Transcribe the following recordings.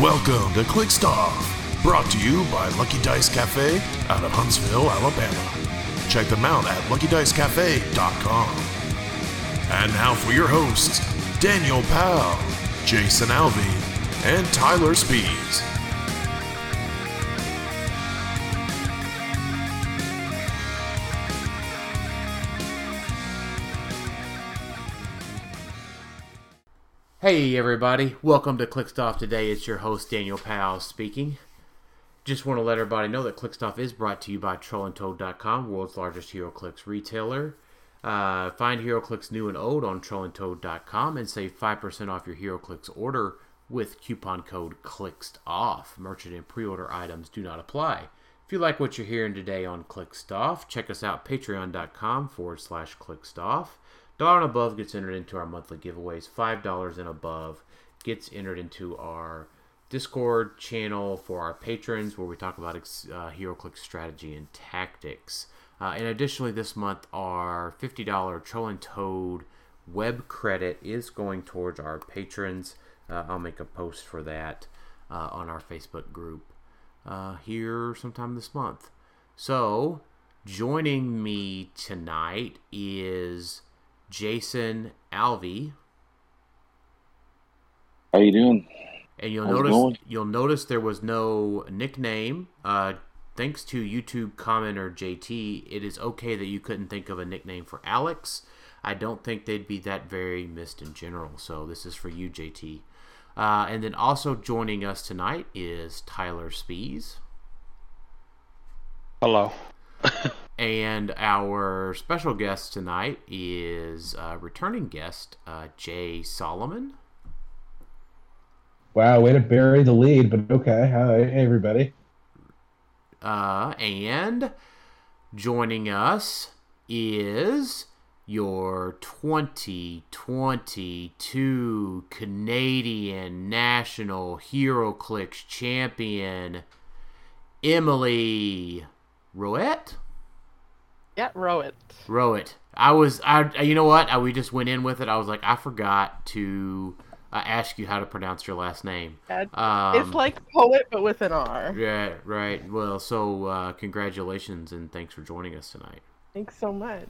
Welcome to Click brought to you by Lucky Dice Cafe out of Huntsville, Alabama. Check them out at luckydicecafe.com. And now for your hosts, Daniel Powell, Jason Alvey, and Tyler Spees. Hey everybody, welcome to Clickstuff today. It's your host Daniel Powell speaking. Just want to let everybody know that Clickstuff is brought to you by TrollandToad.com, world's largest HeroClix retailer. Uh, find HeroClix new and old on TrollandToad.com and save 5% off your HeroClix order with coupon code ClickStuff. Merchant and pre-order items do not apply. If you like what you're hearing today on Clickstuff, check us out patreon.com forward slash Clickstuff. Dollar and above gets entered into our monthly giveaways. Five dollars and above gets entered into our Discord channel for our patrons, where we talk about uh, HeroClix strategy and tactics. Uh, and additionally, this month our fifty dollar Troll and Toad web credit is going towards our patrons. Uh, I'll make a post for that uh, on our Facebook group uh, here sometime this month. So, joining me tonight is Jason Alvey. How you doing? And you'll How's notice you'll notice there was no nickname. Uh, thanks to YouTube commenter JT, it is okay that you couldn't think of a nickname for Alex. I don't think they'd be that very missed in general. So this is for you, JT. Uh, and then also joining us tonight is Tyler Spees. Hello. And our special guest tonight is uh, returning guest uh, Jay Solomon. Wow, way to bury the lead, but okay. Hi, hey, everybody. Uh, and joining us is your 2022 Canadian National HeroClix champion, Emily Roet. Yeah, row it. Rowett. I was, I, you know what? I, we just went in with it. I was like, I forgot to uh, ask you how to pronounce your last name. Yeah, Um, it's like poet, but with an R. Yeah, right. Well, so uh, congratulations and thanks for joining us tonight. Thanks so much.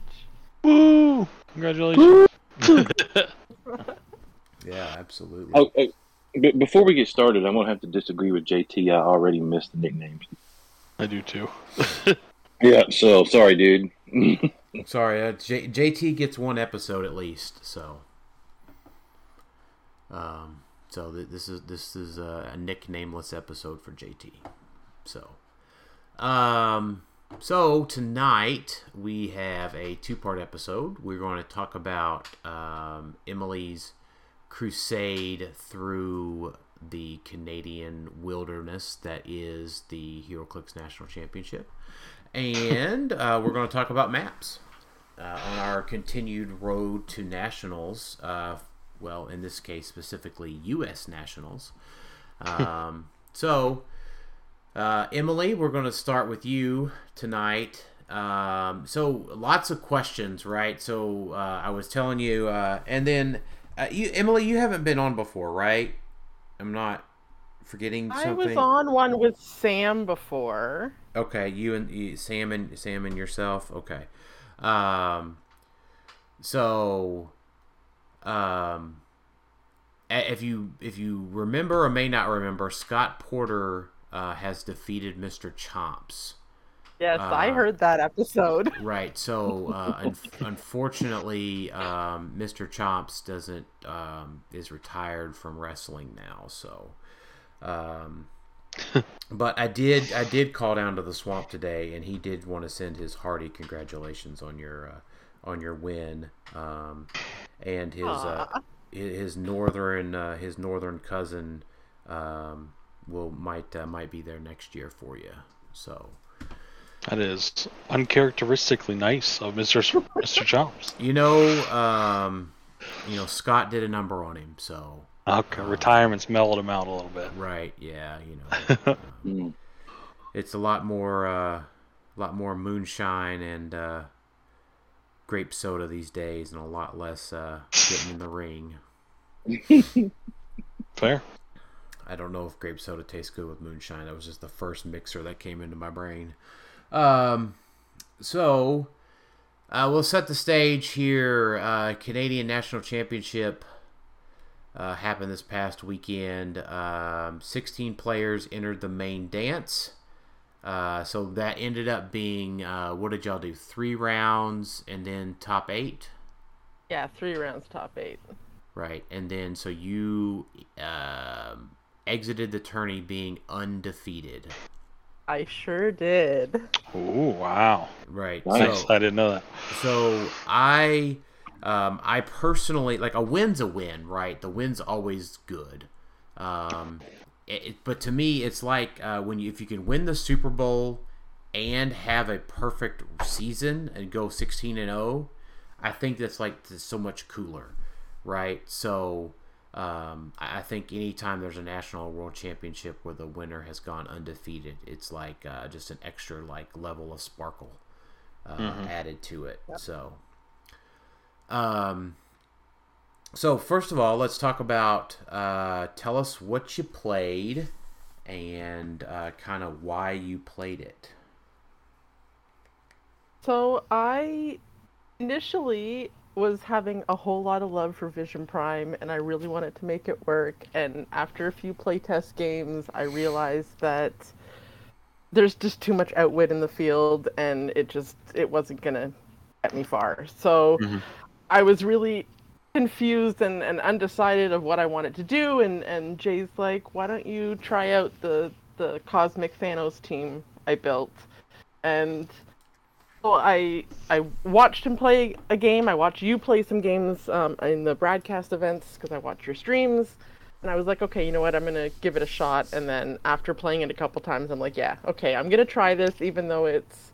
Woo! Congratulations. Yeah, absolutely. Oh, oh, before we get started, I'm gonna have to disagree with JT. I already missed the nicknames. I do too. Yeah, so sorry, dude. Sorry, uh, J- JT gets one episode at least. So, um, so th- this is this is a, a nicknameless episode for JT. So, um, so tonight we have a two-part episode. We're going to talk about um, Emily's crusade through the Canadian wilderness that is the HeroClix National Championship, and uh, we're going to talk about maps uh, on our continued road to nationals. Uh, well, in this case, specifically U.S. nationals. Um, so, uh, Emily, we're going to start with you tonight. Um, so, lots of questions, right? So, uh, I was telling you, uh, and then you, Emily, you haven't been on before, right? I'm not forgetting I was on one with Sam before. Okay, you and you, Sam and Sam and yourself. Okay, um, so, um, if you if you remember or may not remember, Scott Porter uh, has defeated Mr. Chomps. Yes, I Uh, heard that episode. Right. So, uh, un- unfortunately, um, Mr. Chomps doesn't um, is retired from wrestling now. So, um, but I did I did call down to the swamp today, and he did want to send his hearty congratulations on your uh, on your win, um, and his uh, his northern uh, his northern cousin um, will might uh, might be there next year for you. So. That is uncharacteristically nice of Mr. Mr. Chomps. You know, um, you know, Scott did a number on him, so Okay, retirement's mellowed him out a little bit. right, yeah, you know, uh, it's a lot more, uh, lot more moonshine and uh, grape soda these days, and a lot less uh, getting in the ring. Fair. I don't know if grape soda tastes good with moonshine. That was just the first mixer that came into my brain. Um, so uh, we'll set the stage here. Uh, Canadian National Championship uh, happened this past weekend. Um, 16 players entered the main dance. Uh, so that ended up being uh, what did y'all do? Three rounds and then top eight, Yeah, three rounds, top eight. right? And then so you um, exited the tourney being undefeated, I sure did. Ooh, wow. right? Nice. So, I didn't know that. So I, um, I personally like a win's a win, right? The win's always good. Um, it, it- but to me, it's like uh, when you if you can win the Super Bowl and have a perfect season and go sixteen and zero, I think that's like so much cooler, right? So. Um, I I think anytime there's a national or world championship where the winner has gone undefeated, it's like uh, just an extra like level of sparkle uh, added to it. So, um, so first of all, let's talk about. Uh, tell us what you played, and uh, kind of why you played it. So I initially was having a whole lot of love for Vision Prime, and I really wanted to make it work. And after a few playtest games, I realized that there's just too much outwit in the field, and it just it wasn't gonna get me far. So mm-hmm. I was really confused and, and undecided of what I wanted to do. And, and Jay's like, why don't you try out the the Cosmic Thanos team I built? And so I I watched him play a game. I watched you play some games um, in the broadcast events because I watch your streams. And I was like, okay, you know what? I'm gonna give it a shot. And then after playing it a couple times, I'm like, yeah, okay, I'm gonna try this, even though it's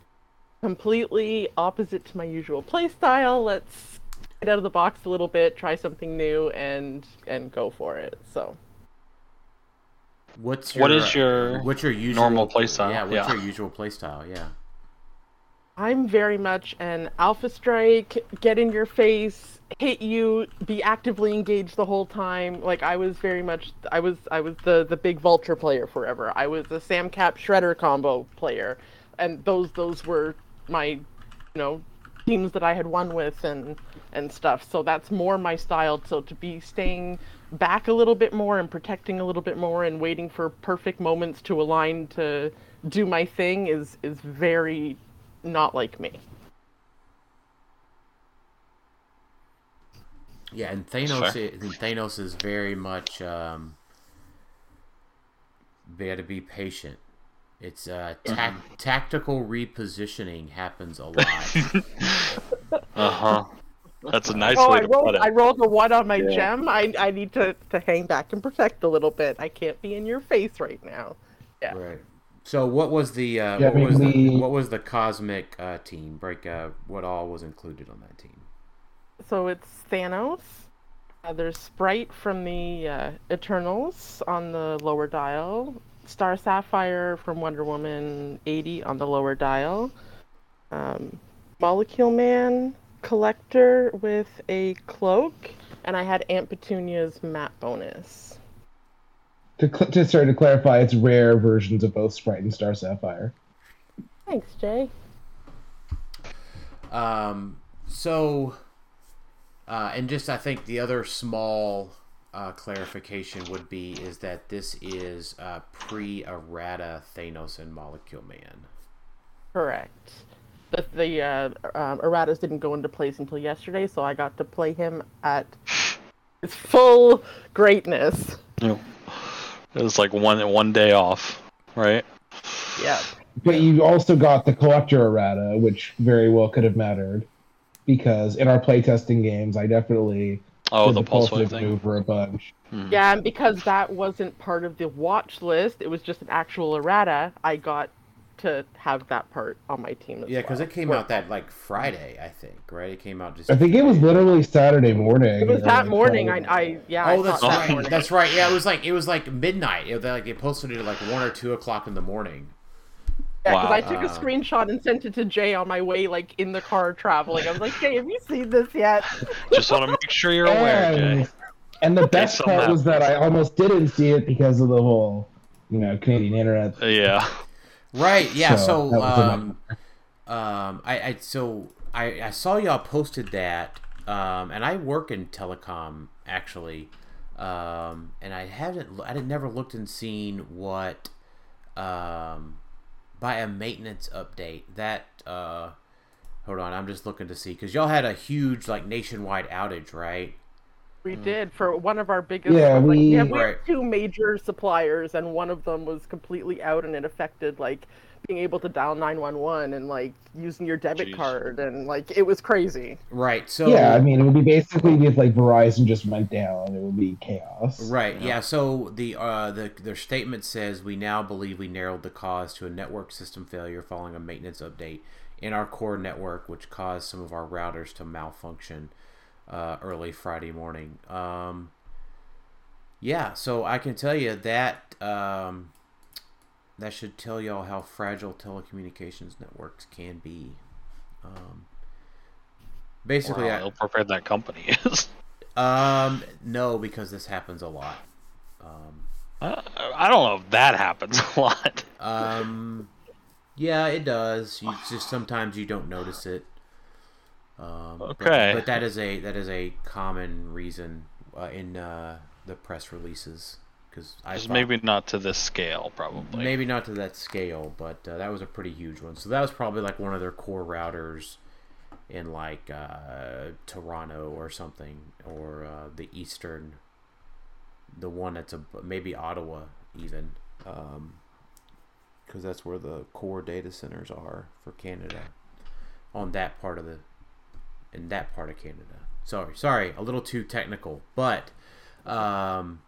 completely opposite to my usual play style. Let's get out of the box a little bit, try something new, and and go for it. So What's your What is your what's your usual normal playstyle? Yeah, what's Yeah. your usual playstyle? Yeah. I'm very much an alpha strike, get in your face, hit you, be actively engaged the whole time. Like I was very much I was I was the the big vulture player forever. I was the Sam Cap Shredder combo player. And those those were my you know teams that I had won with and and stuff. So that's more my style. So to be staying back a little bit more and protecting a little bit more and waiting for perfect moments to align to do my thing is is very not like me. Yeah, and Thanos, i- and Thanos is very much. Um, they got to be patient. It's uh, tac- tactical repositioning happens a lot. Uh huh. That's a nice oh, way I to rolled, put it. I rolled a one on my Yeah. gem. I, I need to, to hang back and protect a little bit. I can't be in your face right now. Yeah. right. So what was the uh, Yeah, what I mean, was the, we- what was the cosmic uh, team break? Uh, what all was included on that team? So it's Thanos. Uh, there's Sprite from the uh, Eternals on the lower dial. Star Sapphire from Wonder Woman 80 on the lower dial. Um, Molecule Man Collector with a cloak. And I had Aunt Petunia's map bonus. To, cl- to sorry to clarify, it's rare versions of both Sprite and Star Sapphire. Thanks, Jay. Um, so, uh, and just I think the other small uh, clarification would be is that this is uh, pre-errata Thanos and Molecule Man. Correct. But the uh, um, erratas didn't go into place until yesterday, so I got to play him at his full greatness. You- It was like one one day off, right? Yeah. But you also got the collector errata, which very well could have mattered. Because in our playtesting games, I definitely Oh, did the pulse wave wave thing. maneuver a bunch. Hmm. Yeah, and because that wasn't part of the watch list, it was just an actual errata. I got to have that part on my team as Yeah, because well. it came out that like Friday, I think, right? It came out just. I think it was literally Saturday morning. It was or, that like, morning. I, I yeah. I Oh, that's saw it that right. That's right. Yeah, it was like it was like midnight. It, like they posted it at like one or two o'clock in the morning. Yeah, because Wow. I took a screenshot and sent it to Jay on my way, like in the car traveling. I was like, Jay, have you seen this yet? Just want to make sure you're aware, Jay. And And the best part was that I almost didn't see it because of the whole, you know, Canadian internet. Yeah. Right. Yeah. So, So, um, um, I, I so I, I saw y'all posted that, um, and I work in telecom actually, um, and I haven't I had never looked and seen what, um, by a maintenance update that uh, hold on I'm just looking to see because y'all had a huge like nationwide outage right We did for one of our biggest. Yeah. Like, we- have, we Right. have two major suppliers, and one of them was completely out, and it affected like being able to dial nine one one and like using your debit Jeez. card, and like it was crazy. right so Yeah, I mean, it would be basically if like Verizon just went down, it would be chaos. Right. Yeah. So the uh, the their statement says we now believe we narrowed the cause to a network system failure following a maintenance update in our core network, which caused some of our routers to malfunction uh, early Friday morning. Um, yeah. So I can tell you that um, that should tell y'all how fragile telecommunications networks can be. Um, basically, Wow, I, how prepared that company is. um, no, because this happens a lot. Um, Uh, I don't know if that happens a lot. um, yeah, it does. You just sometimes you don't notice it. Um, but- Okay. but, that is a that is a common reason uh, in uh, the press releases because I Just thought- maybe not to this scale, probably. maybe not to that scale, but uh, that was a pretty huge one. So that was probably like one of their core routers in like uh, Toronto or something, or uh, the eastern, the one that's a maybe Ottawa even, because that's where the core data centers are for Canada, on that part of the, in that part of Canada. Sorry, sorry, a little too technical, but um,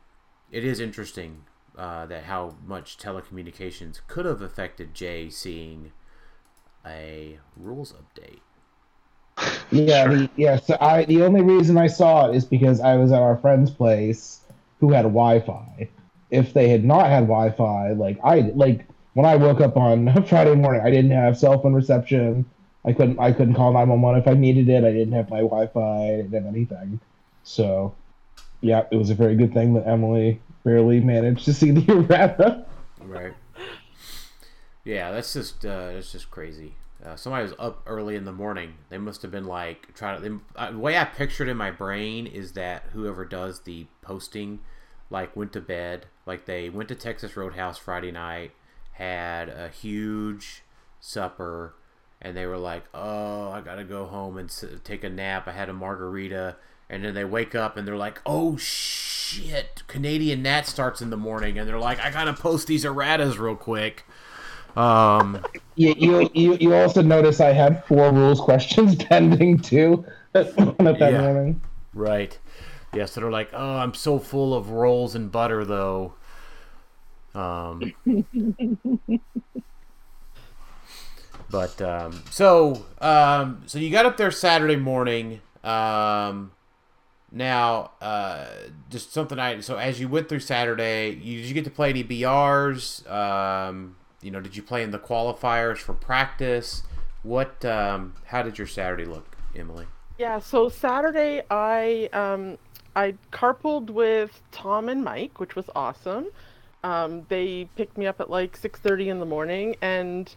it is interesting uh, that how much telecommunications could have affected Jay seeing a rules update. Yeah, Sure. the, yeah. So I the only reason I saw it is because I was at our friend's place who had Wi-Fi. If they had not had Wi-Fi, like I like when I woke up on Friday morning, I didn't have cell phone reception. I couldn't I couldn't call nine one one if I needed it. I didn't have my Wi-Fi. I didn't have anything. So, yeah, it was a very good thing that Emily barely managed to see the errata. Right. Yeah, that's just uh, that's just crazy. Uh, somebody was up early in the morning. They must have been like trying to. They, uh, the way I pictured in my brain is that whoever does the posting, like went to bed, like they went to Texas Roadhouse Friday night, had a huge supper, and they were like, "Oh, I gotta go home and s- take a nap." I had a margarita, and then they wake up and they're like, "Oh shit, Canadian Nat starts in the morning," and they're like, "I gotta post these erratas real quick." Um, You, you you you also notice I had four rules questions pending too at that Yeah. morning. right. Yeah, so they're like, "Oh, I'm so full of rolls and butter, though." Um, but um, so um, so you got up there Saturday morning. Um, now, uh, just something I so as you went through Saturday, you, did you get to play any BRs? Um, you know, did you play in the qualifiers for practice? What? Um, how did your Saturday look, Emily? Yeah, so Saturday I um I carpooled with Tom and Mike, which was awesome. Um, they picked me up at like 6:30 in the morning, and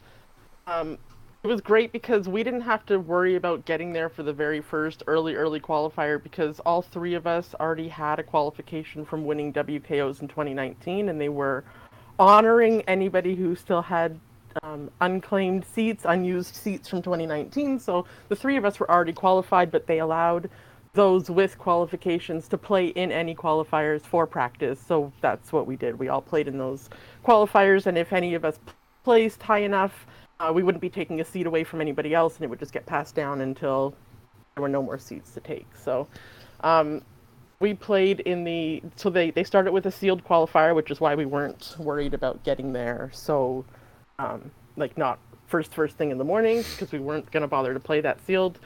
um, it was great because we didn't have to worry about getting there for the very first early early qualifier because all three of us already had a qualification from winning WKOs in 2019, and they were honoring anybody who still had um, unclaimed seats, unused seats from 2019. So the three of us were already qualified, but they allowed those with qualifications to play in any qualifiers for practice. So that's what we did. We all played in those qualifiers, and if any of us placed high enough, uh, we wouldn't be taking a seat away from anybody else, and it would just get passed down until there were no more seats to take. So um, we played in the so they they started with a sealed qualifier, which is why we weren't worried about getting there. So um, like not first first thing in the morning because we weren't gonna bother to play that sealed.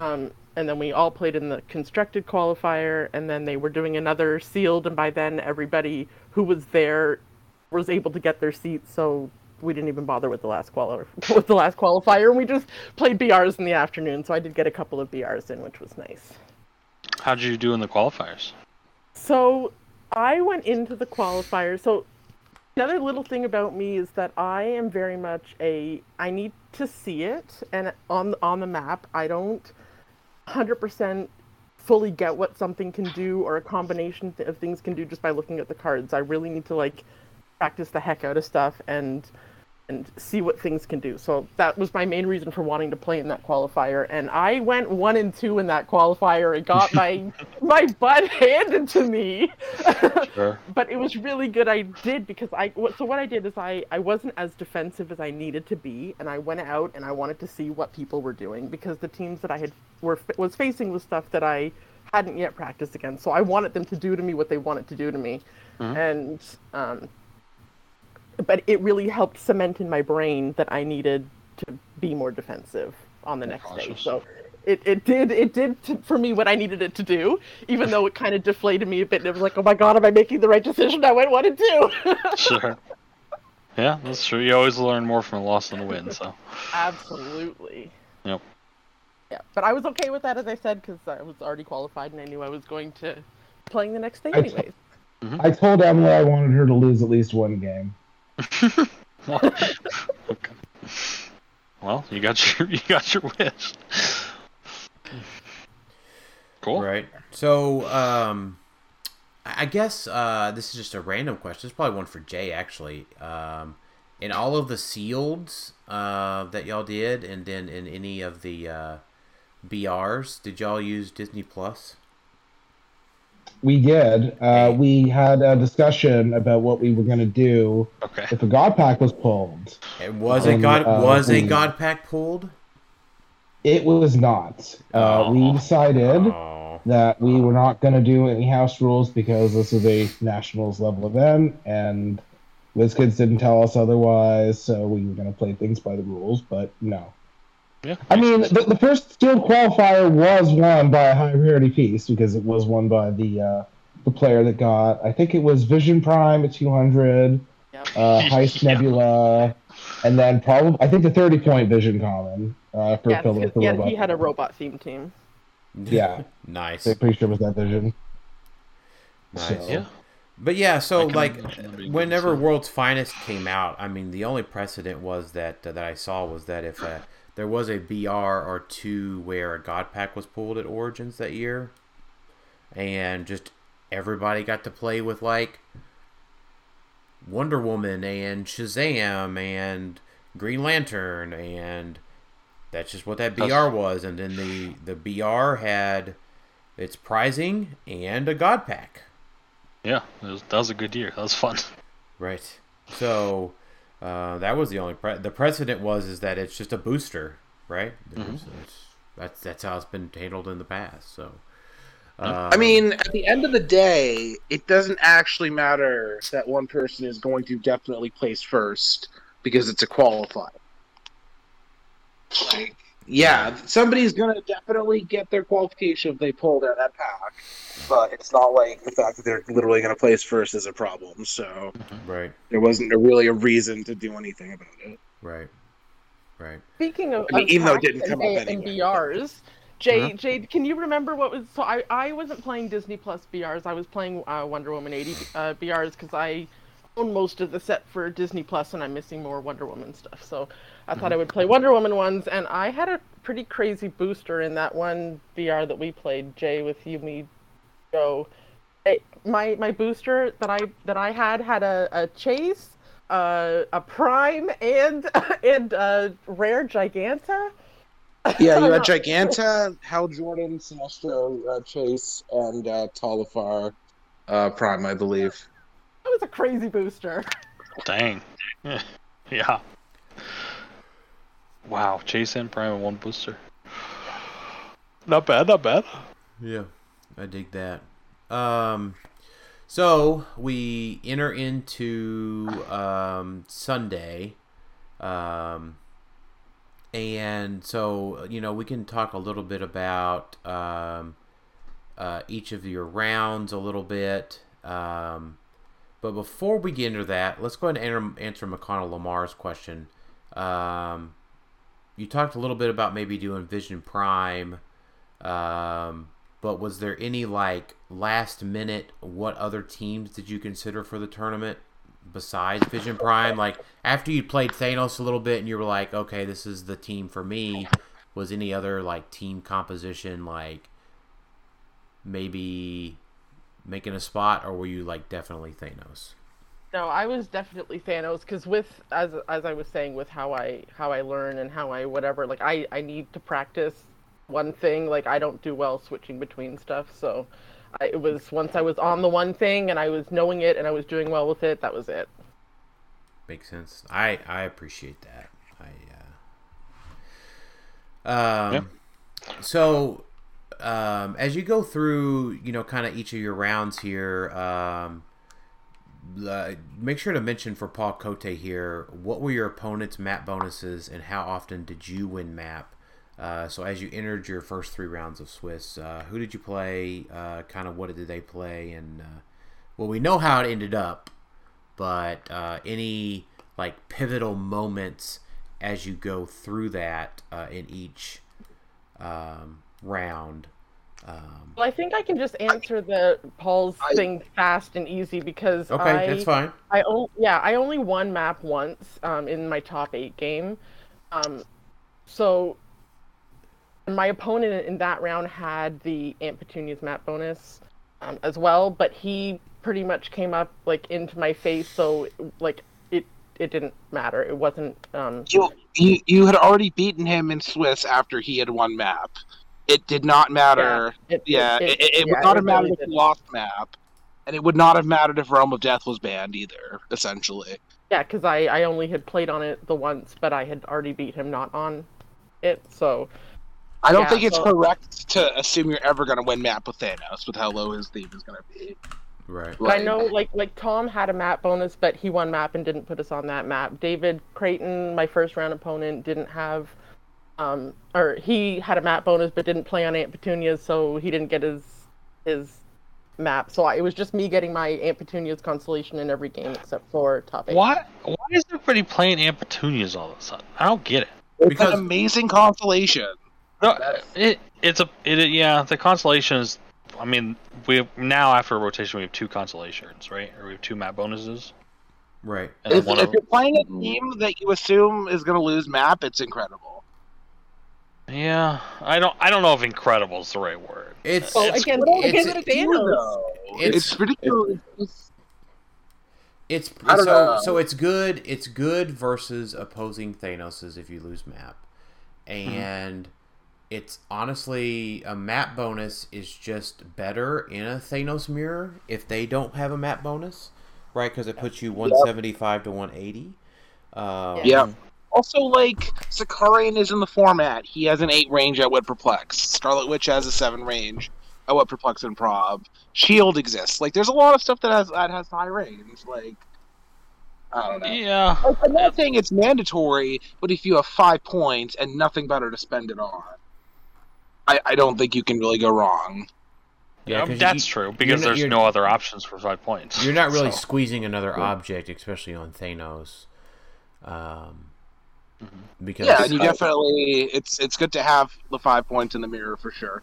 Um, and then we all played in the constructed qualifier, and then they were doing another sealed, and by then everybody who was there was able to get their seats, so we didn't even bother with the last quali- with the last qualifier, and we just played BRs in the afternoon. So I did get a couple of BRs in, which was nice. How'd you do in the qualifiers? So I went into the qualifiers. So another little thing about me is that I am very much a I need to see it and on on the map. I don't 100% fully get what something can do or a combination of things can do just by looking at the cards. I really need to like practice the heck out of stuff and and see what things can do. So that was my main reason for wanting to play in that qualifier. And I went one and two in that qualifier and got my my butt handed to me. Sure. but it was really good. I did because I so what I did is I I wasn't as defensive as I needed to be, and I went out and I wanted to see what people were doing because the teams that I had were was facing was stuff that I hadn't yet practiced against. So I wanted them to do to me what they wanted to do to me, and um, but it really helped cement in my brain that I needed to be more defensive on the next day. So it, it did it did t- for me what I needed it to do, even though it kind of deflated me a bit. And it was like, oh my god, am I making the right decision? I went one to do. Sure. Yeah, that's true. You always learn more from a loss than a win. So. Absolutely. Yep. Yeah, but I was okay with that, as I said, because I was already qualified and I knew I was going to playing the next day I t- anyways. I told Emily I wanted her to lose at least one game. Well, okay. Well, you got your you got your wish. Cool. Right. So, um, I guess uh, this is just a random question. It's probably one for Jay, actually. Um, in all of the sealeds uh, that y'all did, and then in any of the uh, BRs, did y'all use Disney Plus? We did. Uh, we had a discussion about what we were going to do Okay. if a God Pack was pulled. It was a Um, god uh, was a God Pack pulled? It was not. Uh, we Oh. decided Oh, that we were not going to do any house rules because this is a nationals level event, and WizKids didn't tell us otherwise, so we were going to play things by the rules. But no. Yeah. I mean, the, the first field qualifier was won by a high priority piece because it was won by the uh, the player that got, I think it was Vision Prime at 200, Yep. uh, Heist Yeah. Nebula, and then probably I think the 30 point Vision Common uh, for Yeah, Phil the yeah, robot. he had a robot themed team. Yeah. nice, I'm pretty sure it was that Vision. nice. So- Yeah. But yeah, so like imagine that being whenever good. World's Finest came out, I mean the only precedent was that uh, that I saw was that if uh, there was a BR or two where a God Pack was pulled at Origins that year, and just everybody got to play with like Wonder Woman and Shazam and Green Lantern and that's just what that BR was, and then the the BR had its prizing and a God Pack. Yeah. Was, that was a good year. That was fun. Right. So uh, that was the only pre- the precedent was is that it's just a booster, right? Mm-hmm. It's- it's- that's that's how it's been handled in the past. So. I mean, at the end of the day, it doesn't actually matter that one person is going to definitely place first because it's a qualifier. Like, yeah, somebody's going to definitely get their qualification if they pulled out that pack, but it's not like the fact that they're literally going to place first is a problem. So right, there wasn't a, really a reason to do anything about it. right, right. Speaking of, I mean, of even though it didn't and, come up and anyway. BRs, Jade, Uh-huh. Jade, can you remember what was? So I, I wasn't playing Disney Plus BRs. I was playing uh, Wonder Woman 80 uh, BRs because I own most of the set for Disney Plus, and I'm missing more Wonder Woman stuff. So I thought I would play Wonder Woman ones, and I had a pretty crazy booster in that one BR that we played, Jay, with you, me, Joe. It, my my booster that I that I had had a, a chase, uh, a prime, and and uh, rare giganta. Yeah, you had Giganta, Hal Jordan, Sinestro, uh, Chase, and uh, Talifar uh, Prime, I believe. That was a crazy booster. Dang. Yeah. yeah. Wow. Chase and Prime and one booster. Not bad. Not bad. Yeah, I dig that. Um, so we enter into um, Sunday, um, and so you know we can talk a little bit about um, uh, each of your rounds a little bit. Um, but before we get into that, let's go ahead and answer, McConnell Lamar's question. Um, you talked a little bit about maybe doing Vision Prime. Um, but was there any like last minute? What other teams did you consider for the tournament besides Vision Prime? Like after you played Thanos a little bit and you were like, okay, this is the team for me. Was any other like team composition like maybe making a spot, or were you like definitely Thanos? No, I was definitely Thanos because with as as I was saying with how I how I learn and how I whatever like I I need to practice one thing like I don't do well switching between stuff so I, it was once I was on the one thing and I was knowing it and I was doing well with it that was it. Makes sense. I I appreciate that. I uh, um so um as you go through, you know, kind of each of your rounds here, um uh, make sure to mention for Paul Cote here, what were your opponent's map bonuses and how often did you win map? Uh, so as you entered your first three rounds of Swiss, uh, who did you play? Uh, kind of what did they play? And uh, well, we know how it ended up, but uh, any like pivotal moments as you go through that in each um, round. Um, Well, I think I can just answer the Paul's I- thing fast and easy because okay, I, that's fine. I o- yeah, I only won map once um, in my top eight game. Um, so my opponent in that round had the Aunt Petunia's map bonus um, as well, but he pretty much came up like into my face, so like it it didn't matter. It wasn't. Um, You, you you had already beaten him in Swiss after he had won map. It did not matter. it, Yeah, it, it, it yeah, would not have really mattered if didn't. lost map, and it would not have mattered if Realm of Death was banned either. Essentially, Yeah, because I, I only had played on it the once, but I had already beat him not on it. So I don't Yeah, think it's so- correct to assume you're ever going to win map with Thanos with how low his theme is going to be. Right. but I know like like Tom had a map bonus, but he won map and didn't put us on that map. David Creighton, my first round opponent, didn't have, um, or he had a map bonus but didn't play on Aunt Petunia's, so he didn't get his his map. So I, it was just me getting my Aunt Petunia's constellation in every game except for top eight. Why? Why is everybody playing Aunt Petunias all of a sudden? I don't get it. It's Because- an amazing constellation. No, it it's a it yeah. The constellation is. I mean, we now after a rotation we have two constellations, right? Or we have two map bonuses. Right. And If, if you're playing a team that you assume is going to lose map, it's incredible. Yeah, I don't I don't know if incredible is the right word. It's Well, It's- again, it's- again, Thanos. It's- It's, ridiculous. It's- It's I don't so know. so it's good. It's good versus opposing Thanos's if you lose map, and it's honestly a map bonus is just better in a Thanos mirror if they don't have a map bonus, right? Because it puts you one seventy five to one eighty. Um, Yeah. Also, like, Sakarian is in the format. He has an 8 range at What Perplex. Scarlet Witch has a 7 range at What Perplex and Prob. Shield exists. Like, there's a lot of stuff that has that has high range. Like, I don't know. Yeah, Like, I'm not saying it's mandatory, but if you have 5 points and nothing better to spend it on, I, I don't think you can really go wrong. Yeah, Um, 'cause that's you- true because not- there's no other options for five points. You're not really So, squeezing another object, especially on Thanos. Um, because Yeah, and you definitely it's it's good to have the 5 points in the mirror for sure.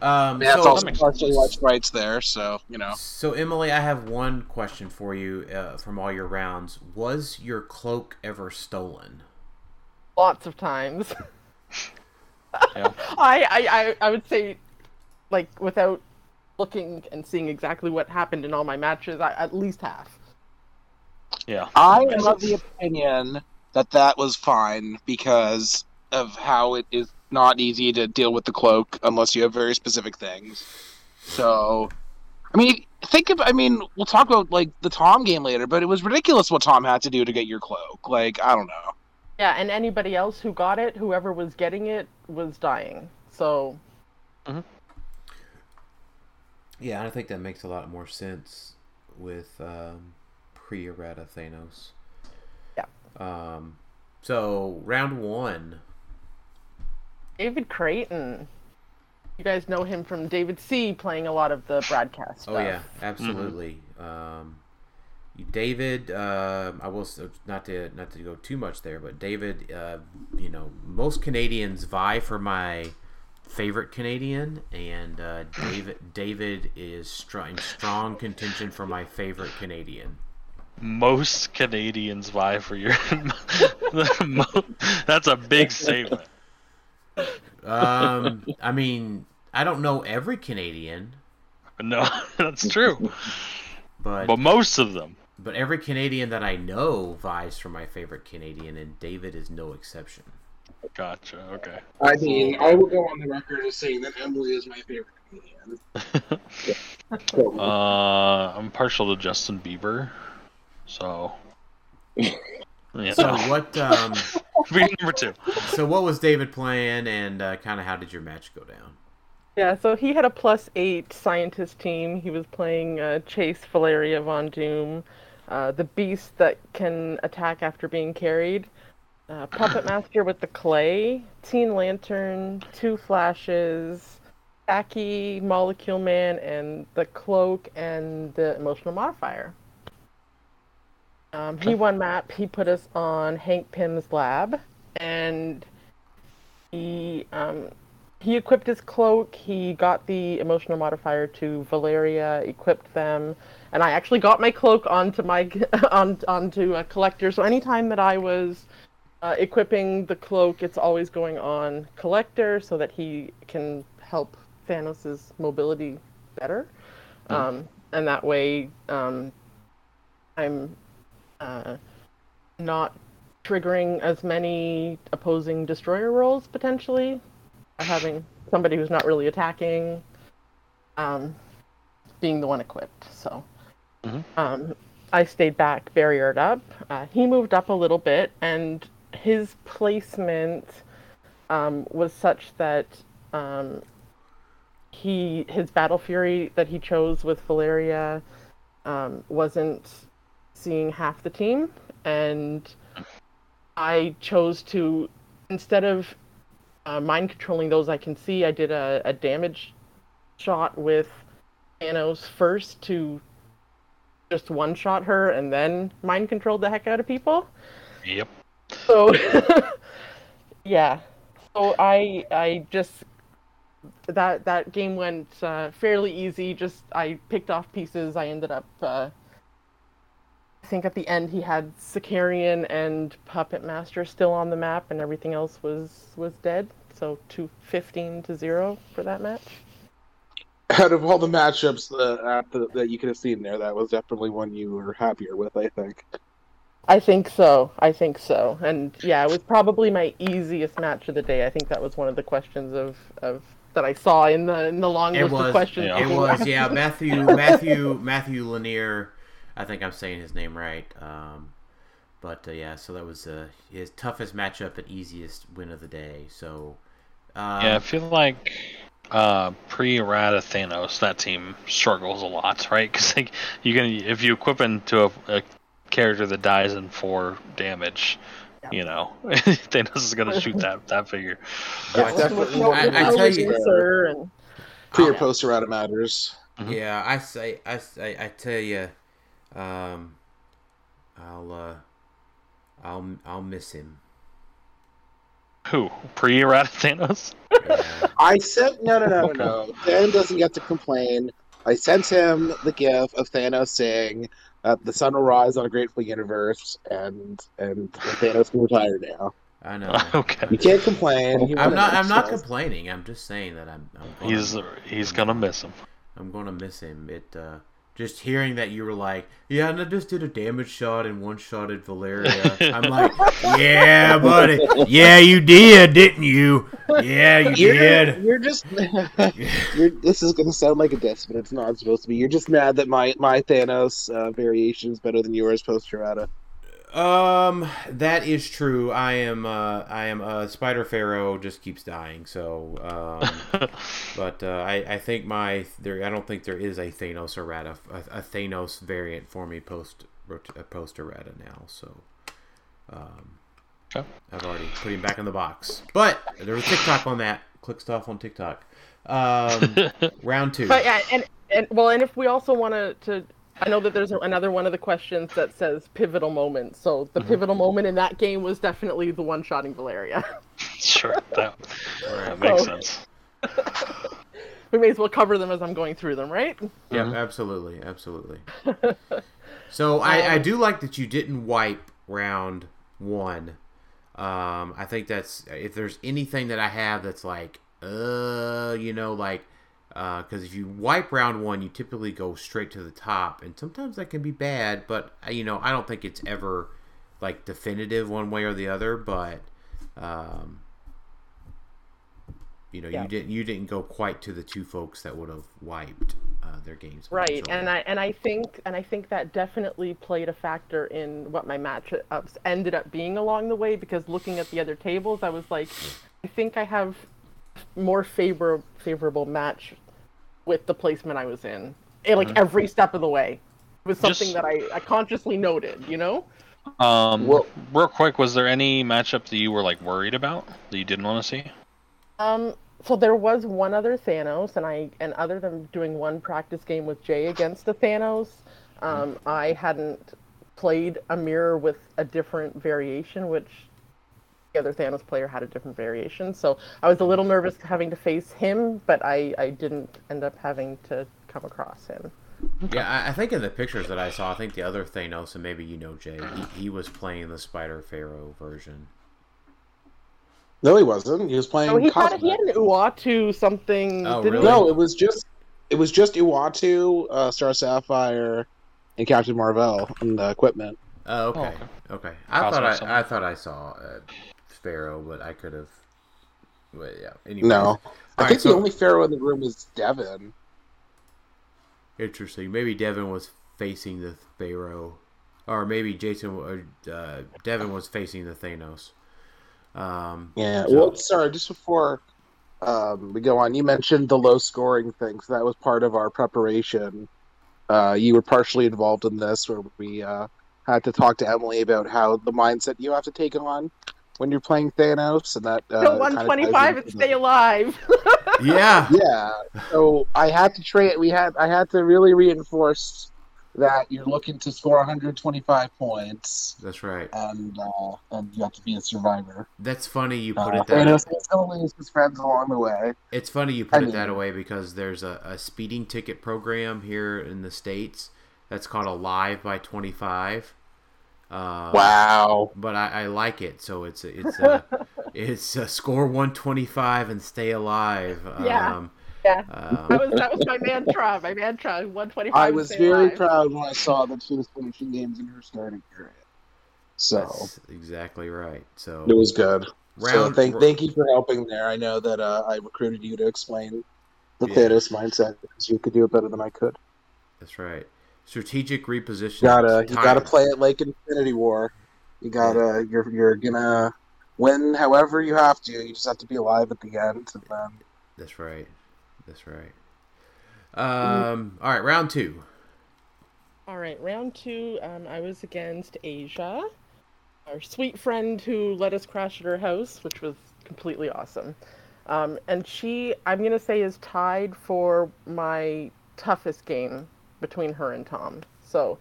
um, Yeah, it's so- also partially why Sprite's there, so, you know. So Emily, I have one question for you uh, from all your rounds. Was your cloak ever stolen? lots of times. Yeah. I, I, I, I would say, like, without looking and seeing exactly what happened in all my matches, I, at least half. Yeah. I am of the opinion that that was fine because of how it is not easy to deal with the cloak unless you have very specific things. So, I mean, think of, I mean, we'll talk about, like, the Tom game later, but it was ridiculous what Tom had to do to get your cloak. Like, I don't know. Yeah, and anybody else who got it, whoever was getting it, was dying. So, Yeah, I think that makes a lot more sense with um, pre-errata Thanos. Um, so round one. David Creighton. You guys know him from David C. playing a lot of the broadcast stuff. Oh yeah, absolutely. Um, David, uh, I will not to not to go too much there, but David, uh, you know, most Canadians vie for my favorite Canadian, and uh, David David is str- in strong contention for my favorite Canadian. Most Canadians vie for your. That's a big statement. Um, I mean, I don't know every Canadian, No, that's true. but But most of them. but every Canadian that I know vies for my favorite Canadian, and David is no exception. Gotcha. Okay. I mean, I will go on the record as saying that Emily is my favorite comedian. Uh, I'm partial to Justin Bieber, so. Yeah. So what? Um, Being number two. so what was David playing, and uh, kind of how did your match go down? Yeah, so he had a plus eight scientist team. He was playing uh, Chase Valeria Von Doom, uh, the beast that can attack after being carried. Uh, Puppet Master with the clay, Teen Lantern, two flashes, Taki, Molecule Man, and the cloak and the emotional modifier. Um, he won map. He put us on Hank Pym's lab, and he um, he equipped his cloak. He got the emotional modifier to Valeria, equipped them, and I actually got my cloak onto my on onto a collector. So anytime that I was uh, equipping the cloak, it's always going on collector, so that he can help Thanos' mobility better, um, and that way um, I'm uh, not triggering as many opposing destroyer rolls potentially having somebody who's not really attacking um, being the one equipped. So Mhm. um, I stayed back, barriered up. Uh, he moved up a little bit, and his placement um, was such that um, he his battle fury that he chose with Valeria um, wasn't seeing half the team, and I chose to instead of uh, mind controlling those I can see, I did a, a damage shot with Thanos first to just one shot her, and then mind controlled the heck out of people. Yep. So yeah, so I I just that that game went uh, fairly easy. Just I picked off pieces. I ended up. Uh, I think at the end he had Sicarian and Puppet Master still on the map, and everything else was was dead. So two fifteen to zero for that match. Out of all the matchups uh, at the, that you could have seen there, that was definitely one you were happier with, I think. I think so. I think so. And yeah, it was probably my easiest match of the day. I think that was one of the questions of, of that I saw in the in the long It list was. of questions. yeah. It was. Yeah, Matthew. Matthew. Matthew Lanier. I think I'm saying his name right. Um, but uh, yeah, so that was uh, his toughest matchup and easiest win of the day. So. Uh, Yeah, I feel like uh, pre-errata Thanos, that team struggles a lot, right? Because like you can, if you equip into a, a character that dies in four damage, you know, Thanos is gonna shoot that that figure. That's With definitely no- I- I tell you- answer and Pre or Yeah. post errata matters. Yeah, I say, I say, I tell you, um, I'll, uh, I'll, I'll miss him. Who pre-errata Thanos? Yeah. I sent no no no no no. Dan doesn't get to complain. I sent him the gif of Thanos saying that the sun will rise on a grateful universe and and Thanos can retire now. I know. okay, You can't complain. He I'm not. I'm not complaining. I'm just saying that I'm. I'm gonna, he's he's gonna miss him. I'm gonna miss him. It. Uh, just hearing that you were like, yeah, and I just did a damage shot and one shot at Valeria. I'm like, yeah, buddy. Yeah, you did, didn't you? Yeah, you You're, did. you're just. you're, this is going to sound like a diss, but it's not supposed to be. You're just mad that my my Thanos uh, variation is better than yours post errata. Um, that is true. I am. Uh, I am. Uh, Spider Pharaoh just keeps dying. So, um, but uh, I, I think my there. I don't think there is a Thanos errata, a, a Thanos variant for me post rot- uh, post errata now. So, um, Okay. I've already put him back in the box. But there was TikTok on that. Clickstuff on TikTok. Um, round two. But yeah, and and well, and if we also want to to, I know that there's another one of the questions that says pivotal moment. So the pivotal moment in that game was definitely the one shotting Valeria. Sure, that, that makes So- sense. we may as well cover them as I'm going through them, right? Yeah, Mhm. absolutely, absolutely. so I, I Um, do like that you didn't wipe round one. Um, I think that's if there's anything that I have that's like, uh, you know, like, because if you wipe round one, you typically go straight to the top, and sometimes that can be bad. But uh, you know, I don't think it's ever like definitive one way or the other. But um, you know, Yeah. you didn't you didn't go quite to the two folks that would have wiped uh, their games. Right, and I and I think and I think that definitely played a factor in what my matchups ended up being along the way. Because looking at the other tables, I was like, I think I have more favor favorable match with the placement I was in, Eh, like every step of the way. It was something Just- that I, I consciously noted, you know. Um, Well- real quick, was there any matchup that you were like worried about that you didn't want to see? Um, so there was one other Thanos, and I and other than doing one practice game with Jay against the Thanos, um, I hadn't played a mirror with a different variation, which the other Thanos player had a different variation. So I was a little nervous having to face him, but I I didn't end up having to come across him. Yeah, I, I think in the pictures that I saw, I think the other Thanos, and maybe you know Jay, he, he was playing the Spider Pharaoh version. No, he wasn't. He was playing. Oh, he had he had an Uatu something. Oh, really? No, it was just it was just Uatu, uh, Star Sapphire, and Captain Marvel and the equipment. Oh, okay, okay. okay. I Cosmic thought something. I, I thought I saw uh, Pharaoh, but I could have. But yeah. Anyways. No, I All think right, the only Pharaoh in the room is Devin. Interesting. Maybe Devin was facing the Pharaoh, or maybe Jason or uh, Devin was facing the Thanos. Um, Yeah. So- Well, sorry. Just before um, we go on, you mentioned the low scoring thing. So that was part of our preparation. Uh, you were partially involved in this, where we uh, had to talk to Emily about how the mindset you have to take on when you're playing Thanos, and that uh, Kill kinda ties 125 and stay alive. yeah. yeah so i had to train we had i had to really reinforce that you're looking to score 125 points That's right. and uh, and you have to be a survivor That's funny you put uh, it that. Thanos is gonna lose his friends along the way It's funny you put I it that mean- way because there's a, a speeding ticket program here in the states that's called Alive by 25. Uh, wow But I, I like it, so it's a, it's a, it's a score 125 and stay alive. Yeah. Um, Yeah. um, That was that was my mantra. My mantra. 125. i was stay very alive. proud when i saw that she was finishing games in her starting period so that's exactly right. So it was good so round. thank, thank you for helping there i know that uh, i recruited you to explain the Yeah. Thanos mindset because you could do it better than i could That's right. Strategic repositioning. You gotta you gotta play it like Infinity War. You gotta you're you're gonna win however you have to. You just have to be alive at the end, and then That's right. That's right. Um. All right. Round two. All right, round two. Um, I was against Asia, our sweet friend who let us crash at her house, which was completely awesome. Um, and she, I'm gonna say, is tied for my toughest game between her and Tom. So,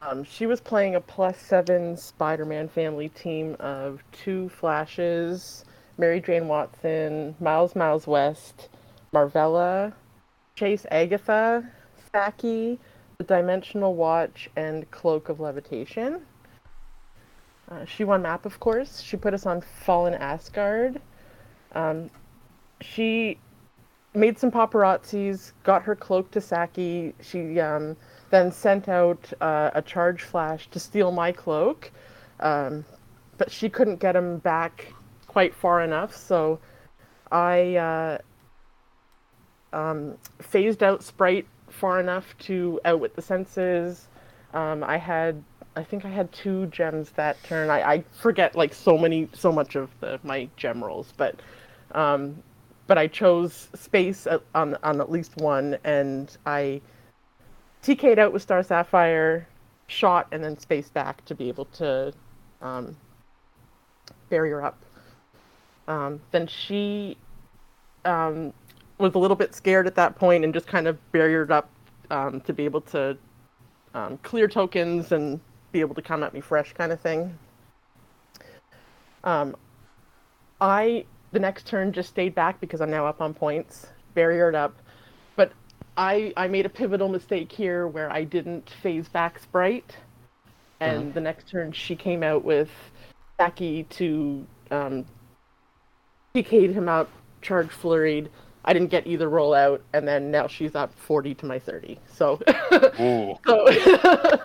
um, she was playing a plus seven Spider-Man family team of two Flashes, Mary Jane Watson, Miles Miles West, Marvella, Chase Agatha, Saki, the Dimensional Watch, and Cloak of Levitation. Uh, she won map, of course. She put us on Fallen Asgard. Um, she made some paparazzis, got her cloak to Saki. She um, then sent out uh, a charge flash to steal my cloak, um, but she couldn't get him back quite far enough, so I uh, um, phased out Sprite far enough to outwit the senses. Um, I had, I think I had two gems that turn. I, I forget like so many, so much of the my gem rolls, but, um, but I chose space on on at least one, and I TK'd out with Star Sapphire, shot, and then space back to be able to um, barrier up. Um, then she um, was a little bit scared at that point and just kind of barriered up um, to be able to um, clear tokens and be able to come at me fresh kind of thing. Um, I the next turn just stayed back because I'm now up on points, barriered up. But I I made a pivotal mistake here where I didn't phase back Sprite, and the next turn she came out with Saki to um, PK'd him out, charge flurried. I didn't get either rollout, and then now she's up 40 to my 30. So, so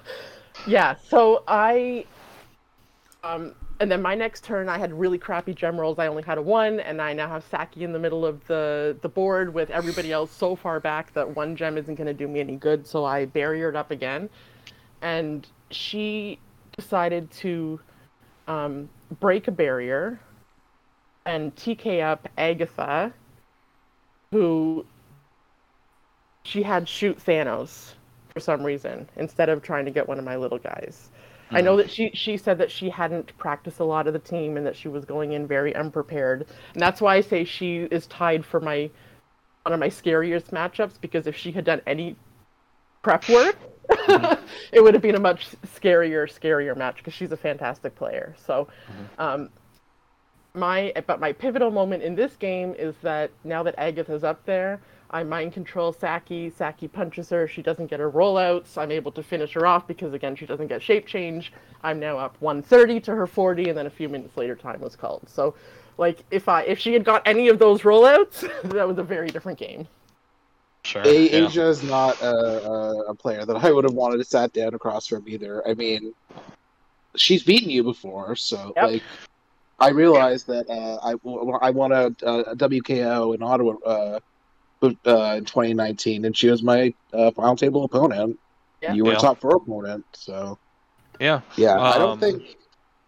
yeah. So I, um, and then my next turn, I had really crappy gem rolls. I only had a one, and I now have Saki in the middle of the the board with everybody else so far back that one gem isn't going to do me any good. So I barriered up again, and she decided to um, break a barrier and TK up Agatha, who she had shoot Thanos for some reason instead of trying to get one of my little guys. I know mm. that she she said that she hadn't practiced a lot of the team and that she was going in very unprepared. And that's why I say she is tied for my one of my scariest matchups because if she had done any prep work, mm-hmm. it would have been a much scarier, scarier match because she's a fantastic player. So, mm-hmm. um, my but my pivotal moment in this game is that now that Agatha's up there, I mind control Saki. Saki punches her. She doesn't get her rollouts. I'm able to finish her off because again she doesn't get shape change. I'm now up 130 to her 40, and then a few minutes later time was called. So, like if I if she had got any of those rollouts, that was a very different game. Sure. A- yeah. Asia is not a, a, a player that I would have wanted to sat down across from either. I mean, she's beaten you before, so Yep. like, I realized that uh, I I won a, a WKO in Ottawa uh, but, uh, in 2019, and she was my uh, final table opponent. Yeah. You were Yeah. top four opponent, so Yeah. yeah. I Um, don't think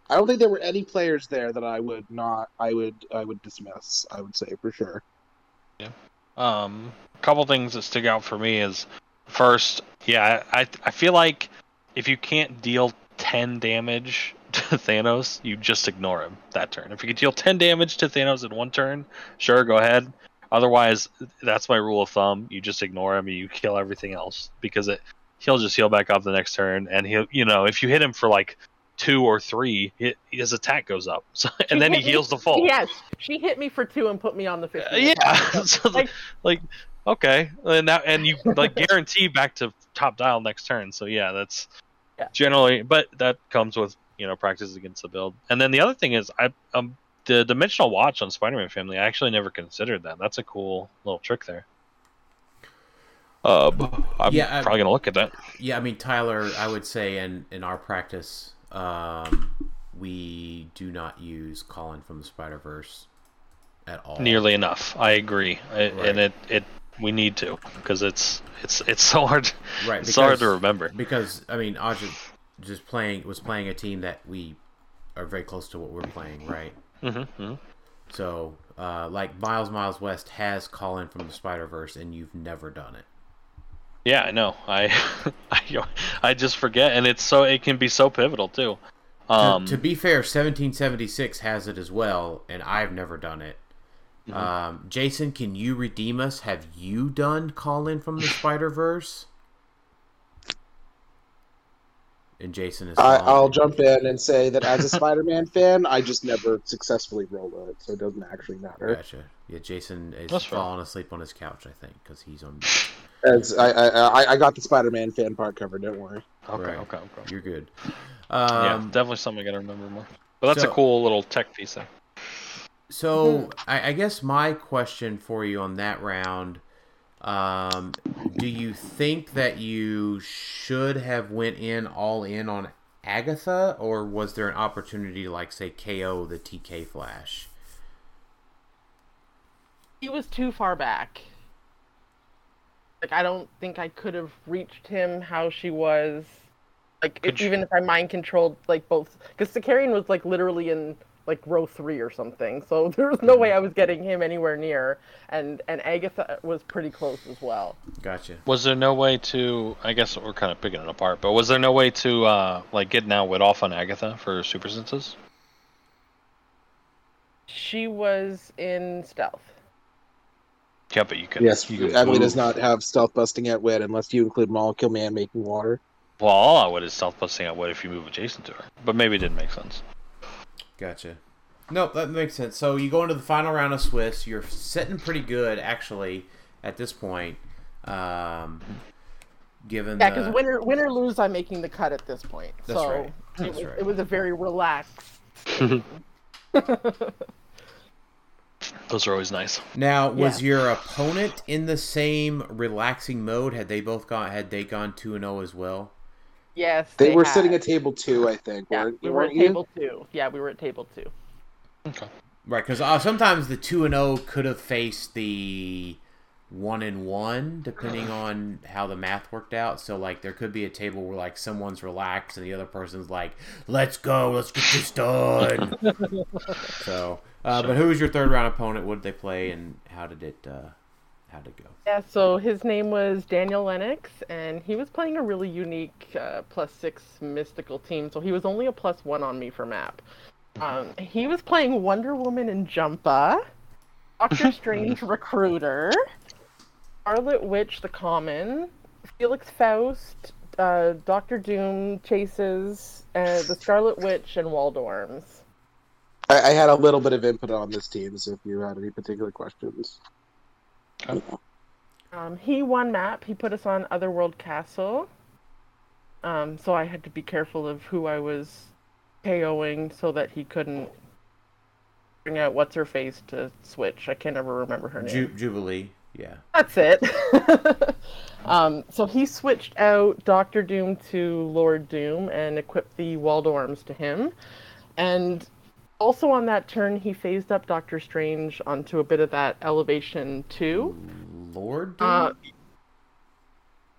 I don't think there were any players there that I would not I would I would dismiss. I would say for sure. Yeah. Um, a couple things that stick out for me is first, yeah, I I feel like if you can't deal ten damage to Thanos, you just ignore him that turn. If you can deal ten damage to Thanos in one turn, sure, go ahead. Otherwise, that's my rule of thumb. You just ignore him and you kill everything else because it he'll just heal back up the next turn and he'll you know if you hit him for like two or three, his attack goes up. So and then he me- heals the full. Yes, she hit me for two and put me on the 50. Uh, yeah. so, like, like- okay, and now and you like guarantee back to top dial next turn. So yeah, that's Yeah. generally, but that comes with you know practice against the build. And then the other thing is, I um the dimensional watch on Spider-Man Family. I actually never considered that. That's a cool little trick there. Uh, I'm Yeah, I- probably gonna look at that. Yeah, I mean Tyler, I would say in in our practice, um, we do not use Call in from the Spider Verse at all. Nearly enough. I agree, I, Right. and it it we need to because it's it's it's so hard. right. It's so hard to remember. because I mean, Aja just playing was playing a team that we are very close to what we're playing, right? Hmm So, uh, like Miles Miles West has Call in from the Spider Verse, and you've never done it. Yeah, I know. I, I I just forget, and it's so it can be so pivotal too. To- Um, to, be fair, 1776 has it as well, and I've never done it. Mm-hmm. Um, Jason, can you redeem us? Have you done Call in from the Spider Verse? And Jason is. I, I'll jump in and say that as a Spider-Man fan, I just never successfully rolled it, so it doesn't actually matter. Gotcha. Yeah, Jason is That's fair. falling asleep on his couch, I think, because he's on. As I, I, I, I got the Spider-Man fan part covered. Don't worry. okay, Right. okay, okay. You're good. yeah, Um, definitely something I gotta remember more. But that's so- a cool little tech piece there. So I, I guess my question for you on that round, um, do you think that you should have went in all in on Agatha, or was there an opportunity to like say KO the TK Flash? he was too far back. Like I don't think I could have reached him how she was. Like if, even if I mind controlled like both, because Sakarian was like literally in like row three or something, so there was no way I was getting him anywhere near. And and Agatha was pretty close as well. Gotcha. Was there no way to? I guess we're kind of picking it apart, but was there no way to uh like get now wit off on Agatha for super senses? She was in stealth. Yeah, but you could. Yes, you could Emily move. does not have stealth busting at wit unless you include Molecule Man making water. Well, all I would is stealth busting at wit if you move adjacent to her, but maybe it didn't make sense. Gotcha. Nope, that makes sense. So you go into the final round of Swiss. You're sitting pretty good, actually, at this point. Um, given Yeah, the- because win or win or lose, I'm making the cut at this point. That's so right. It, That's was, right. it was a very relaxed. Those are always nice. Now, was Yeah. your opponent in the same relaxing mode? Had they both gone? Had they gone two and zero as well? Yes, They, were had. sitting at table two, I think. Yeah, weren't, we were at weren't you? table two. Yeah, we were at table two. Okay. Right, because uh, sometimes the two and zero could have faced the one and one, depending on how the math worked out. So, like, there could be a table where like someone's relaxed and the other person's like, "Let's go, let's get this done." so, uh, but who was your third round opponent? What did they play, and how did it? Uh, how did it go? Yeah, so his name was Daniel Lennox, and he was playing a really unique uh, plus six mystical team. So he was only a plus one on me for map. Um, he was playing Wonder Woman and Jumpa, Doctor Strange Recruiter, Scarlet Witch the Common, Felix Faust, uh, Doctor Doom Chases, uh, the Scarlet Witch, and Waldo arms. I, I had a little bit of input on this team, so if you had any particular questions. Um, he won map. He put us on Otherworld Castle. Um, so I had to be careful of who I was KOing so that he couldn't bring out what's her face to switch. I can't ever remember her name. Ju- Jubilee, yeah. That's it. um, so he switched out Doctor Doom to Lord Doom and equipped the Waldo arms to him. And also on that turn, he phased up Doctor Strange onto a bit of that elevation too. Lord. Uh,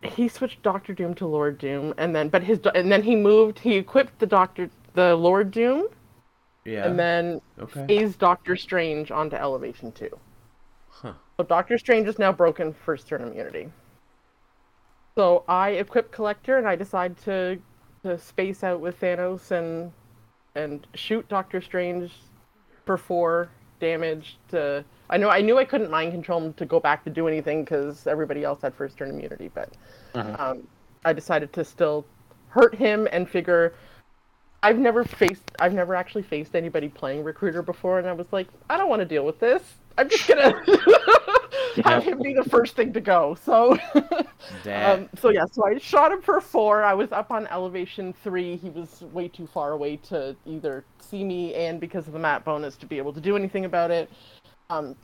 he switched Doctor Doom to Lord Doom, and then but his and then he moved. He equipped the Doctor, the Lord Doom, yeah. and then okay. phased Doctor Strange onto Elevation Two. Huh. So Doctor Strange is now broken first turn immunity. So I equip Collector, and I decide to to space out with Thanos and and shoot Doctor Strange for four damage. To I know I knew I couldn't mind control him to go back to do anything because everybody else had first turn immunity, but um, I decided to still hurt him and figure. I've never faced. I've never actually faced anybody playing recruiter before, and I was like, I don't want to deal with this. I'm just gonna have him be the first thing to go. So, um, so yeah. So I shot him for four. I was up on elevation three. He was way too far away to either see me, and because of the map bonus, to be able to do anything about it. Um,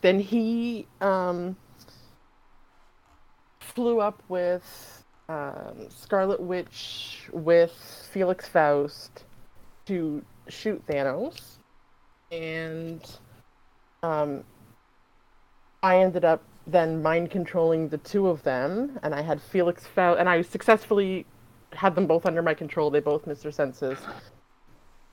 then he um, flew up with um, Scarlet Witch with Felix Faust to shoot Thanos, and um, I ended up then mind controlling the two of them, and I had Felix Faust, and I successfully had them both under my control. They both missed their senses,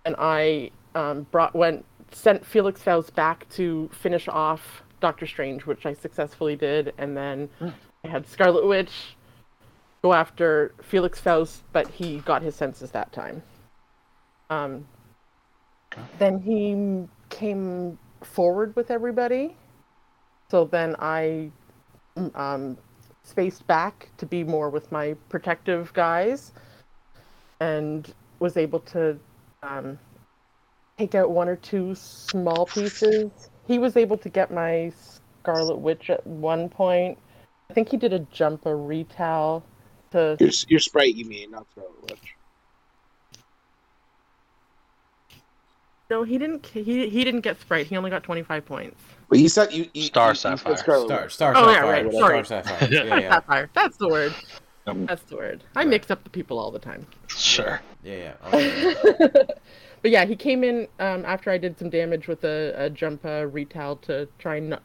and I um, brought went sent Felix Faust back to finish off Doctor Strange, which I successfully did, and then I had Scarlet Witch go after Felix Faust, but he got his senses that time. Um, then he came forward with everybody. So then I um, spaced back to be more with my protective guys and was able to um, take out one or two small pieces. He was able to get my Scarlet Witch at one point. I think he did a jump a retal to Your, your sprite, you mean, not Scarlet Witch. No he didn't he, he didn't get sprite he only got 25 points But you said you, you Star you, you Sapphire. Scarlet Star Witch. Star Oh, yeah, Sapphire. right, Star sorry. Sapphire. Yeah, yeah, Sapphire. That's the word. Um, That's the word. I mix up the people all the time. Sure. yeah, yeah. Okay. but yeah, he came in um, after I did some damage with a, a jump uh, retal to try and not,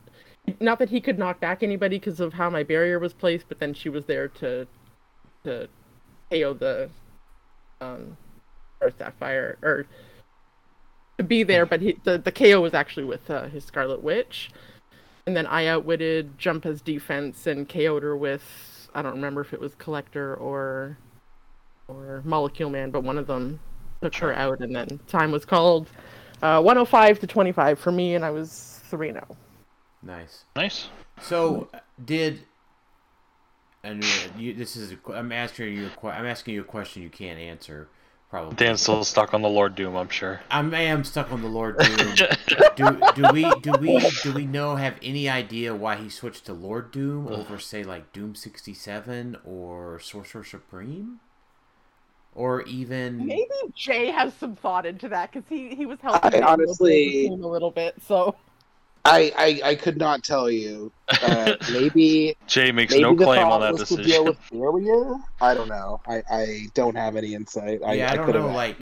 not that he could knock back anybody because of how my barrier was placed, but then she was there to to KO the um or Sapphire or to be there, but he, the the KO was actually with uh, his Scarlet Witch, and then I outwitted Jumpa's defense and KO'd her with I don't remember if it was Collector or or Molecule Man, but one of them took her out, and then time was called uh, 105 to 25 for me, and I was 3 0. nice. Nice. So did and you, this is a, que- I'm asking you a que- I'm asking you a question you can't answer. Probably. Dan's still stuck on the Lord Doom, I'm sure. I am stuck on the Lord Doom. do, do we do we do we know have any idea why he switched to Lord Doom over say like Doom sixty seven or Sorcerer Supreme, or even Maybe Jay has some thought into that because he he was helping I Daniel build the honestly- team a little bit. So I, I I could not tell you. Uh, maybe Jay makes maybe no claim on that was to deal decision. with barrier. I don't know. I, I don't have any insight. I, yeah, I, I don't know. have. Like,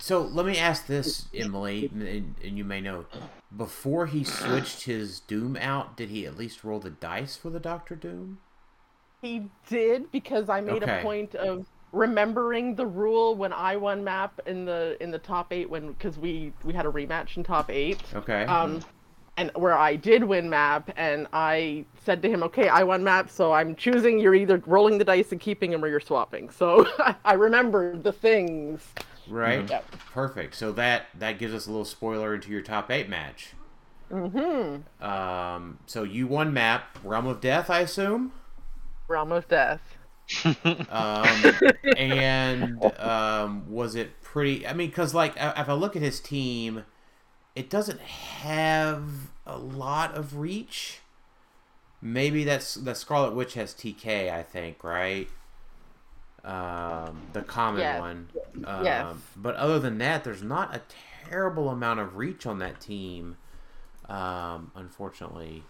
so let me ask this, Emily, and, and you may know. Before he switched his Doom out, did he at least roll the dice for the Doctor Doom? he did because I made Okay. a point of remembering the rule when I won map in the in the top eight when because we we had a rematch in top eight. Okay. um, and where I did win map, and I said to him, "Okay, I won map, so I'm choosing. You're either rolling the dice and keeping them, or you're swapping." So I remembered the things. right. Yep. Perfect. So that that gives us a little spoiler into your top eight match. Mm-hmm. Um. So you won map Realm of Death, I assume. Realm of Death. Um, and um, was it pretty? I mean, because like if I look at his team, it doesn't have a lot of reach. Maybe that's the Scarlet Witch has TK, I think, right? Um, the common Yes. one. Um, Yes. But other than that, there's not a terrible amount of reach on that team. Um, unfortunately.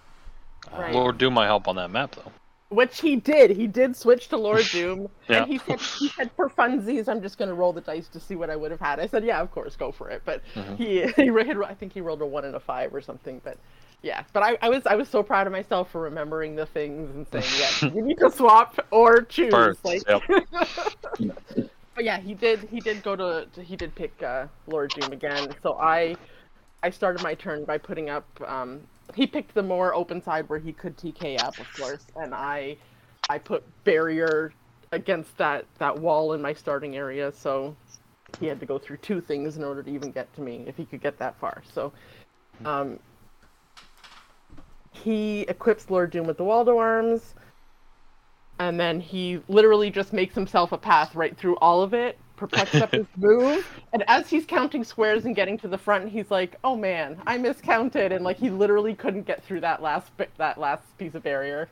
Uh, Right. Lord Doom might help on that map, though. Which he did. He did switch to Lord Doom, Yeah. and he said, he said for funsies, I'm just gonna roll the dice to see what I would have had. I said, yeah, of course, go for it. But Mm-hmm. he, he ro- I think he rolled a one and a five or something. But yeah, but I, I was I was so proud of myself for remembering the things and saying, yes, you need to swap or choose. Birds, Like, yep. but yeah, he did he did go to he did pick uh, Lord Doom again. So I I started my turn by putting up. Um, he picked the more open side where he could TK up, of course, and I I put barrier against that that wall in my starting area. So he had to go through two things in order to even get to me if he could get that far. So um, he equips Lord Doom with the Waldo arms and then he literally just makes himself a path right through all of it, perplexed up his move, and as he's counting squares and getting to the front, he's like, "Oh man, I miscounted," and like he literally couldn't get through that last bit, that last piece of barrier.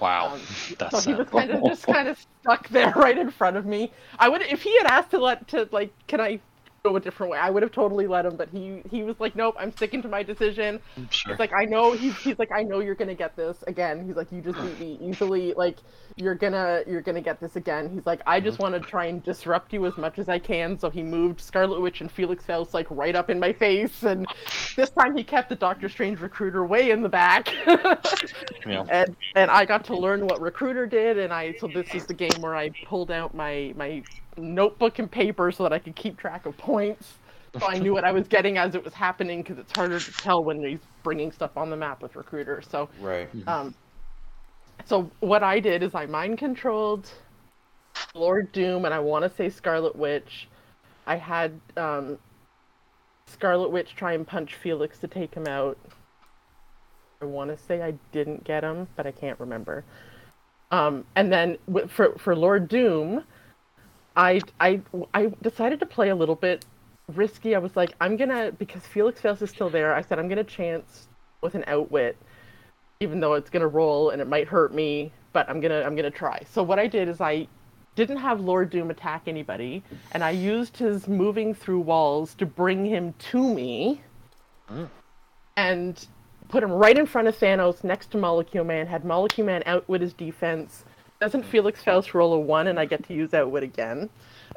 Wow. Um, That's so he was kind of just kind of stuck there right in front of me. I would if he had asked to let to like, can I go a different way? I would have totally let him, but he he was like, nope, I'm sticking to my decision. Mm, sure. He's like, I know. He's, he's like, I know you're gonna get this again. He's like, you just beat me easily. Like, you're gonna you're gonna get this again. He's like, I just mm-hmm. want to try and disrupt you as much as I can. So he moved Scarlet Witch and Felix Faust like right up in my face, and this time he kept the Doctor Strange recruiter way in the back. Yeah. and and I got to learn what recruiter did, and I so this is the game where I pulled out my my notebook and paper so that I could keep track of points. So I knew what I was getting as it was happening because it's harder to tell when he's bringing stuff on the map with recruiters. So right. um, so what I did is I mind controlled Lord Doom and I want to say Scarlet Witch. I had um, Scarlet Witch try and punch Felix to take him out. I want to say I didn't get him, but I can't remember. Um, and then for for Lord Doom, I I I decided to play a little bit risky. I was like, I'm gonna because Felix Faust is still there. I said I'm gonna chance with an outwit even though it's gonna roll and it might hurt me, but I'm gonna I'm gonna try. So what I did is I didn't have Lord Doom attack anybody, and I used his moving through walls to bring him to me, and put him right in front of Thanos next to Molecule Man. Had Molecule Man outwit his defense. Doesn't Felix Faust roll a one, and I get to use outwit again?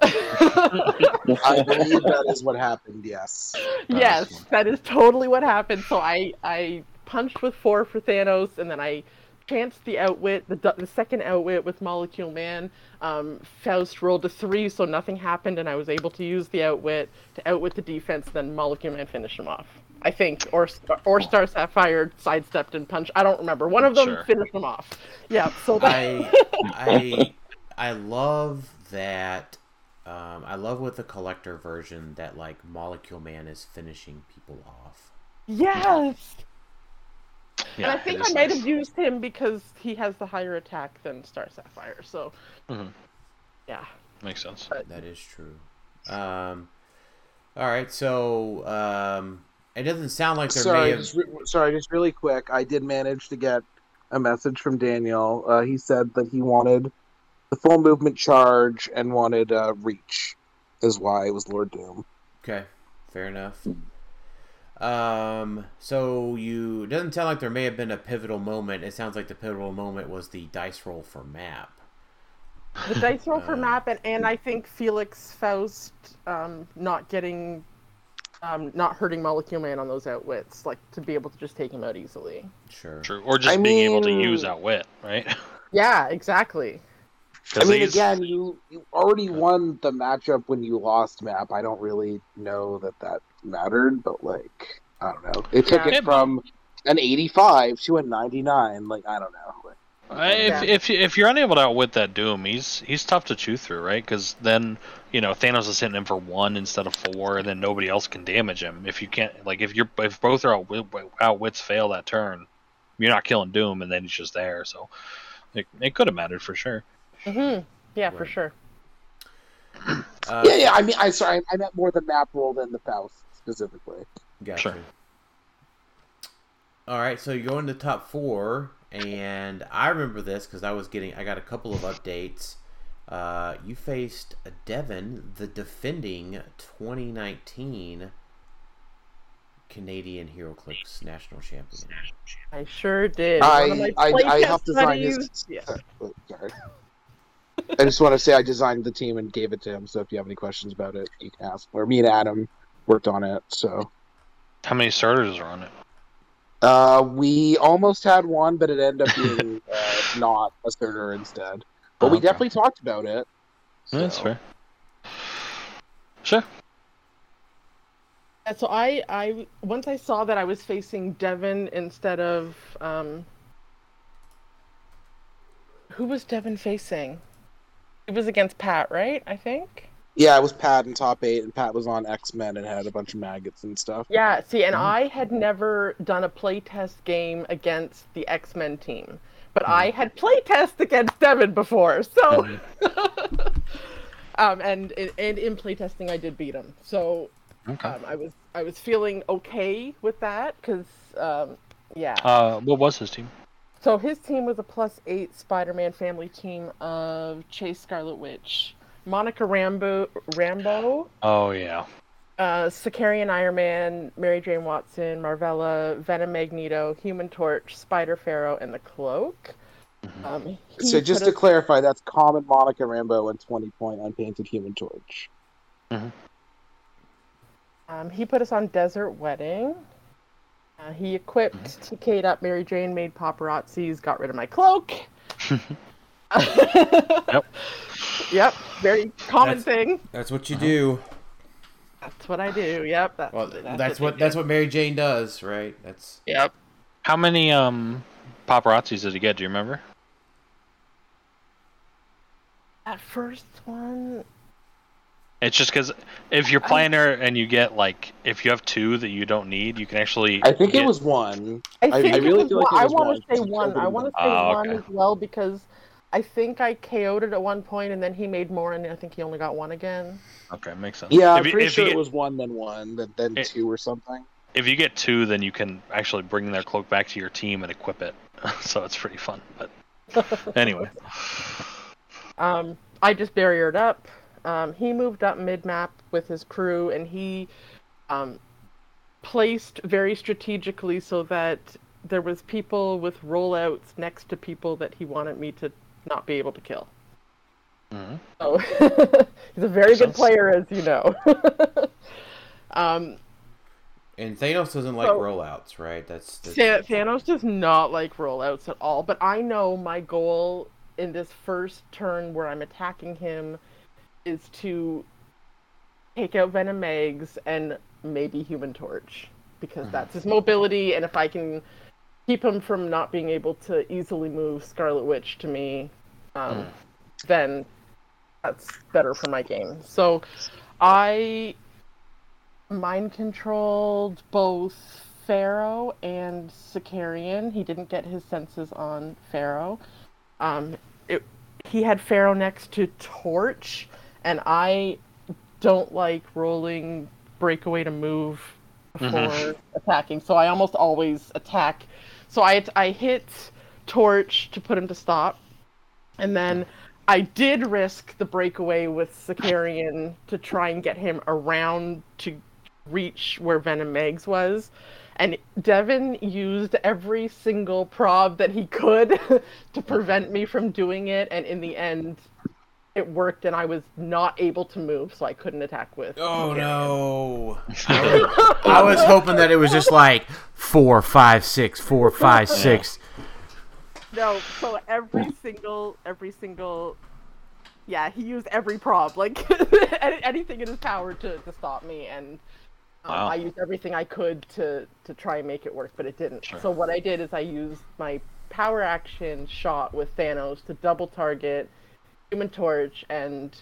I believe that is what happened. Yes. yes, that is totally what happened. So I I punched with four for Thanos, and then I chanced the outwit, the the second outwit with Molecule Man. Um, Faust rolled a three, so nothing happened, and I was able to use the outwit to outwit the defense. Then Molecule Man finished him off. I think, or or Star Sapphire sidestepped and punched. I don't remember. One of them Sure. finished him off. Yeah. So that, I I I love that. Um, I love with the collector version that like Molecule Man is finishing people off. yes. Yeah, and I think I might nice. have used him because he has the higher attack than Star Sapphire. So, Mhm. yeah. Makes sense. That is true. Um, all right, so um, it doesn't sound like there may Sorry, have. just re- sorry, just really quick. I did manage to get a message from Daniel. Uh, he said that he wanted the full movement charge and wanted uh, reach, is why it was Lord Doom. Okay, fair enough. Um, so you it doesn't sound like there may have been a pivotal moment. It sounds like the pivotal moment was the dice roll for map. The dice roll for Uh, map, and, and I think Felix Faust um, not getting, um, not hurting Molecule Man on those outwits, like to be able to just take him out easily. Sure. True. Or just I being able to mean- use outwit, right? Yeah, exactly. I mean, these- again, you you already won the matchup when you lost map. I don't really know that that mattered, but like, I don't know. It took Yeah. it from an 85 to a 99. Like, I don't know. Like, if Yeah. if if you're unable to outwit that Doom, he's he's tough to chew through, right? Because then you know Thanos is hitting him for one instead of four, and then nobody else can damage him. If you can't, like, if you're if both are outwit, outwits fail that turn, you're not killing Doom, and then he's just there. So it it could have mattered for sure. hmm Yeah, for sure. Uh, yeah, yeah. I mean, I sorry, I meant more the map roll than the Faust specifically. Gotcha. Sure. All right, so you're go into top four, and I remember this because I was getting, I got a couple of updates. Uh, you faced Devon, the defending 2019 Canadian HeroClix national champion. I sure did. I- One of my I- I playtest helped design his- Yeah. Oh, Sorry. I just want to say I designed the team and gave it to him. So if you have any questions about it, you can ask. Or me and Adam worked on it. So How many starters are on it? uh, we almost had one, but it ended up being uh, not a starter instead. But we Okay. definitely talked about it. Yeah, That's fair. Sure. And so I, I once I saw that I was facing Devon instead of um, who was Devon facing? It was against Pat, right? I think. Yeah, it was Pat in top eight, and Pat was on X Men and had a bunch of maggots and stuff. Yeah. See, and Mhm. I had never done a playtest game against the X Men team, but I had playtest against Devin before. So, um, and and in playtesting I did beat him. So Okay. um, I was I was feeling okay with that because um, yeah. Uh, what was his team? So his team was a plus eight Spider-Man family team of Chase Scarlet Witch, Monica Rambeau, Rambeau, Oh yeah. Uh, Sicarian Iron Man, Mary Jane Watson, Marvella, Venom Magneto, Human Torch, Spider Pharaoh, and the Cloak. Um, So just to us- clarify, that's common Monica Rambeau and twenty point unpainted Human Torch. um, he put us on Desert Wedding. Uh, he equipped, TK'd up Mary Jane, made paparazzis, got rid of my cloak. Yep. Yep, very common That's- thing. That's what you do. That's what I do. Yep. That's, Well, that's, they what do. that's what Mary Jane does, right? That's Yep. How many um paparazzis did he get? Do you remember? That first one. It's just because if you're playing her and you get like if you have two that you don't need, you can actually. I think get- it was one. I I- think I it really was feel like one. it I was want one, to say one. I want to say Oh, one okay. as well because I think I KO'd it at one point and then he made more and I think he only got one again. Okay, makes sense. Yeah, if I'm pretty if sure it was one, then one, then then It- two or something. If you get two, then you can actually bring their cloak back to your team and equip it. so it's pretty fun. But anyway, Um, I just barriered up. Um, he moved up mid map with his crew and he um, placed very strategically so that there was people with rollouts next to people that he wanted me to not be able to kill. Mhm. So he's a very good player, as you know. um, and Thanos doesn't like So- rollouts, right? That's, that's Tha- Thanos does not like rollouts at all, but I know my goal in this first turn where I'm attacking him is to take out Venom Eggs and maybe Human Torch because that's his mobility, and if I can keep him from not being able to easily move Scarlet Witch to me, um, then that's better for my game. So I mind controlled both Pharaoh and Sicarian. He didn't get his senses on Pharaoh. Um, it, he had Pharaoh next to Torch, and I don't like rolling breakaway to move before Mhm. attacking, so I almost always attack. So I I hit torch to put him to stop, and then I did risk the breakaway with Sicarian to try and get him around to reach where Venom Megs was. And Devin used every single prob that he could to prevent me from doing it, and in the end, it worked, and I was not able to move, so I couldn't attack with. Oh Sicarian. no! I was, hoping that it was just like four, five, six, four, five, six. No, so every single, every single, yeah, he used every prop, like anything in his power to, to stop me, and um, Wow. I used everything I could to to try and make it work, but it didn't. Sure. So what I did is I used my power action shot with Thanos to double target Human Torch and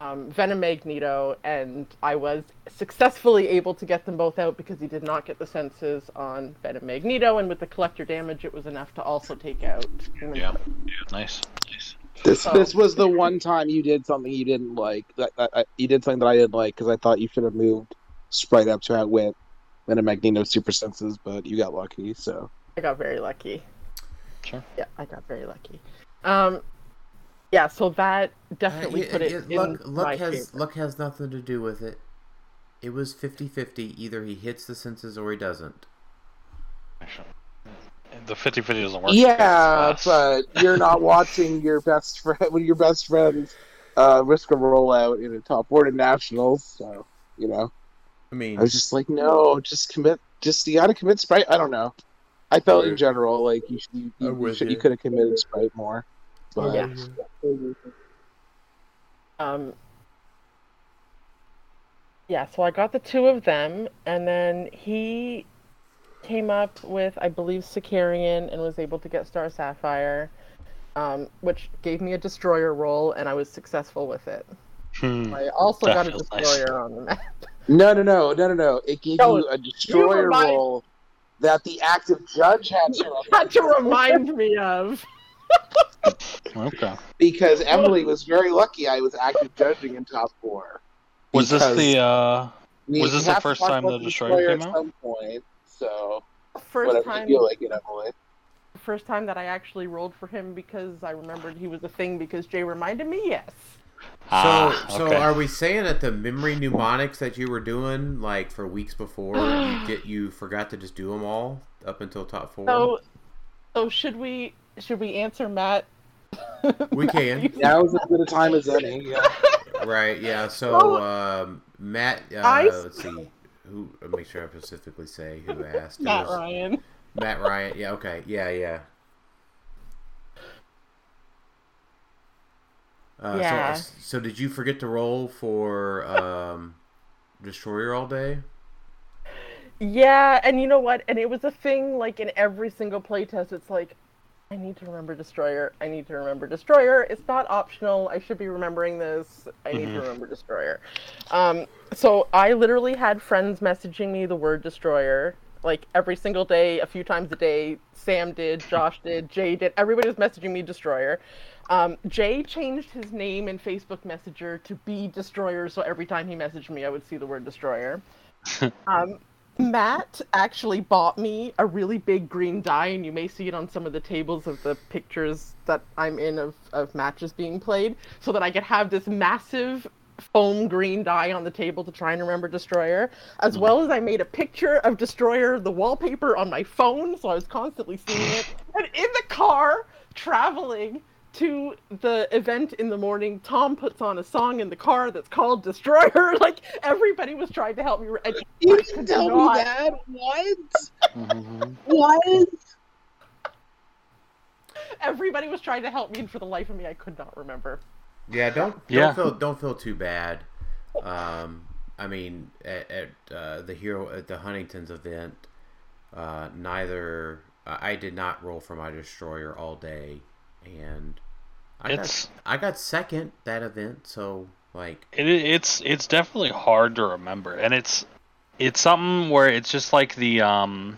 um, Venom Magneto, and I was successfully able to get them both out because he did not get the senses on Venom Magneto, and with the collector damage, it was enough to also take out Human Yeah. Torch. Nice. Nice. This So- this was the one time you did something you didn't like. That, that, I- you did something that I didn't like because I thought you should have moved Sprite up to outwit Venom Magneto super senses, but you got lucky. So I got very lucky. Sure. Yeah, I got very lucky. Um, yeah, so that definitely Uh, put it it- in luck, luck my has favor. luck has nothing to do with it. It was 50-50. Either he hits the senses or he doesn't. The 50-50 doesn't work. yeah, because it's us. but you're not watching your best friend when your best friends uh, risk a rollout in a top four to nationals. So you know, I mean, I was just like, no, just commit. Just you got to commit Sprite. I don't know. I felt in general like you should, you, you, should, you. you could have committed Sprite more. But Yeah. Um, yeah, so I got the two of them, and then he came up with, I believe, Sicarian and was able to get Star Sapphire, um, which gave me a destroyer roll, and I was successful with it. Hmm. I also That got a feels nice. destroyer on the map. No, no, no, no, no, no. It gave No, you a destroyer remind- roll that the active judge had to had to remind me of. Okay. because Emily was very lucky. I was active judging in top four. Was this the uh? we was this the first time about the Destroyer came at out? some point. So First whatever time, you feel like it, Emily. first time that I actually rolled for him because I remembered he was a thing because Jay reminded me. Yes. so Ah, so okay. are we saying that the memory mnemonics that you were doing like for weeks before you get you forgot to just do them all up until top four? So, so should we should we answer Matt? We can. Now's as good a time as any. Yeah. Right. Yeah. So Well, um, Matt. Uh, I- let's see. Who? uh, Make sure I specifically say who asked. Matt was Ryan. Matt Ryan. Yeah. Okay. Yeah. Yeah. Uh, Yeah. So, so did you forget to roll for um, Destroyer all day? Yeah, and you know what? And it was a thing like in every single playtest. It's like, I need to remember Destroyer. I need to remember Destroyer. It's not optional. I should be remembering this. I need to remember Destroyer. Um, so I literally had friends messaging me the word Destroyer like every single day, a few times a day. Sam did, Josh did, Jay did. Everybody was messaging me Destroyer. Um, Jay changed his name in Facebook Messenger to be Destroyer, so every time he messaged me, I would see the word Destroyer. um, Matt actually bought me a really big green die, and you may see it on some of the tables of the pictures that I'm in of, of matches being played, so that I could have this massive foam green die on the table to try and remember Destroyer, as mm-hmm. well as I made a picture of Destroyer, the wallpaper on my phone, so I was constantly seeing it. And in the car, traveling to the event in the morning, Tom puts on a song in the car that's called Destroyer. Like everybody was trying to help me. and You I didn't could tell not- me that. What? Mhm. What? Everybody was trying to help me, and for the life of me, I could not remember. Yeah. Don't don't Yeah. feel don't feel too bad. Um, I mean, at, at uh, the hero at the Huntington's event, uh, neither I I did not roll for my destroyer all day, and I It's- got I got second that event. So like, It, it's it's definitely hard to remember, and it's it's something where it's just like the um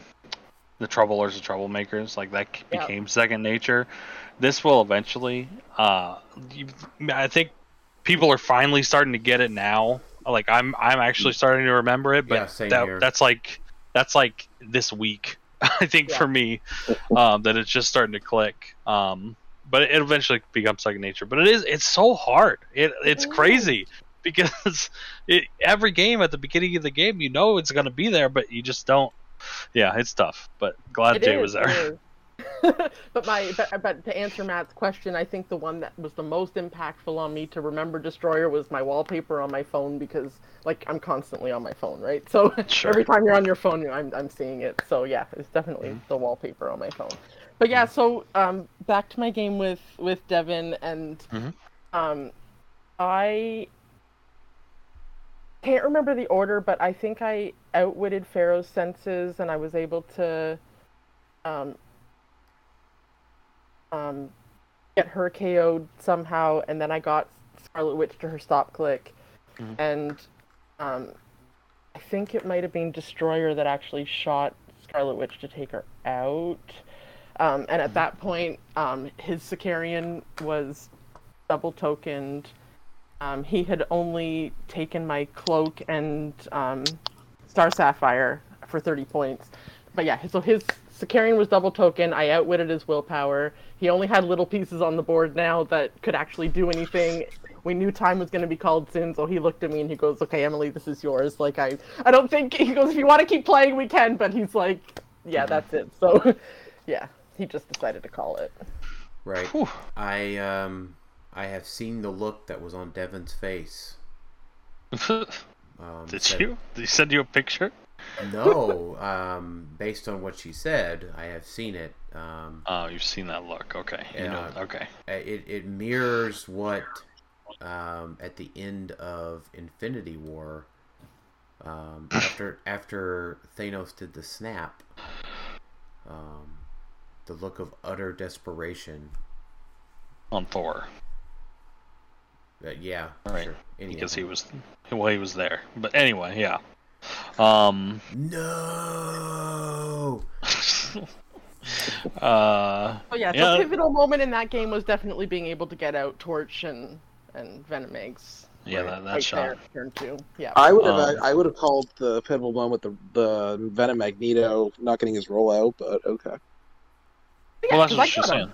the troublers and troublemakers, like that Yeah. became second nature. This will eventually. Uh, you, I think people are finally starting to get it now. Like I'm I'm actually starting to remember it, but Yeah, that, that's like that's like this week. I think Yeah. for me, um, that it's just starting to click. Um, but it eventually becomes second nature. But it is it's so hard. It it's is. crazy because it, every game at the beginning of the game you know it's gonna be there, but you just don't. Yeah, it's tough. But glad It Jay is, was there. but my but, but to answer Matt's question, I think the one that was the most impactful on me to remember Destroyer was my wallpaper on my phone because like I'm constantly on my phone, right? So Sure. every time you're on your phone, I'm I'm seeing it. So yeah, it's definitely Mm-hmm. the wallpaper on my phone. But yeah, so um, back to my game with with Devin and Mhm. um, I can't remember the order, but I think I outwitted Pharaoh's senses and I was able to um, um, get her KO'd somehow, and then I got Scarlet Witch to her stop click, Mhm. and um, I think it might have been Destroyer that actually shot Scarlet Witch to take her out. Um, and at that point, um, his Sicarian was double tokened. Um, he had only taken my cloak and um, Star Sapphire for 30 points. But yeah, so his Sicarian was double token. I outwitted his willpower. He only had little pieces on the board now that could actually do anything. We knew time was going to be called soon, so he looked at me and he goes, "Okay, Emily, this is yours." Like I, I don't think he goes, "If you want to keep playing, we can," but he's like, "Yeah, that's it." So, yeah, he just decided to call it. Right. Whew. I um I have seen the look that was on Devin's face. Um, Did said- you? Did he send you a picture? No. Um, based on what she said, I have seen it. Um, Oh, you've seen that look. Okay. You know. Yeah. Okay. it it mirrors what um, at the end of Infinity War. Um, after after Thanos did the snap, um, the look of utter desperation. On Thor, Uh, yeah, Right, sure. Anyhow. because he was, well, he was there. But anyway, yeah. Um. No. uh. Oh yeah, Yeah. the pivotal moment in that game was definitely being able to get out Torch and and Venom eggs. Yeah. Right. That, that right shot. there, turn two. Yeah. I would have Um, I would have called the pivotal moment with the the Venom Magneto not getting his rollout, but okay. Yeah, Well, that's 'cause what I she's saying. him.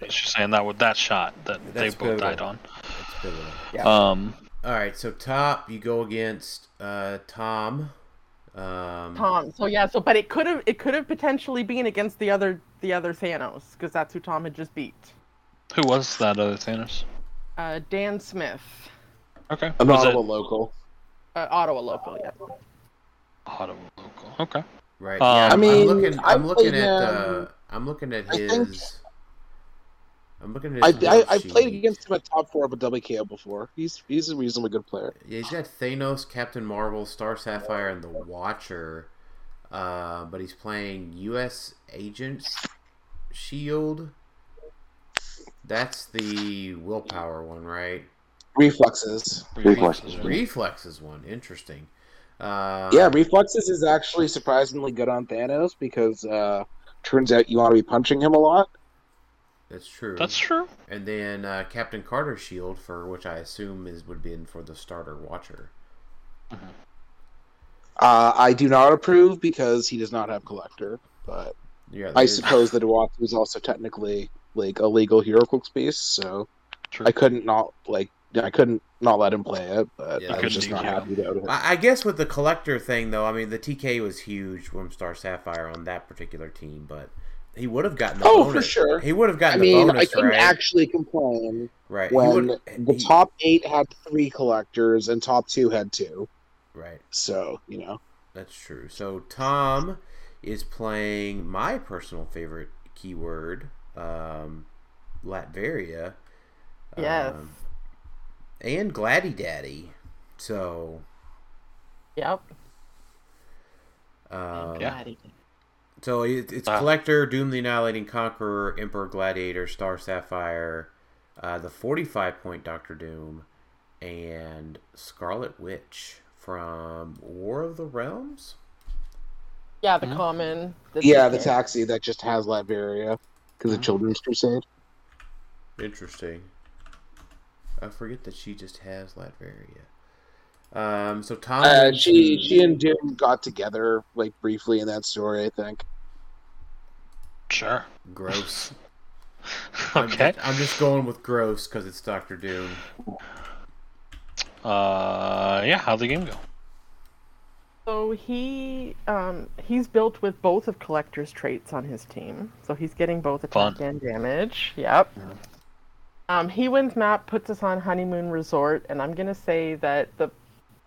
Yeah. She's saying that with that shot that they That's both died pivotal. on. It's pivotal. Yeah. Um. All right, so top you go against uh, Tom. Um, Tom. So yeah, so but it could have it could have potentially been against the other the other Thanos because that's who Tom had just beat. Who was that other Thanos? Uh, Dan Smith, Okay. An was Ottawa it local. uh, Ottawa local. Yeah. Ottawa local? Okay. Right. Um, yeah, I I'm, mean, I'm looking. I I'm looking played, at. um, Uh, I'm looking at I his. think- I'm looking at I, his. I hit I played against him at top four of a WKO before. He's he's a reasonably good player. Yeah, he's got Thanos, Captain Marvel, Star Sapphire, and the Watcher. Uh, but he's playing U.S. Agents Shield. That's the willpower one, right? Reflexes. Reflexes. Reflexes one. Interesting. Uh, Yeah, reflexes is actually surprisingly good on Thanos because uh turns out you want to be punching him a lot. that's true. That's true. And then uh, Captain Carter Shield, for which I assume is would be in for the starter Watcher. Uh, I do not approve because he does not have collector, but Yeah, I suppose that Watts was also technically like a legal hero quick space, so True. I couldn't not like I couldn't not let him play it, but Yeah, I was just couldn't not happy about it. I, I guess with the collector thing, though, I mean the TK was huge from Star Sapphire on that particular team, but he would have gotten the Oh, bonus. for sure. He would have I gotten mean, the I bonus, couldn't right? actually complain right. When the he- top eight had three collectors and top two had two. Right. So you know, That's true. So Tom is playing my personal favorite keyword, um, Latveria. Yes. um, and Gladdy Daddy. So, Yep. um, Yeah. So it, it's Ah. Collector, Doom the Annihilating Conqueror, Emperor Gladiator, Star Sapphire, uh, the 45 point Doctor Doom, and Scarlet Witch from War of the Realms? Yeah, the common. yeah, the taxi that just has Latveria because of Children's Crusade. Interesting. I forget that she just has Latveria. Um, so Tom. Uh, she she and Doom got together like briefly in that story, I think. Sure. gross. I'm Okay. just, I'm just going with gross because it's Doctor Doom. Uh, yeah. How'd the game go? So he um, he's built with both of Collector's traits on his team, so he's getting both attack Fun. and damage. Yep. Um, he wins map, puts us on Honeymoon Resort, and I'm gonna say that the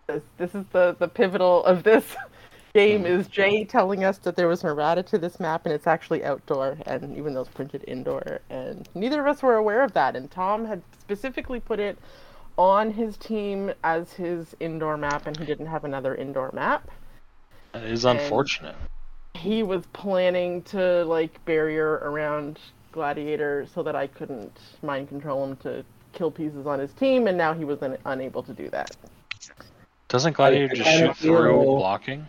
this, this is the the pivotal of this game is Jay telling us that there was errata to this map and it's actually outdoor, and even though it's printed indoor, and neither of us were aware of that. And Tom had specifically put it on his team as his indoor map, and he didn't have another indoor map That is unfortunate. he was planning to like barrier around Gladiator so that I couldn't mind control him to kill pieces on his team, and now he was un- unable to do that. Doesn't Gladiator I just kinda shoot through feel- blocking?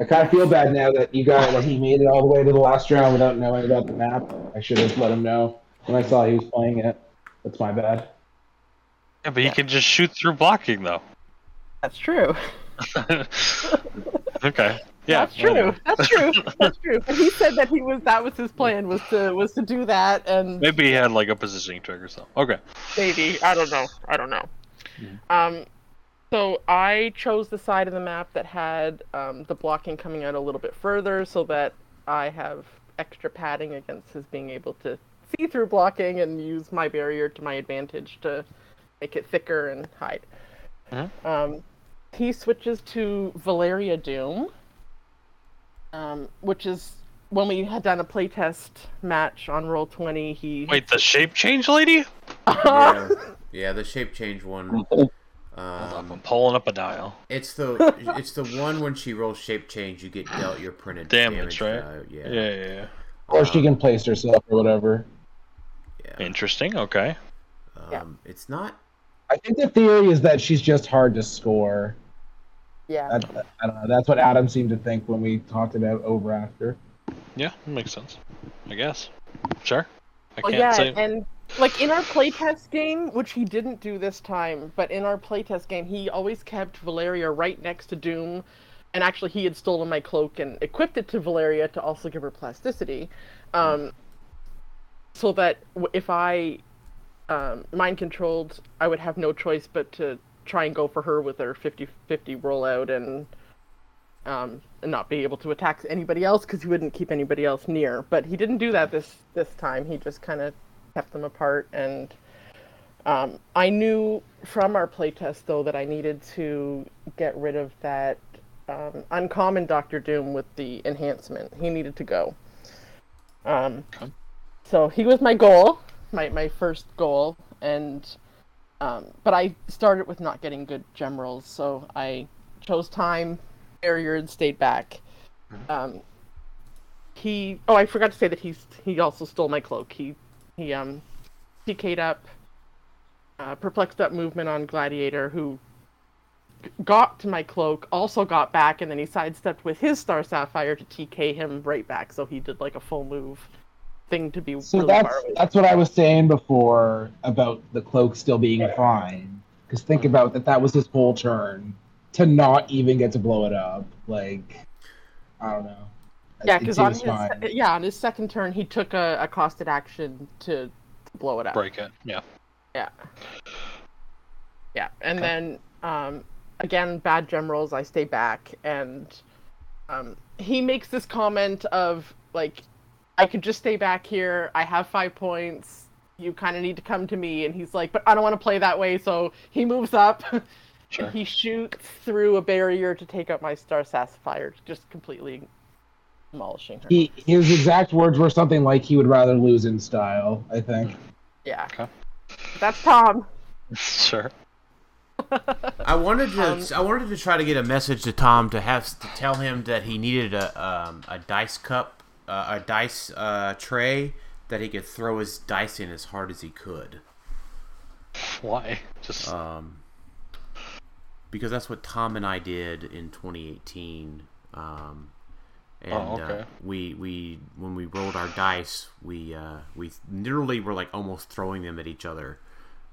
I kind of feel bad now that you got that he made it all the way to the last round without knowing about the map. I should have let him know when I saw he was playing it. That's my bad. Yeah, but he can just shoot through blocking though. That's true. okay. Yeah. That's true. whatever. That's true. That's true. But he said that he was that was his plan was to was to do that, and Maybe he had like a positioning trick or something. Okay. maybe I don't know. I don't know. Um, so I chose the side of the map that had um, the blocking coming out a little bit further, so that I have extra padding against his being able to see through blocking and use my barrier to my advantage to make it thicker and hide. Mhm. Um, he switches to Valeria Doom, um, which is when we had done a playtest match on Roll Twenty. He Wait, the shape change lady? Yeah, yeah, the shape change one. Hold up, Um, I'm pulling up a dial. it's the it's the one when she rolls shape change, you get dealt your printed Damage, right? value. Yeah. Yeah, yeah, yeah. Or she can place herself or whatever. yeah. Interesting. Okay. Yeah. Um, it's not. I think the theory is that she's just hard to score. Yeah. That, I don't know. That's what Adam seemed to think when we talked about over after. Yeah, that makes sense. I guess. Sure. I Well, can't yeah, say. and like in our playtest game, which he didn't do this time, but in our playtest game, he always kept Valeria right next to Doom, and actually he had stolen my cloak and equipped it to Valeria to also give her plasticity, um, so that if I um, mind controlled, I would have no choice but to try and go for her with her 50-50 rollout and um, and not be able to attack anybody else because he wouldn't keep anybody else near. But he didn't do that this this time. He just kind of kept them apart. And um, I knew from our playtest though that I needed to get rid of that um, uncommon Doctor Doom with the enhancement. He needed to go. Um, Okay. so he was my goal, my my first goal, and um, but I started with not getting good gem rolls, so I chose time, barrier, and stayed back. Um, he oh I forgot to say that he's he also stole my cloak. He he um PK'd up, uh, perplexed up movement on Gladiator, who got to my cloak, also got back, and then he sidestepped with his Star Sapphire to TK him right back. So he did like a full move thing to be So really that's far away. that's what I was saying before about the cloak still being fine. Because think about that that was his whole turn to not even get to blow it up. Like I don't know. Yeah, because on his fine. yeah on his second turn he took a, a costed action to, to blow it up. Break it. Yeah. Yeah. Yeah, and Okay. then um, again, bad gem rolls. I stay back, and um, he makes this comment of like, "I could just stay back here. I have five points. You kind of need to come to me." And he's like, "But I don't want to play that way." So he moves up. Sure. he shoots through a barrier to take out my Star Sapphire, just completely demolishing her. He his exact words were something like he would rather lose in style. I think. yeah, Okay. that's Tom. sure. I wanted to. Um, I wanted to try to get a message to Tom to have to tell him that he needed a um, a dice cup, uh, a dice uh, tray that he could throw his dice in as hard as he could. Why? Just Um, because that's what Tom and I did in 2018. Um, and Oh, okay. uh, we we when we rolled our dice, we uh, we literally were like almost throwing them at each other.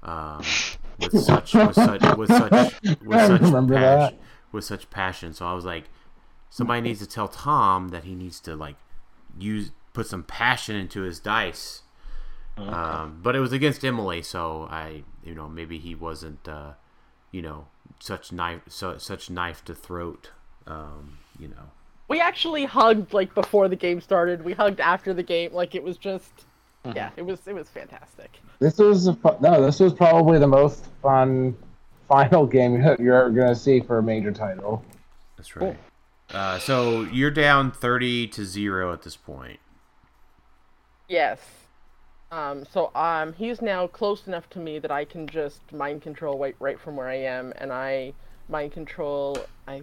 um, with such with such with such with I such remember passion, that. with such passion. So I was like, somebody needs to tell Tom that he needs to like use put some passion into his dice. Um, but it was against Emily, so I, you know, maybe he wasn't, uh, you know, such knife, so, such knife to throat, um, you know. We actually hugged like before the game started. We hugged after the game. Like it was just, yeah, it was it was fantastic. This was a no. This was probably the most fun final game you're ever gonna see for a major title. That's right. Uh, so you're down thirty to zero at this point. Yes. Um, so um, he's now close enough to me that I can just mind control right, right from where I am, and I mind control. I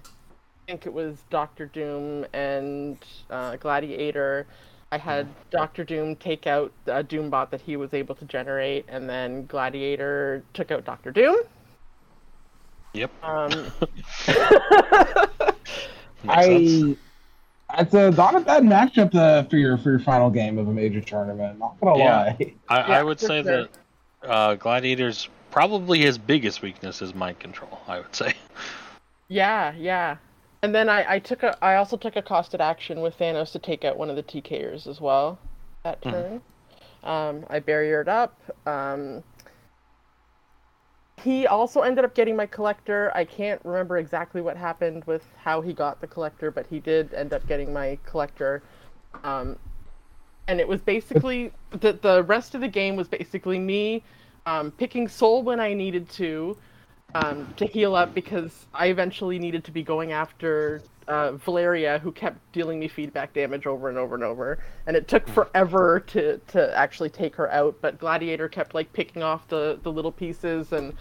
think it was Doctor Doom and uh, Gladiator. I had Doctor Doom take out a Doombot that he was able to generate, and then Gladiator took out Doctor Doom. Yep. Um, Makes sense. I it's a not a bad matchup uh, for your for your final game of a major tournament. Not gonna Yeah. lie. I, Yeah, I would say sure. that uh, Gladiator's probably his biggest weakness is mind control. I would say. Yeah, yeah. And then I, I took a I also took a costed action with Thanos to take out one of the TKers as well that turn. Um, I barriered up. Um, he also ended up getting my collector. I can't remember exactly what happened with how he got the collector, but he did end up getting my collector. Um, and it was basically the the rest of the game was basically me um, picking soul when I needed to, um, to heal up because I eventually needed to be going after uh, Valeria, who kept dealing me feedback damage over and over and over, and it took forever to to actually take her out. But Gladiator kept like picking off the the little pieces, and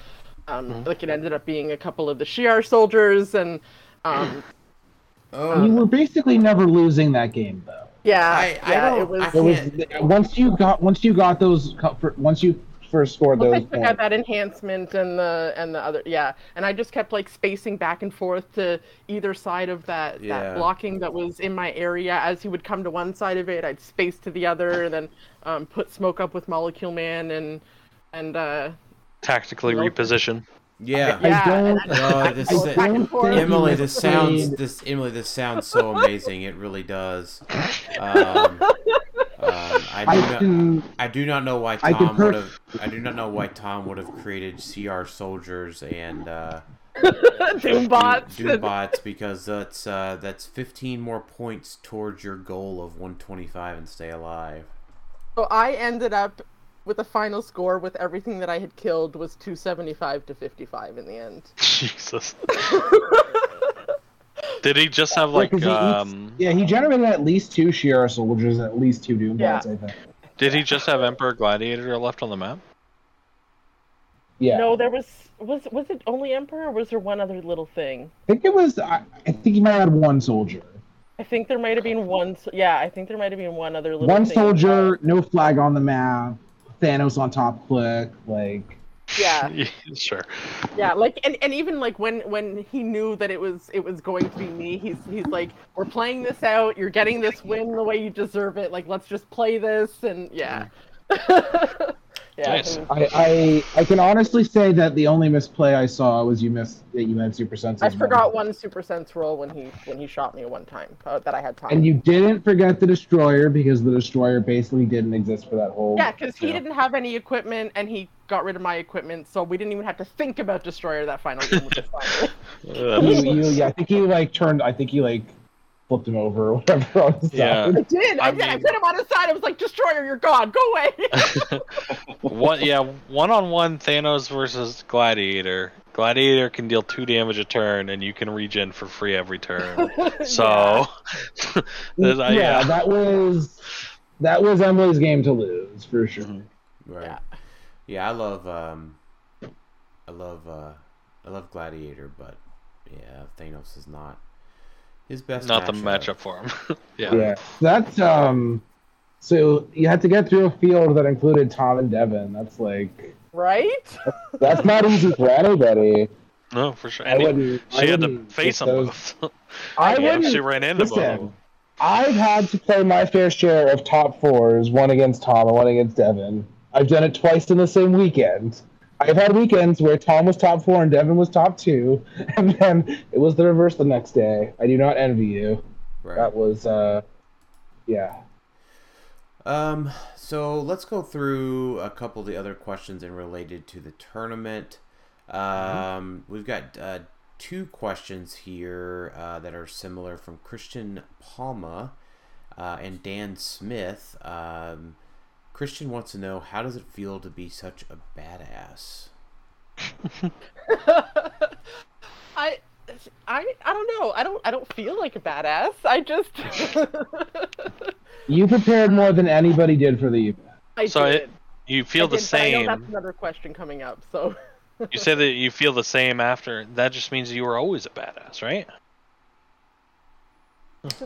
um, like it ended up being a couple of the Shi'ar soldiers, and um, you were basically never losing that game though. yeah, I- I yeah, don't- it was. I It was once you got once you got those co- for- once you first scored Once I those took that enhancement and the and the other yeah, and I just kept like spacing back and forth to either side of that Yeah. that blocking that was in my area. As he would come to one side of it, I'd space to the other, and then um, put smoke up with Molecule Man and and uh, Tactically Nope. reposition. Yeah. I yeah, don't- and I- Oh, I this go is- back. Emily, this sounds this Emily, this sounds so amazing. It really does. Um, um, I do I not. can I do not know why Tom per- would have. I do not know why Tom would have created Shi'ar soldiers and uh, Doombots. Doom, Doombots because that's uh, that's 15 more points towards your goal of 125 and stay alive. So I ended up with a final score with everything that I had killed was 275 to 55 in the end. Jesus. Did he just have Yeah, like 'cause he eats- um? yeah, he generated at least two Shi'ar soldiers and at least two Doombots, Yeah. I think. Did he just have Emperor Gladiator left on the map? Yeah. No, there was was was it only Emperor or was there one other little thing? I think it was I, I think he might have had one soldier. I think there might have been one. Yeah, I think there might have been one other little. One thing. soldier, no flag on the map, Thanos on top click, like Yeah, sure. yeah. Like, and, and even like when when he knew that it was it was going to be me, he's he's like, we're playing this out. You're getting this win the way you deserve it. Like, let's just play this. And yeah. Mm-hmm. yeah. Nice. it was- I, I I can honestly say that the only misplay I saw was you missed that you had super senses. I forgot one super sense roll when he when he shot me one time uh, that I had time. And you didn't forget the destroyer because the destroyer basically didn't exist for that whole. Yeah, because he Yeah. didn't have any equipment and he got rid of my equipment, so we didn't even have to think about destroyer that final game, which is fine. You, you, yeah, I think he like turned. I think he like flipped him over or whatever on the Yeah. side. I did. I, I did. I put him on his side. I was like, "Destroyer, you're gone. Go away." One, yeah, one on one Thanos versus Gladiator. Gladiator can deal two damage a turn, and you can regen for free every turn. So, there's- uh, yeah, yeah, that was that was Emily's game to lose for sure. Right. Yeah. Yeah, I love um, I love uh, I love Gladiator, but yeah, Thanos is not his best. not the matchup for him. yeah. Yeah, that's um. So you had to get through a field that included Tom and Devin. That's like right? that's not easy for anybody. no, for sure. I And he- wouldn't. she I had to wouldn't face them those- both. I yeah, wouldn't. she ran into both. listen, them. I've had to play my fair share of top fours, one against Tom and one against Devin. I've done it twice in the same weekend. I've had weekends where Tom was top four and Devin was top two, and then it was the reverse the next day. I do not envy you. Right. That was, uh, yeah. Um, so let's go through a couple of the other questions and related to the tournament. Um, we've got uh, two questions here uh, that are similar from Christian Palma uh, and Dan Smith. Um, Christian wants to know how does it feel to be such a badass? I, I, I don't know. I don't. I don't feel like a badass. I just. You prepared more than anybody did for the event. I So did. it, you feel I the did, but I know same. that's another question coming up. So. You say that you feel the same after. That just means you were always a badass, right?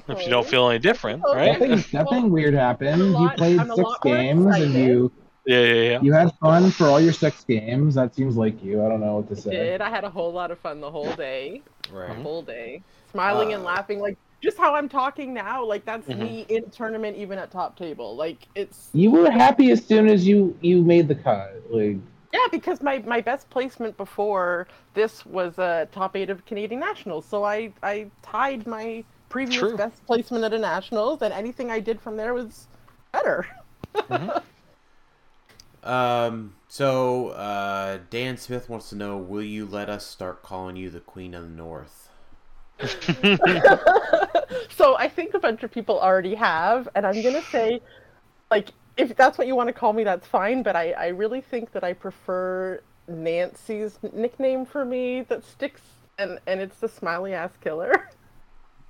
If you don't feel any different, right? Nothing, nothing weird happened. I'm You played I'm six games and you Yeah, yeah, yeah. you had fun for all your six games. That seems like you. I don't know what to say. did. I had a whole lot of fun the whole day. Right. The whole day. Smiling and Uh, laughing. Like, just how I'm talking now. Like, that's Mhm. me in tournament, even at top table. Like, it's. You were happy as soon as you you made the cut. Like Yeah, because my, my best placement before this was a top eight of Canadian Nationals. So I, I tied my previous True. best placement at a Nationals, and anything I did from there was better. Um, so uh, Dan Smith wants to know: Will you let us start calling you the Queen of the North? so I think a bunch of people already have, and I'm gonna say, like, if that's what you want to call me, that's fine. But I, I really think that I prefer Nancy's nickname for me that sticks, and and it's the smiley ass killer.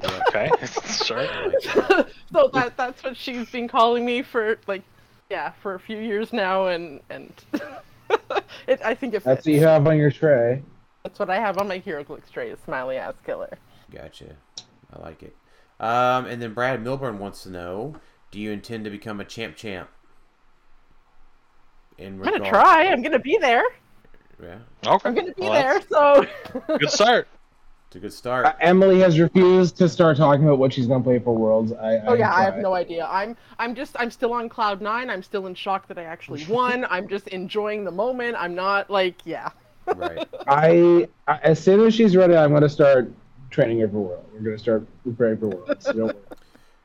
Okay, sure. so that that's what she's been calling me for, like, yeah, for a few years now, and and it, I think it that's what you have on your tray. That's what I have on my hero click tray is smiley ass killer. Gotcha. I like it. Um, and then Brad Milburn wants to know: Do you intend to become a champ champ? In I'm gonna regard- try. I'm gonna be there. Yeah, Okay. I'm gonna be Well, there. So. Good start. It's a good start. Uh, Emily has refused to start talking about what she's gonna play for Worlds. I, Oh yeah, I have no idea. I'm I'm just I'm still on cloud nine. I'm still in shock that I actually won. I'm just enjoying the moment. I'm not like yeah. right. I, I as soon as she's ready, I'm gonna start training her for Worlds. We're gonna start preparing for Worlds. Don't.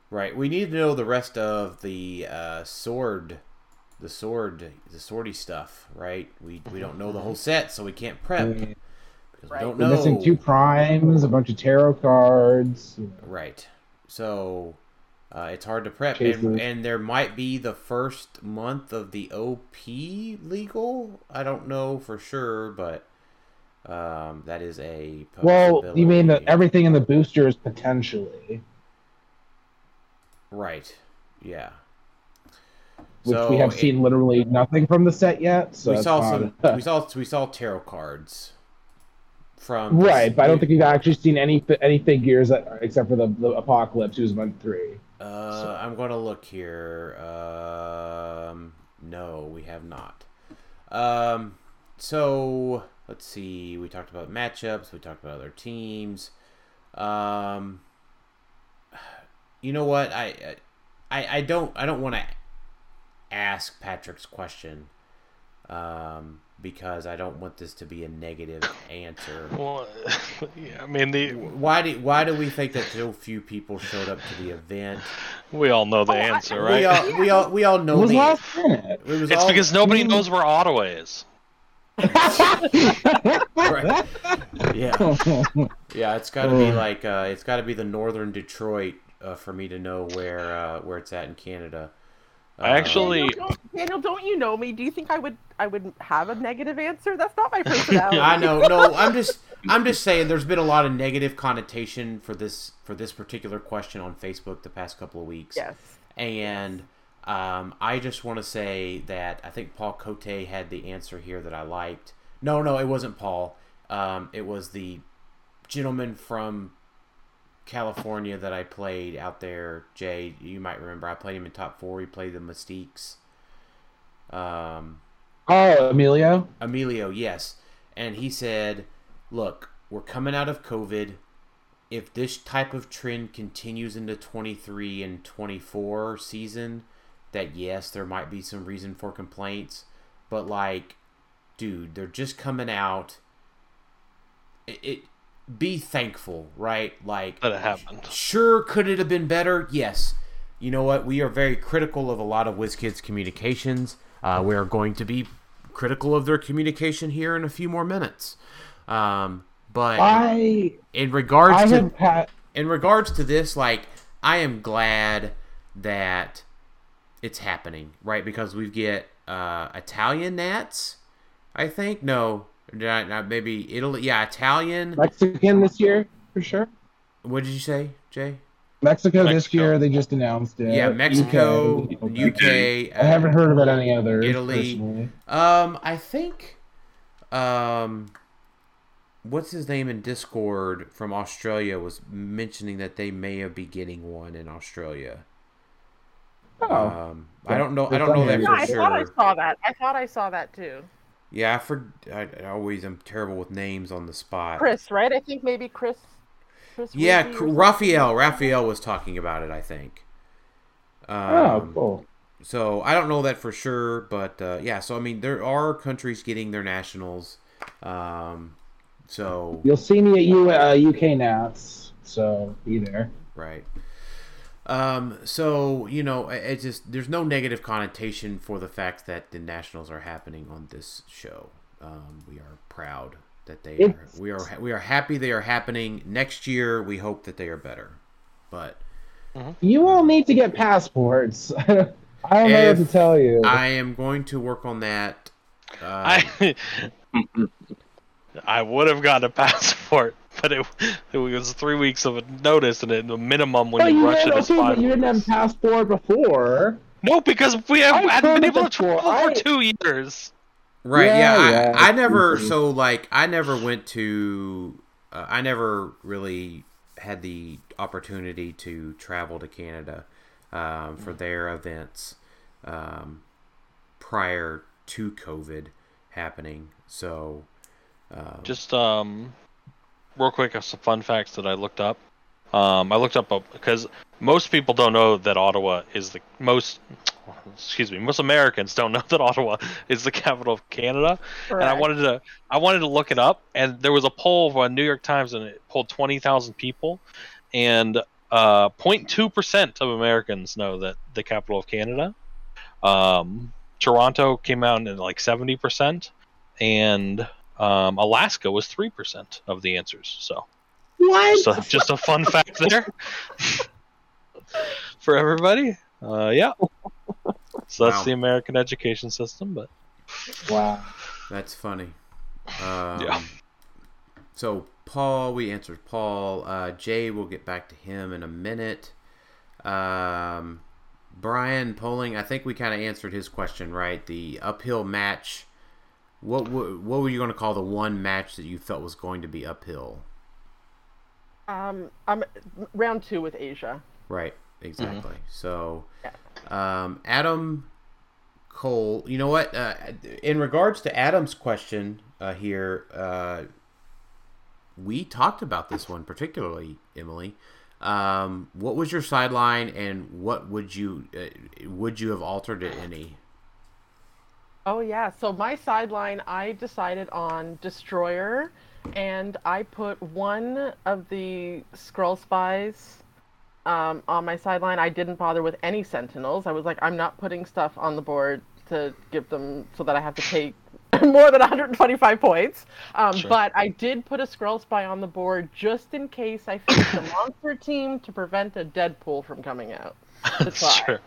Right. We need to know the rest of the uh, sword, the sword, the swordy stuff. Right. We we don't know the whole set, so we can't prep Mm. Because Right. we don't We're know. missing two primes, a bunch of tarot cards. Right. So uh, it's hard to prep, and, and there might be the first month of the OP legal. I don't know for sure, but um, that is a Well, you mean that everything in the booster is potentially, right? Yeah. which So we have it- seen literally nothing from the set yet. So we saw hard. some. we saw we saw tarot cards from right, but I don't think we've actually seen any any figures that, except for the, the Apocalypse, who's month three. Uh, I'm going to look here. Um, no, we have not. Um, so let's see. We talked about matchups. We talked about other teams. Um, you know what? I I, I don't I don't want to ask Patrick's question. Um, because I don't want this to be a negative answer. Well, yeah, I mean, the Why do why do we think that so few people showed up to the event? we all know the Oh, I- answer, right? We all we all we all know It was the last minute. it was it's all, because nobody Mm. knows where Ottawa is. Right. Yeah, yeah. It's got to be like uh, it's got to be the northern Detroit uh, for me to know where uh, where it's at in Canada. I actually- Daniel don't, Daniel, don't you know me? Do you think I would I would have a negative answer? That's not my personality. I know. No, I'm just I'm just saying. There's been a lot of negative connotation for this for this particular question on Facebook the past couple of weeks. Yes. And um, I just want to say that I think Paul Cote had the answer here that I liked. No, no, it wasn't Paul. Um, it was the gentleman from California that I played out there. Jay, you might remember. I played him in top four. He played the Mystiques. Um, oh, Emilio. Emilio, yes. And he said, Look, we're coming out of COVID. If this type of trend continues into 23 and 24 season, that yes, there might be some reason for complaints. But, like, dude, they're just coming out. It, it be thankful, right? Like That it happened. Sure, could it have been better? Yes. You know what? We are very critical of a lot of WizKids communications. Uh, we are going to be critical of their communication here in a few more minutes. Um, but I in regards I to had in regards to this, like I am glad that it's happening, right? Because we get uh, Italian Nats, I think. No, not, not maybe Italy. Yeah, Italian. Mexican this year for sure. What did you say, Jay? Mexico, this year they just announced it. Yeah, Mexico, UK. UK. I haven't heard about any other. Italy. personally. Um, I think, um, what's his name in Discord from Australia was mentioning that they may be getting one in Australia. Oh, Um, I don't know. I don't know that you. for Yeah, I thought I saw that. I thought I saw that too. Yeah, I for I, I always am terrible with names on the spot. Chris, right? I think maybe Chris. Chris Yeah, Ruby or Cr- something. Raphael. Raphael was talking about it. I think. Um, oh, cool. So I don't know that for sure, but uh, yeah. So I mean, there are countries getting their nationals. Um, so You'll see me at U, uh, UK Nats, so be there. right. Um, so you know, it, it just there's no negative connotation for the fact that the nationals are happening on this show. Um, we are proud that they are. We are we are happy they are happening next year. We hope that they are better, but You all need to get passports. I don't know what to tell you. I am going to work on that. Uh, I I would have gotten a passport, but it, it was three weeks of a notice, and it, the minimum when But you you, rush had, it is okay, five. but you didn't have weeks. passport before. No, because we have I've hadn't been able to before. travel I- for two years. Right. Yeah. Yeah, I, yeah, I never. mhm. So like, I never went to. Uh, I never really had the opportunity to travel to Canada um, for their events um, prior to COVID happening. So. Um, Just um, real quick, uh, some fun facts that I looked up. Um, I looked up because most people don't know that Ottawa is the most. Excuse me, most Americans don't know that Ottawa is the capital of Canada. and I wanted to I wanted to look it up, and there was a poll on New York Times, and it polled twenty thousand people, and uh, 0.2 percent of Americans know that the capital of Canada. Um, Toronto came out at like seventy percent, and um, Alaska was three percent of the answers. So, What? so just a fun fact there for everybody. Uh, yeah. So that's Wow. the American education system, but Wow. That's funny. Um, Yeah. So Paul, we answered Paul. Uh, Jay, we'll get back to him in a minute. Um, Brian Polling, I think we kind of answered his question right. The uphill match. What what, what were you going to call the one match that you felt was going to be uphill? Um, I'm round two with Asia. Right, exactly. So, Yeah. um, Adam Cole, you know what? Uh, in regards to Adam's question uh, here, uh, we talked about this one particularly, Emily. Um, what was your sideline, and what would you uh, would you have altered it any? Oh yeah. So my sideline, I decided on destroyer, and I put one of the Skrull spies um, on my sideline. I didn't bother with any sentinels. I was like, I'm not putting stuff on the board to give them so that I have to take more than 125 points. Um, Sure. But I did put a Skrull spy on the board just in case I faced a monster team to prevent a Deadpool from coming out. To try. sure.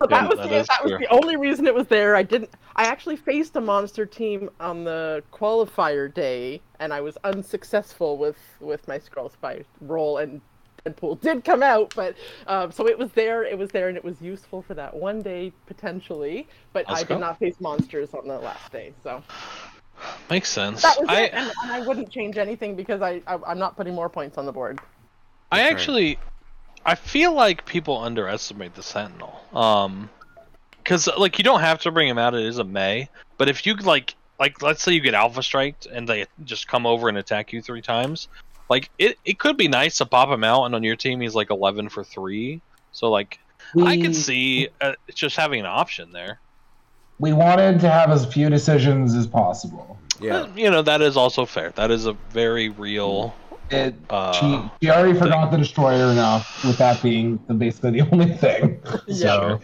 So Yeah, that was that the, is that was the only reason it was there. I didn't. I actually faced a monster team on the qualifier day, and I was unsuccessful with with my Skrull spy roll. And Deadpool did come out, but um, so it was there. It was there, and it was useful for that one day potentially. But Let's I go. did not face monsters on the last day, so Makes sense. that was I, it. And, and I wouldn't change anything because I, I I'm not putting more points on the board. I That's right. actually, I feel like people underestimate the Sentinel. Um, because like you don't have to bring him out. It is a May, but if you like, like let's say you get Alpha Striked and they just come over and attack you three times, like it, it could be nice to pop him out, and on your team he's like eleven for three. So like I We- could see uh, just having an option there. we wanted to have as few decisions as possible. Yeah. You know that is also fair. That is a very real. It, Uh, she she already forgot the destroyer enough, with that being the, basically the only thing. So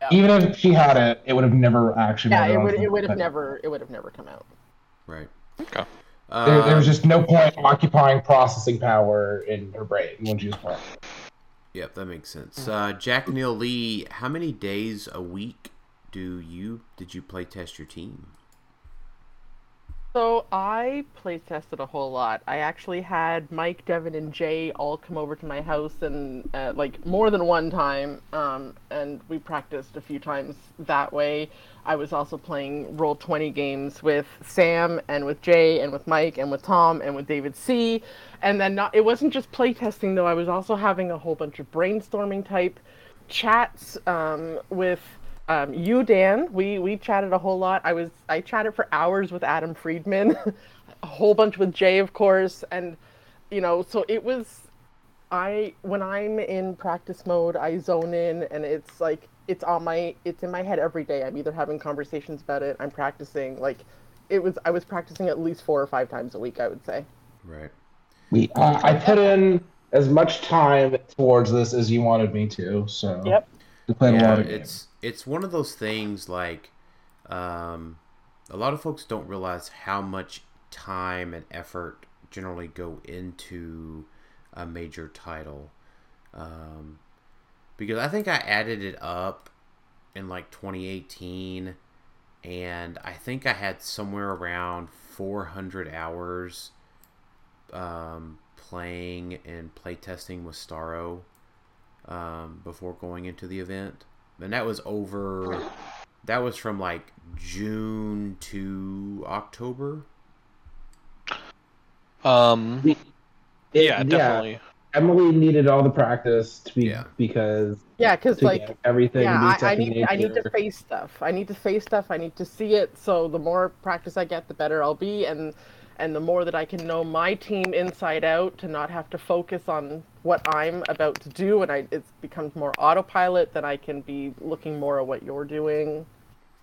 Yeah. even if she had it, it would have never actually. Yeah, it would it would have never it would have never come out. Right. Okay. There, there was Um, just no point occupying processing power in her brain when she was playing. Yep, that makes sense. Uh, Jack Neil Lee, how many days a week do you did you play test your team? So I play tested a whole lot. I actually had Mike, Devin, and Jay all come over to my house and uh, like more than one time, um, and we practiced a few times that way. I was also playing roll twenty games with Sam and with Jay and with Mike and with Tom and with David C. And then not it wasn't just play testing though. I was also having a whole bunch of brainstorming type chats um, with um, you, Dan. We we chatted a whole lot. I was I chatted for hours with Adam Friedman, a whole bunch with Jay, of course, and you know, so it was. I when I'm in practice mode, I zone in, and it's like it's on my it's in my head every day. I'm either having conversations about it, I'm practicing. Like it was I was practicing at least four or five times a week. I would say. Right. We uh, I put in as much time towards this as you wanted me to, so Yep. We played a Yeah, lot of games. it's it's one of those things like um, a lot of folks don't realize how much time and effort generally go into a major title. Um, because I think I added it up in like 2018 and I think I had somewhere around 400 hours um, playing and playtesting with Starro um, before going into the event. And that was over, that was from like June to October. Um. It- Yeah, definitely. Emily needed all the practice to be Yeah. because Yeah, because like everything. yeah I, I second need I need to face stuff i need to face stuff i need to see it so the more practice i get the better i'll be and and the more that i can know my team inside out to not have to focus on what i'm about to do and i it becomes more autopilot then i can be looking more at what you're doing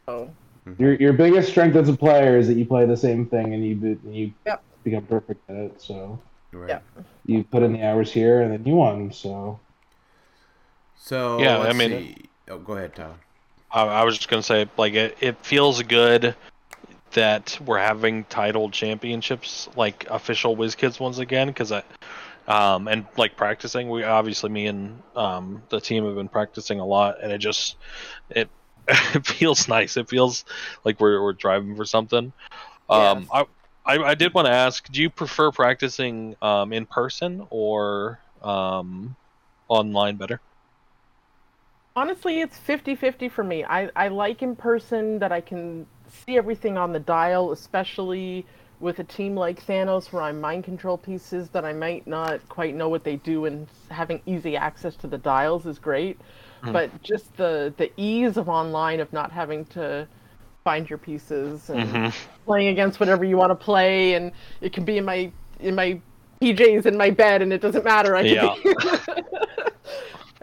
so mm-hmm. Your your biggest strength as a player is that you play the same thing and you be- you Yep. become perfect at it. So Right. Yeah. you put in the hours here and then you won. So So Yeah, I mean- see. Oh, go ahead, Tyler. I, I was just gonna say, like, it, it feels good that we're having title championships, like official WizKids ones again, because I, um, and like practicing. We obviously me and um the team have been practicing a lot, and it just it it feels nice. It feels like we're we're driving for something. Um, Yes. I, I I did want to ask, do you prefer practicing um in person or um online better? honestly it's 50-50 for me I, I like in person that i can see everything on the dial especially with a team like thanos where i'm mind control pieces that i might not quite know what they do and having easy access to the dials is great but just the the ease of online of not having to find your pieces and Mhm. playing against whatever you want to play and it can be in my in my PJs in my bed and it doesn't matter I can Yeah.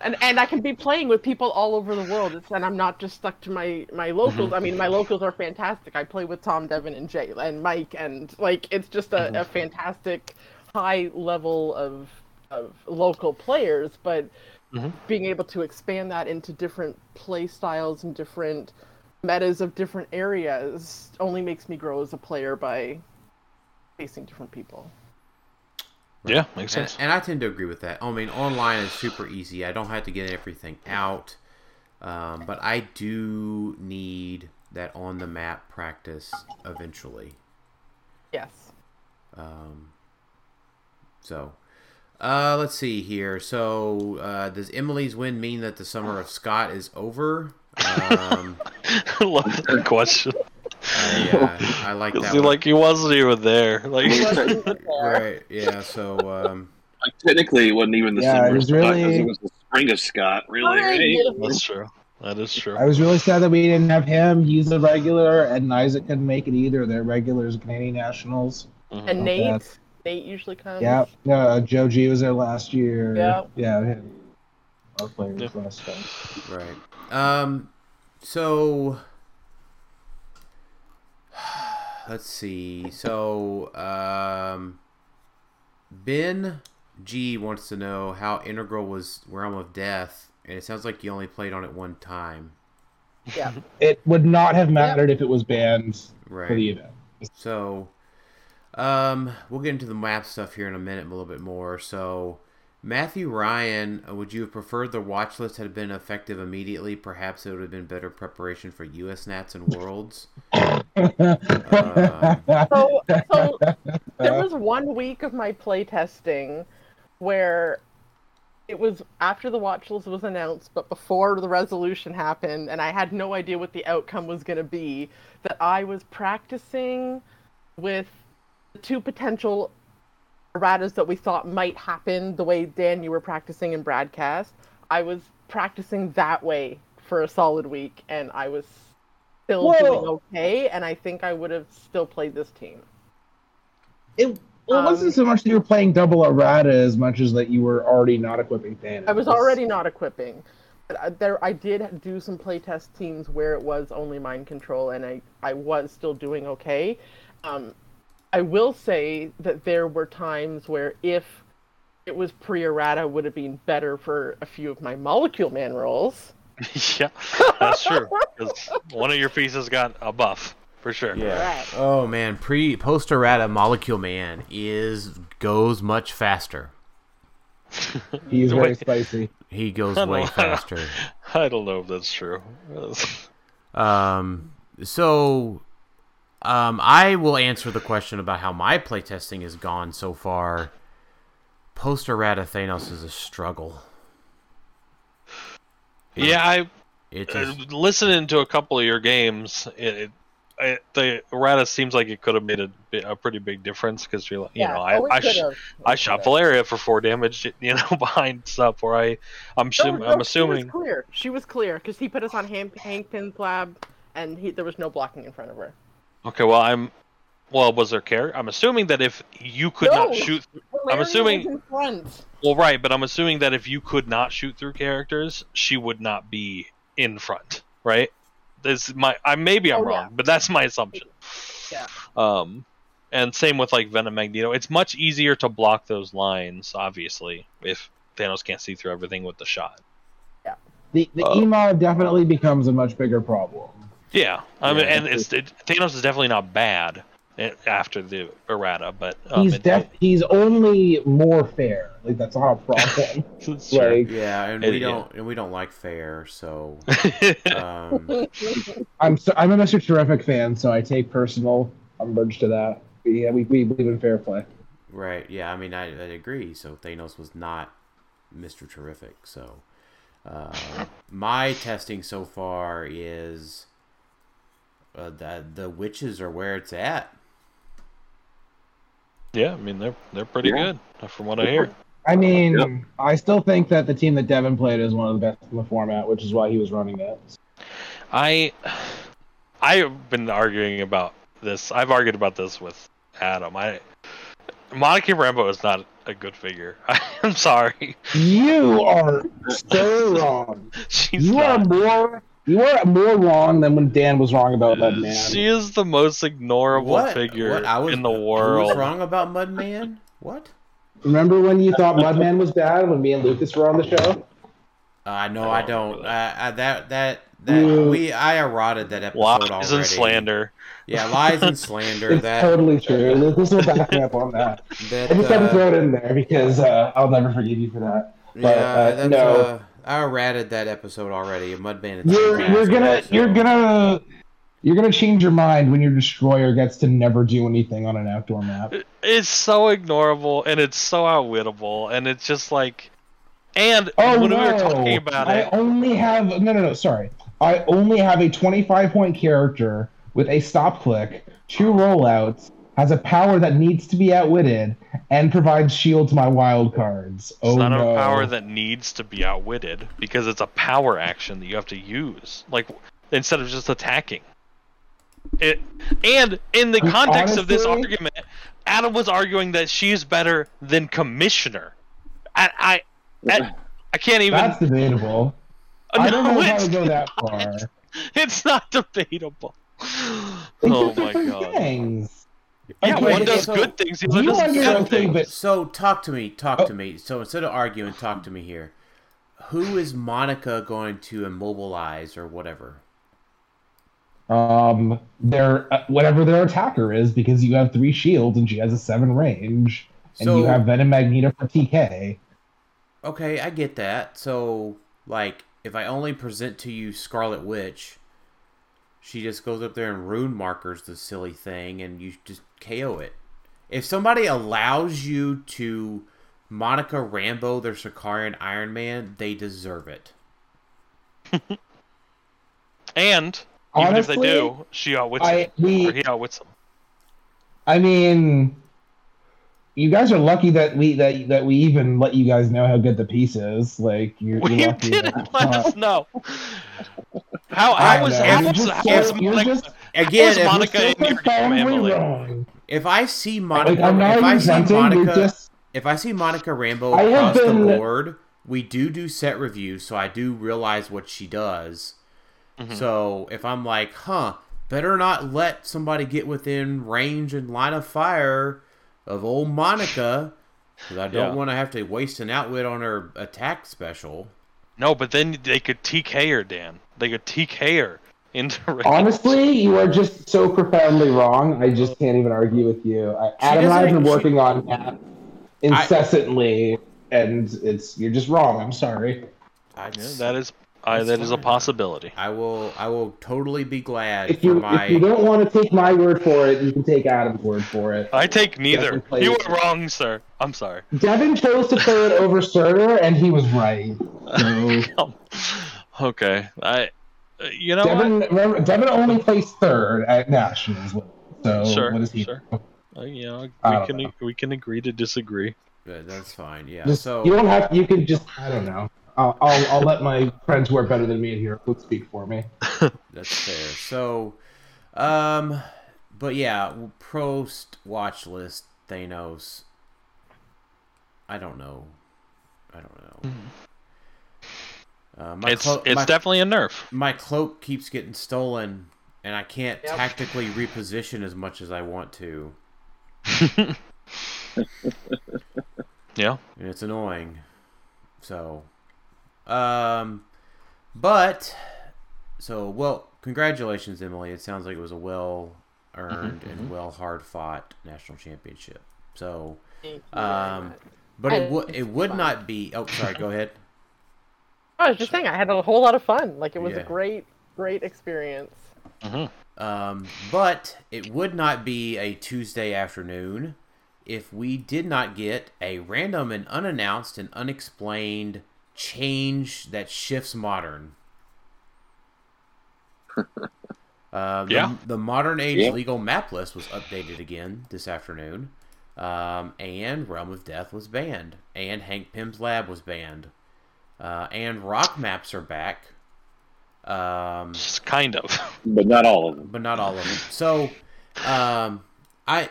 and and I can be playing with people all over the world. It's, and I'm not just stuck to my my locals. I mean my locals are fantastic. I play with Tom Devin and Jay and Mike and like it's just a, a fantastic high level of of local players but Mhm. being able to expand that into different play styles and different metas of different areas only makes me grow as a player by facing different people. Yeah, makes And, sense. and I tend to agree with that. I mean, online is super easy. I don't have to get everything out, um, but I do need that on the map practice eventually. Yes. Um, so, uh, let's see here. So, uh, does Emily's win mean that the summer of Scott is over? Um, Love that question. I, uh, I like that. See, one. like he wasn't even there. Like, right? Yeah. So, um, Like, technically, it wasn't even the Yeah, summer it was really- it was the spring of Scott, really, right? that's true. That is true. I was really sad that we didn't have him. He's a regular, and Isaac couldn't make it either. They're regulars, Canadian nationals. Mhm. And Nate, bad. Nate usually comes. Yeah, uh, Joe G was there last year. Yeah. yeah. Our players Yeah. last time. right. Um, so let's see. So, um, Ben G wants to know how Integral was Realm of Death, and it sounds like you only played on it one time. Yeah. It would not have mattered if it was banned Right. for the event. So, um, we'll get into the map stuff here in a minute, a little bit more. So, Matthew Ryan, uh, would you have preferred the watch list had been effective immediately? Perhaps it would have been better preparation for US Nats and Worlds. So, so there was one week of my playtesting where it was after the watch list was announced, but before the resolution happened, and I had no idea what the outcome was going to be. That I was practicing with the two potential erratas that we thought might happen, the way Dan you were practicing in broadcast. I was practicing that way for a solid week, and I was still Whoa. doing okay. And I think I would have still played this team. It, well, it wasn't Um, so much that you were playing double errata as much as that you were already not equipping Thanos. I was already not equipping. But I- there, I did do some playtest teams where it was only mind control, and I, I was still doing okay. Um, I will say that there were times where if it was pre-errata, would have been better for a few of my molecule man rolls. yeah, that's true. 'Cause one of your pieces got a buff for sure. Right. Oh man, pre post errata Molecule Man is goes much faster. He's way spicy. He goes way faster. I don't know if that's true. Um, so, um, I will answer the question about how my playtesting has gone so far. Post errata Thanos is a struggle. yeah, I It's uh, listening to a couple of your games. It, it, it the errata seems like it could have made a, a pretty big difference because you're like, you know, I oh, it I, sh- I shot. Valeria for four damage, you know, behind stuff where I I'm No, no, I'm assuming she was clear. She was clear because he put us on Hank, Hank Pym's lab, and he, there was no blocking in front of her. Okay, well, I'm. Well, was there care? I'm assuming that if you could No! not shoot. Valeria assuming- was in front. Well, right, but I'm assuming that if you could not shoot through characters, she would not be in front, right? This is my. I maybe I'm Oh, wrong, yeah. but that's my assumption. Yeah. Um, and same with like Venom Magneto. It's much easier to block those lines, obviously, if Thanos can't see through everything with the shot. Yeah. The the Uh, emo definitely becomes a much bigger problem. Yeah, I mean, Yeah. and it's it, Thanos is definitely not bad after the errata, but um, he's it- def he's only more fair. Like that's not a problem. it's true. like yeah, and It- we don't and we don't like fair, so um, I'm so, I'm a Mr. Terrific fan, so I take personal umbrage to that. But yeah, we, we believe in fair play. right, yeah. I mean, I, I agree. So Thanos was not Mister Terrific. So uh, my testing so far is uh, that the witches are where it's at. yeah, I mean they're they're pretty Yeah. good from what I hear. I mean, Yep. I still think that the team that Devin played is one of the best in the format, which is why he was running it. I I've been arguing about this. I've argued about this with Adam. I Monica Rambeau is not a good figure. I'm sorry. You are so wrong. She's You are not. more you are more wrong than when Dan was wrong about that man. She is the most ignorable What figure What? I was, in the world. who was wrong about Mudman? What? Remember when you thought Mudman was bad when me and Lucas were on the show? Uh, no, I I don't don't. Uh, uh, that that that You- we I eroded that episode Lies already. and slander. Yeah, lies and slander. It's that totally true. Lucas will back me up on that. that I just had to uh, throw it in there because uh, I'll never forgive you for that. But, yeah, uh, that's, no. I ratted that episode already. Mudman. is You're you're gonna so- you're gonna you're gonna change your mind when your destroyer gets to never do anything on an outdoor map. It's so ignorable and it's so outwittable and it's just like and Oh when no! we were talking about I it only have no no no sorry. I only have a 25 point character with a stop click, two rollouts, has a power that needs to be outwitted, and provides shield to my wild cards. It's oh not no! a power that needs to be outwitted because it's a power action that you have to use, like instead of just attacking. It and in the context of this argument, Adam was arguing that she's better than Commissioner. I I, I, I can't even. That's debatable. Uh, I don't know it's would go that not. far. It's not debatable. oh my god. Things. Yeah, Okay, one does so- good things, the other you does bad understand things. that So talk to me, talk Oh. to me. So instead of arguing, talk to me here. Who is Monica going to immobilize or whatever? um their uh, whatever their attacker is because you have three shields and she has a seven range and So- you have Venom Magneto for TK. Okay, I get that. So like, if I only present to you Scarlet Witch, she just goes up there and rune markers the silly thing, and you just KO it. If somebody allows you to Monica Rambeau their Sicarian Iron Man, they deserve it. And even if they do, she outwits I him, we or he outwits them. I mean, you guys are lucky that we that that we even let you guys know how good the piece is. Like you're, We you're lucky didn't that- let us know. How I how was know, how you're was just how so- was you're Monica, just- Again, if, Monica You're in your so profoundly family? wrong. if I see Monica, I'm if I see Monica, just if I see Monica Rambeau I across been- the board, we do do set reviews, so I do realize what she does. Mm-hmm. So if I'm like, huh, better not let somebody get within range and line of fire of old Monica, because I don't Yeah. want to have to waste an outwit on her attack special. No, but then they could TK her, Dan. They could TK her into range. Honestly, you are just so profoundly wrong. I just can't even argue with you. I, Adam and I have doesn't- been she- working on that incessantly, and it's you're just wrong. I'm sorry. I, Yeah, that is I, That's that is a possibility. I will. I will totally be glad If for you my. if you don't want to take my word for it, you can take Adam's word for it. I take neither. You were wrong, sir. I'm sorry. Devin chose to play it over Surtur, and he was right. So okay, I. uh, You know Devin. Remember, Devin only placed third at nationals. So? Sure, what is he? sure. Uh, you know, we can know. we can agree to disagree. Yeah, that's fine. Yeah. Just, so you don't have. You can just. I don't know. I'll, I'll I'll let my friends who are better than me in here who speak for me. That's fair. So, um, but yeah, Prost watch list Thanos. I don't know. I don't know. Uh, my it's clo- it's my, definitely a nerf. my cloak keeps getting stolen, and I can't Yep. tactically reposition as much as I want to, Yeah. and it's annoying. So, um, but so well. Congratulations, Emily. It sounds like it was a well earned and well hard fought national championship. So, Thank you very um, much. but it would it would fine. not be. Oh, sorry. Go ahead. I was just saying, I had a whole lot of fun. Like it was Yeah. a great, great experience. Um, but it would not be a Tuesday afternoon if we did not get a random and unannounced and unexplained change that shifts modern. Uh, the, Yeah. the modern age Yeah. legal map list was updated again this afternoon, um, and Realm of Death was banned, and Hank Pym's Lab was banned, uh, and rock maps are back. Um, Just kind of. but not all of them. but not all of them. So, um, I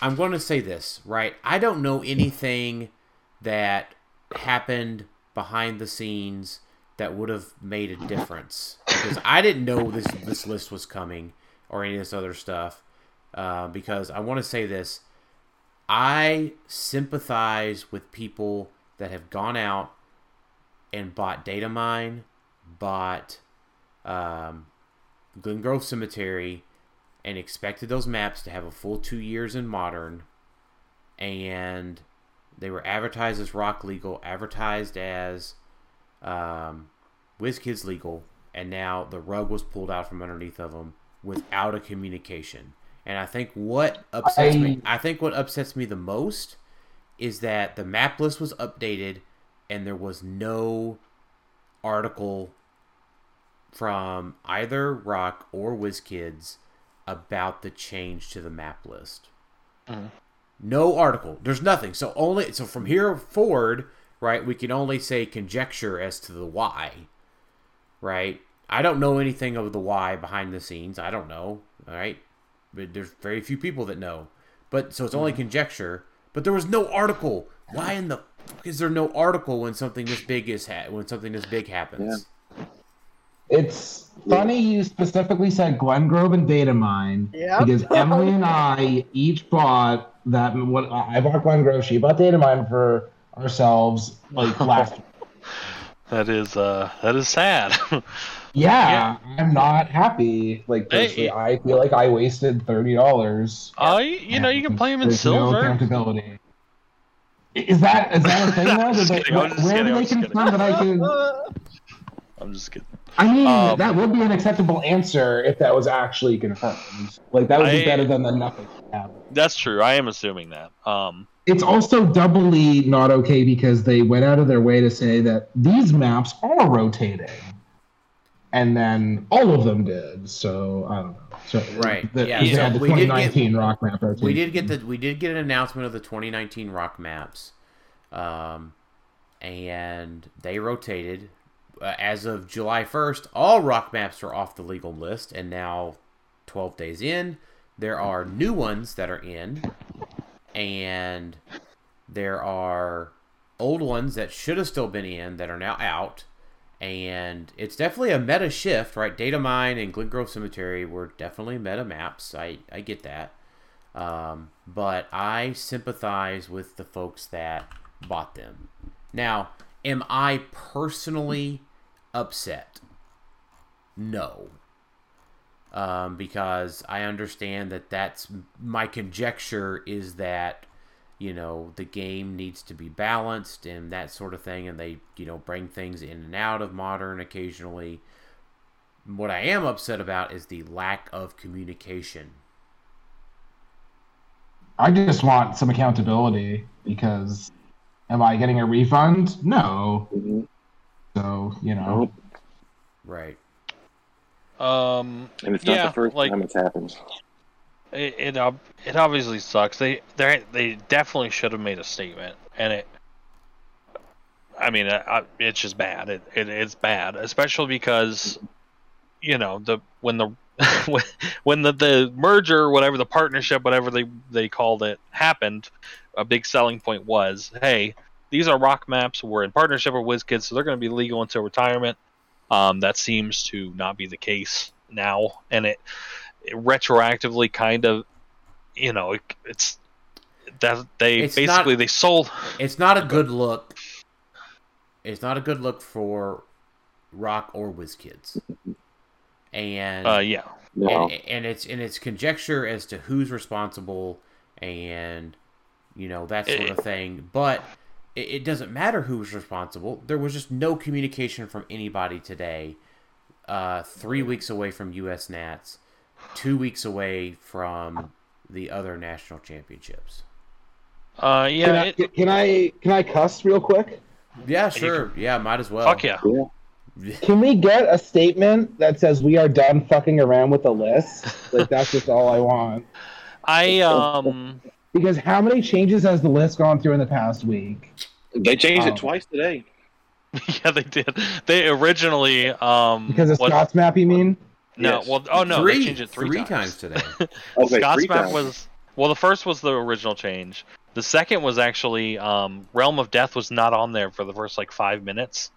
I'm going to say this right. I don't know anything that happened behind the scenes that would have made a difference because I didn't know this this list was coming or any of this other stuff. Uh, because I want to say this, I sympathize with people that have gone out and bought data mine, bought um, Glen Grove Cemetery, and expected those maps to have a full two years in modern, and they were advertised as Rock Legal, advertised as um, WizKids Legal, and now the rug was pulled out from underneath of them without a communication. And I think what upsets me, I think what upsets me the most is that the map list was updated and there was no article from either Rock or WizKids about the change to the map list. No article. There's nothing. So only so from here forward, right, we can only say conjecture as to the why. Right? I don't know anything of the why behind the scenes. I don't know. All right? But there's very few people that know. But so it's only mm. conjecture, but there was no article. Why in the fuck is there no article when something this big is ha- when something this big happens? It's funny you specifically said Glengrove and Datamine Yep. because Emily and I each bought that. What I bought Glengrove, she bought Datamine for ourselves like last. That is uh that is sad. yeah, I'm not happy. Like Hey. I feel like I wasted thirty dollars. uh, you, you know you can play them in There's no silver. accountability. Is that is that a thing though? I'm just Did they- kidding, where kidding, do they confirm that I can? I'm just kidding. I mean, Um, that would be an acceptable answer if that was actually confirmed. Like that would be I- better than the nothing. happened. That's true. I am assuming that. Um, It's also doubly not okay because they went out of their way to say that these maps are rotating, and then all of them did. So I don't know. So Right, The, yeah, they so had the we did get- rock map rotation. We did get the we did get an announcement of the 2019 rock maps, um, and they rotated. Uh, as of July 1st, all rock maps are off the legal list, and now, 12 days in, there are new ones that are in, and there are old ones that should have still been in that are now out. And it's definitely a meta shift, right? Data Mine and Glengrove Cemetery were definitely meta maps. I, I get that. Um, but I sympathize with the folks that bought them. Now, am I personally upset? No. Um, because I understand that that's my conjecture is that you know the game needs to be balanced and that sort of thing, and they you know bring things in and out of modern occasionally. What I am upset about is the lack of communication I just want some accountability because am I getting a refund? No. Mhm. So you know. Nope. Right. um, And it's not Yeah, the first like- time it's happened. it it, it obviously sucks. They they they definitely should have made a statement, and it. I mean, I, I, it's just bad. It, it it's bad, especially because, you know, the when the when, when the, the merger, whatever the partnership, whatever they they called it, happened, a big selling point was, hey, these are rock maps. We're in partnership with WizKids, so they're going to be legal until retirement. Um, that seems to not be the case now, and it, it retroactively kind of, you know, it, it's that they It's basically not- they sold. It's not a good look. It's not a good look for Rock or WizKids. And Uh, yeah, No. and, and it's and it's conjecture as to who's responsible and you know that sort of thing but it, it doesn't matter who was responsible there was just no communication from anybody today uh, three weeks away from us nats two weeks away from the other national championships uh, Can, yeah. I, It, can I can I cuss real quick? yeah sure yeah might as well fuck yeah. Yeah. Can we get a statement that says we are done fucking around with the list? Like that's just all I want. I um. Because how many changes has the list gone through in the past week? They changed Oh. it twice today. Yeah, they did. They originally um Because of was- Scott's map, you mean? no, Yes. well, oh no, three, they changed it three, times. today Okay, Scott's three map times. was well. The first was the original change. The second was actually um, Realm of Death was not on there for the first like five minutes,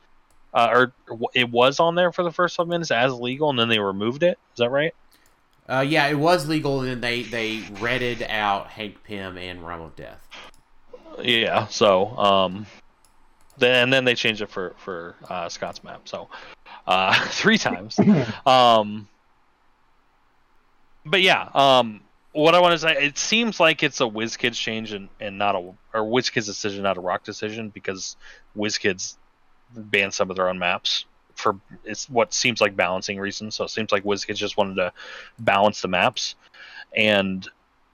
uh, or it was on there for the first five minutes as legal, and then they removed it. Is that right? Uh, yeah it was legal and they they redded out hank pym and realm of death Yeah. So um, then and then they changed it for for uh, Scott's map. So uh, three times. Um, but yeah, um, what I want to say, it seems like it's a WizKids change and, and not a or WizKids decision, not a Rock decision, because WizKids banned some of their own maps for it's what seems like balancing reasons. So it seems like WizKids just wanted to balance the maps, and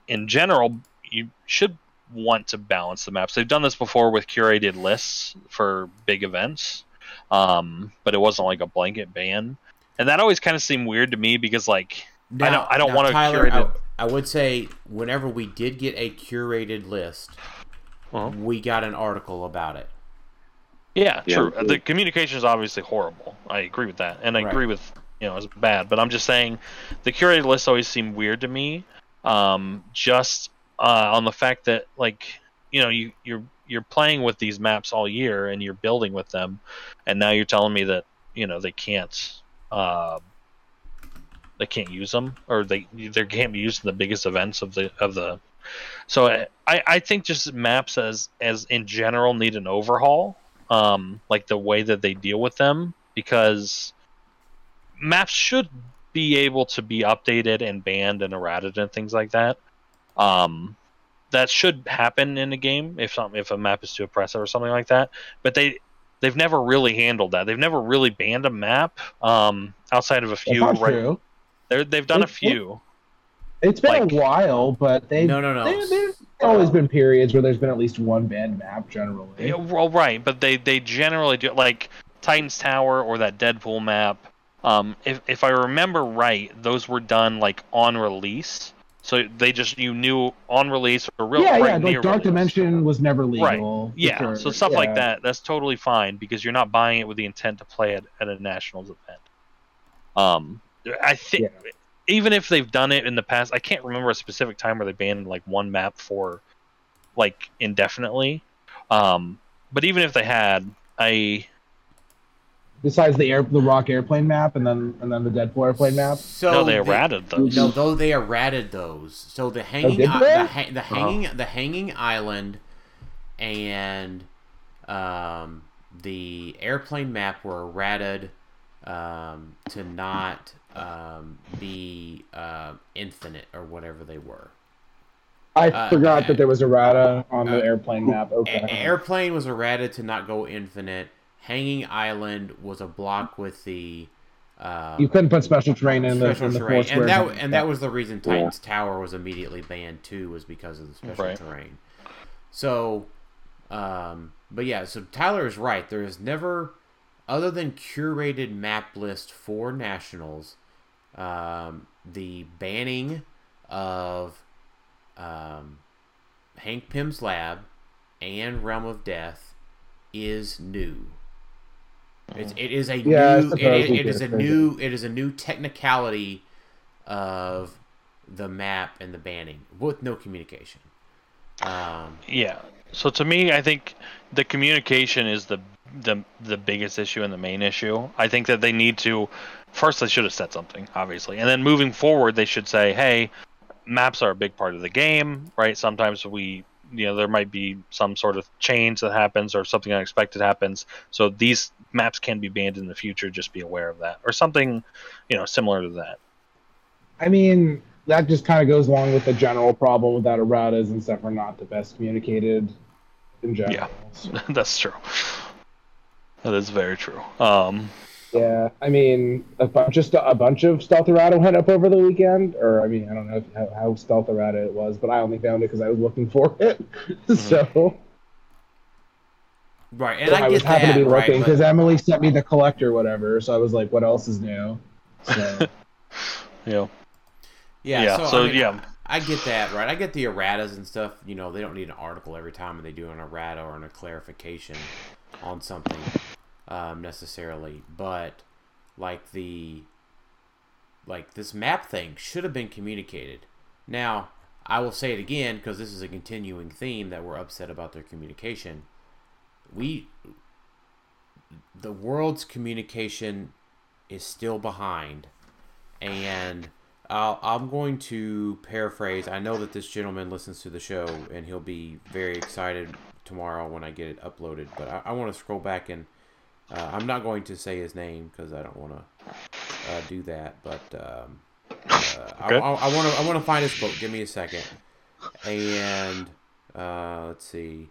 in general, you should want to balance the maps. They've done this before with curated lists for big events, um, but it wasn't like a blanket ban, and that always kind of seemed weird to me because like I don't- I don't wanna Tyler, curate I. I would say whenever we did get a curated list, Uh-huh. we got an article about it. Yeah, Yeah, true. The communication is obviously horrible. I agree with that, and I Right. agree with you know it's bad. But I'm just saying, the curated lists always seem weird to me. Um, just uh, on the fact that like you know you you're you're playing with these maps all year and you're building with them, and now you're telling me that you know they can't uh, they can't use them or they they can't be used in the biggest events of the of the. So I I think just maps as as in general need an overhaul, um, like the way that they deal with them because maps should be able to be updated and banned and errated and things like that. Um, that should happen in a game if some if a map is too oppressive or something like that. But they they've never really handled that. They've never really banned a map um, outside of a few. Right, true. they're, they've done a It's- few. It's been Like- a while, but they No, no, no. They, there's always been periods where there's been at least one banned map generally. Yeah, well, right, but they they generally do like Titan's Tower or that Deadpool map. Um, if if I remember right, those were done like on release. So they just you knew on release or real yeah, right yeah. near Like Dark release. Dimension was never Right. legal. for Yeah, sure. so stuff Yeah. like that, that's totally fine because you're not buying it with the intent to play it at a nationals event. Um, I think Yeah. Even if they've done it in the past, I can't remember a specific time where they banned like one map for like indefinitely. Um, but even if they had, I Besides the air, the Rock airplane map, and then and then the Deadpool airplane map. So no, they the- errated those. No, though they errated those. So the hanging, did i- they? the, ha- the hanging, the hanging island, and um, the airplane map were errated um, to not um, be uh, infinite or whatever they were. I Uh, forgot uh, that there was errata on uh, the airplane map. A- Okay. airplane was errated to not go infinite. Hanging island was a block with the. Um, you couldn't put special terrain in the, special in the terrain, four and that squares. and that was the reason Titan's Tower was immediately banned too, was because of the special Right. terrain. So, um, but yeah, so Tyler is right. There is never, other than curated map list for nationals, um, the banning of um, Hank Pym's Lab and Realm of Death is new. It's, it is a Yeah, new. It, it, it is a new. It is a new technicality of the map and the banning with no communication. Um, Yeah. So to me, I think the communication is the the the biggest issue and the main issue. I think that they need to first they should have said something, obviously, and then moving forward, they should say, "Hey, maps are a big part of the game, right? Sometimes we." You know, there might be some sort of change that happens or something unexpected happens. So these maps can be banned in the future. Just be aware of that, or something, you know, similar to that. I mean, that just kind of goes along with the general problem with that erratas and stuff are not the best communicated in general. Yeah. So, That's true. That is very true. Um, yeah. I mean, a bunch of st- a bunch of stealth errata went up over the weekend, or I mean, I don't know if, how, how stealth it was, but I only found it because I was looking for it. Mm-hmm. so, right, and so I, I, was happy to be right, looking but- because Emily sent me the collector, whatever. So I was like, what else is new? So. you know, Yeah, Yeah, so, so, I mean, yeah. I, I get that, right? I get the erratas and stuff. You know, they don't need an article every time they do an errata or a clarification on something um, necessarily, but like the like this map thing should have been communicated. Now, I will say it again because this is a continuing theme that we're upset about their communication. We the world's communication is still behind and I'll, I'm going to paraphrase. I know that this gentleman listens to the show, and he'll be very excited tomorrow when I get it uploaded. But I, I want to scroll back and uh, I'm not going to say his name because I don't want to uh, do that. But um, uh, I- Okay. I, want to I want to find his quote. Give me a second. And uh, let's see.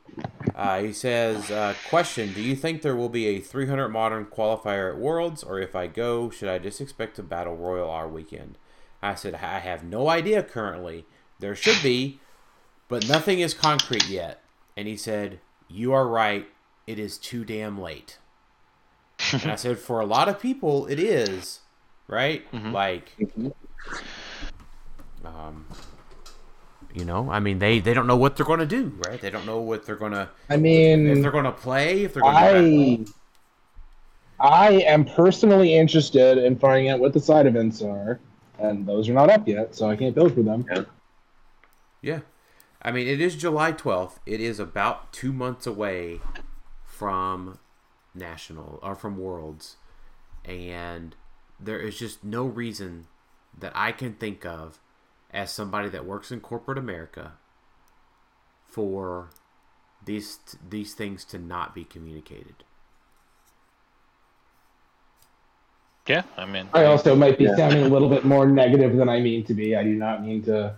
Uh, he says, uh, "Question: Do you think there will be a 300 modern qualifier at Worlds, or if I go, should I just expect to battle royal our weekend?" I said, "I have no idea currently. There should be, but nothing is concrete yet." And he said, "You are right. It is too damn late." And I said, "For a lot of people, it is, right? Like." Um, you know, I mean, they they don't know what they're going to do, right? They don't know what they're going to I mean, if they're going to play, if they're going to. I I am personally interested in finding out what the side events are, and those are not up yet, so I can't build for them. Yeah, I mean, it is July twelfth. It is about two months away from national or from worlds, and there is just no reason that I can think of as somebody that works in corporate America for these these things to not be communicated. Yeah, I mean, I also might be Yeah. sounding a little bit more negative than I mean to be. I do not mean to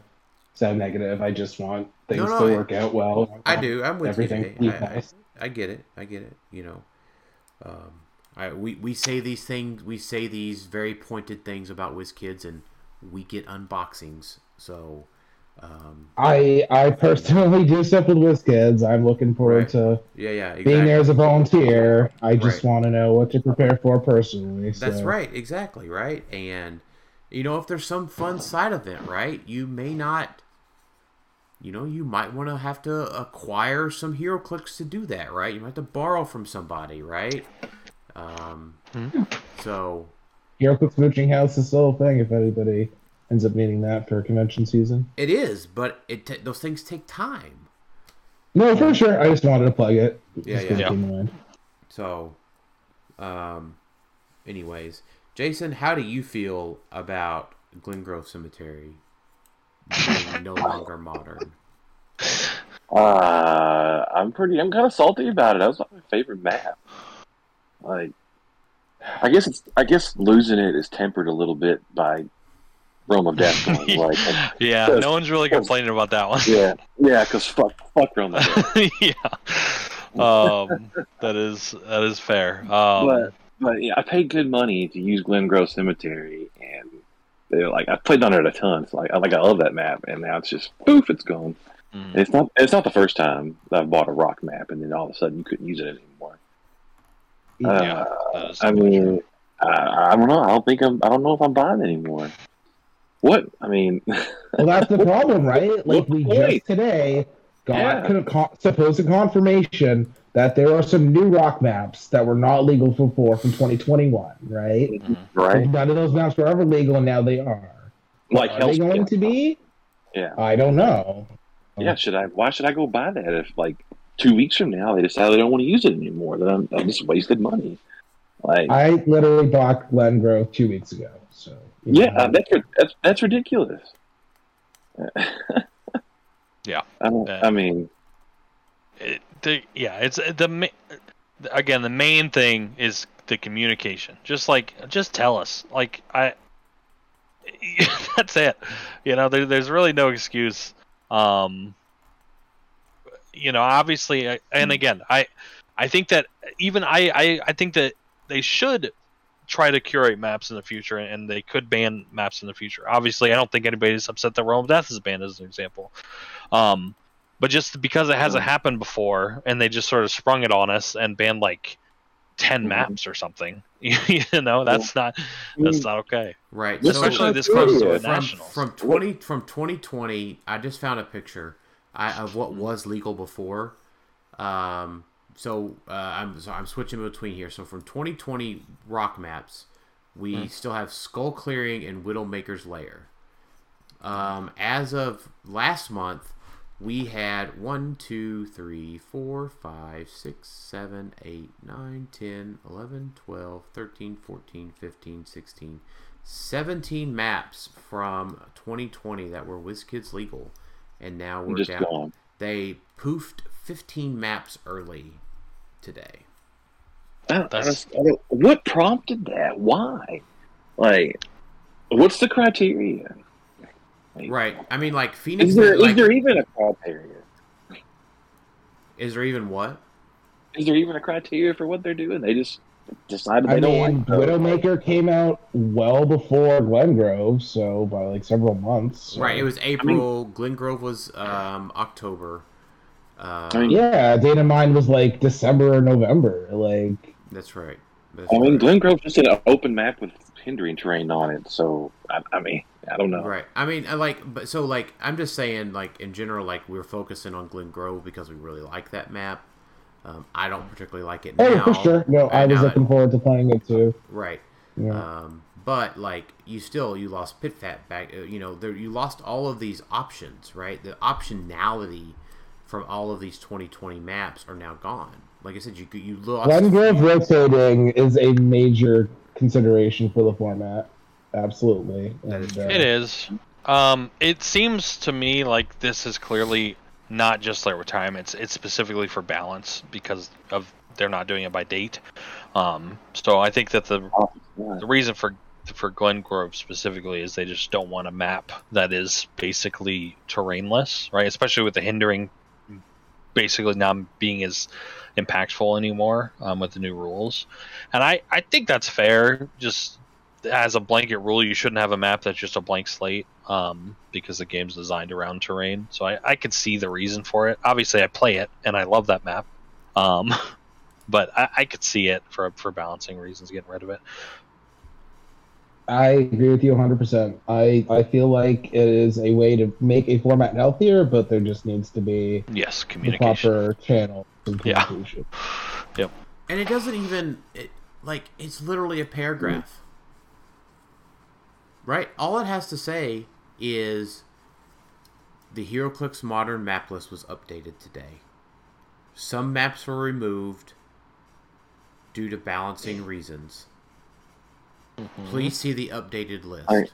sound negative. I just want things No, no, to I- work out well. I do. I'm with Everything you. to be Jay. I, I. I get it. I get it. You know, um, I we, we say these things. We say these very pointed things about WizKids, and we get unboxings. So, um, I I personally do stuff with WizKids. I'm looking forward Right. to yeah, yeah, exactly. being there as a volunteer. I just Right. want to know what to prepare for personally. That's right, exactly right. And you know, if there's some fun side event, right, you may not. You know, you might want to have to acquire some HeroClix to do that, right? You might have to borrow from somebody, right? Um, so clicks Mooching House is still a thing if anybody ends up needing that for convention season. it is, but it ta those things take time. No, for sure. I just wanted to plug it. Yeah, Just yeah. Yeah. came to mind. So, um, anyways, Jason, how do you feel about Glen Grove Cemetery being no longer modern? Uh, I'm pretty. I'm kind of salty about it. That was like my favorite map. Like, I guess it's. I guess losing it is tempered a little bit by Realm of Death. Like, yeah, no one's really complaining about that one. yeah, yeah, because fuck, fuck Realm of Death. yeah, um, that is that is fair. Um, but but yeah, I paid good money to use Glen Grove Cemetery, and they're like I played on it a ton. So like I like I love that map, and now it's just poof, it's gone. mm. It's not. It's not the first time that I've bought a rock map, and then all of a sudden you couldn't use it anymore. Uh, Yeah, that is I mean, I, I don't know. I don't think I'm. I don't know if I'm buying anymore. What? I mean, Well, that's the problem, right? Like we just today got Yeah. con- con- supposed a confirmation that there are some new rock maps that were not legal before from 2021, right? right? None of those maps were ever legal, and now they are. Like are they Hell's going to be? Yeah. I don't know. Yeah. Should I? Why should I go buy that if like two weeks from now they decide they don't want to use it anymore? Then I'm, I just wasted money. Like, I literally bought Glen Grove two weeks ago. So yeah, know, uh, that's that's that's ridiculous. Yeah. I, don't, Yeah. I mean, it, the, yeah, it's the again the main thing is the communication. Just like just tell us. Like I, that's it. You know, there, there's really no excuse. Um, you know, obviously, I- and again, I, I think that even I, I, I think that they should try to curate maps in the future, and they could ban maps in the future. Obviously, I don't think anybody's upset that Realm of Death is banned as an example. Um, but just because it hasn't happened before, and they just sort of sprung it on us and banned like 10 Mhm. maps or something, you know, that's not that's not okay. Right. This so- Especially this criteria close to a from, from twenty from twenty twenty. I just found a picture I, of what was legal before. Um, so uh, I'm so I'm switching between here. So from twenty twenty rock maps, we still have Skull Clearing and Widowmaker's Lair. Um, as of last month, we had 1, 2, 3, 4, 5, 6, 7, 8, 9, 10, 11, 12, 13, 14, 15, 16, 17 maps from 2020 that were WizKids legal. And now we're just down. gone. They poofed 15 maps early today. I don't- I That's- just- I don't- what prompted that? Why? Like, what's the criteria? Like, Right. I mean, like, Phoenix. Is there is like, there even a criteria? is there even what? Is there even a criteria for what they're doing? They just decided they I don't mean, like. Widowmaker came out well before Glen Grove, so by like several months. so- Right. It was April. Glen Grove was um, October. Uh, I mean, Yeah, Data Mine was like December or November. Like, that's right. That's I mean, right. Glen Grove's just an open map with hindering terrain on it. So I, I mean, I don't know. Right. I mean, I like, but so like, I'm just saying, like in general, like we're focusing on Glen Grove because we really like that map. Um, I don't particularly like it oh, now. for sure. No, I and was now looking forward to playing it too. Right. Yeah. Um, but like you still you lost pit fat back. uh, You know, there you lost all of these options. Right. The optionality from all of these 2020 maps are now gone. Like I said, you you lost. Glen Grove rotating is a major consideration for the format. Absolutely. And, uh, It is. Um, it seems to me like this is clearly not just like retirement. It's, it's specifically for balance because of they're not doing it by date. Um, so I think that the the reason for for Glen Grove specifically is they just don't want a map that is basically terrainless, right? Especially with the hindering basically not being as impactful anymore um, with the new rules. And I, I think that's fair. Just as a blanket rule, you shouldn't have a map that's just a blank slate um, because the game's designed around terrain. So I, I could see the reason for it. Obviously, I play it and I love that map. Um, but I, I could see it for for balancing reasons, getting rid of it. I agree with you 100%. I, I feel like it is a way to make a format healthier, but there just needs to be Yes, the communication. proper channel Yeah. communication. And it doesn't even it, like it's literally a paragraph. Right? All it has to say is the HeroClix modern map list was updated today. Some maps were removed due to balancing reasons. Mm-hmm. Please see the updated list. Alright.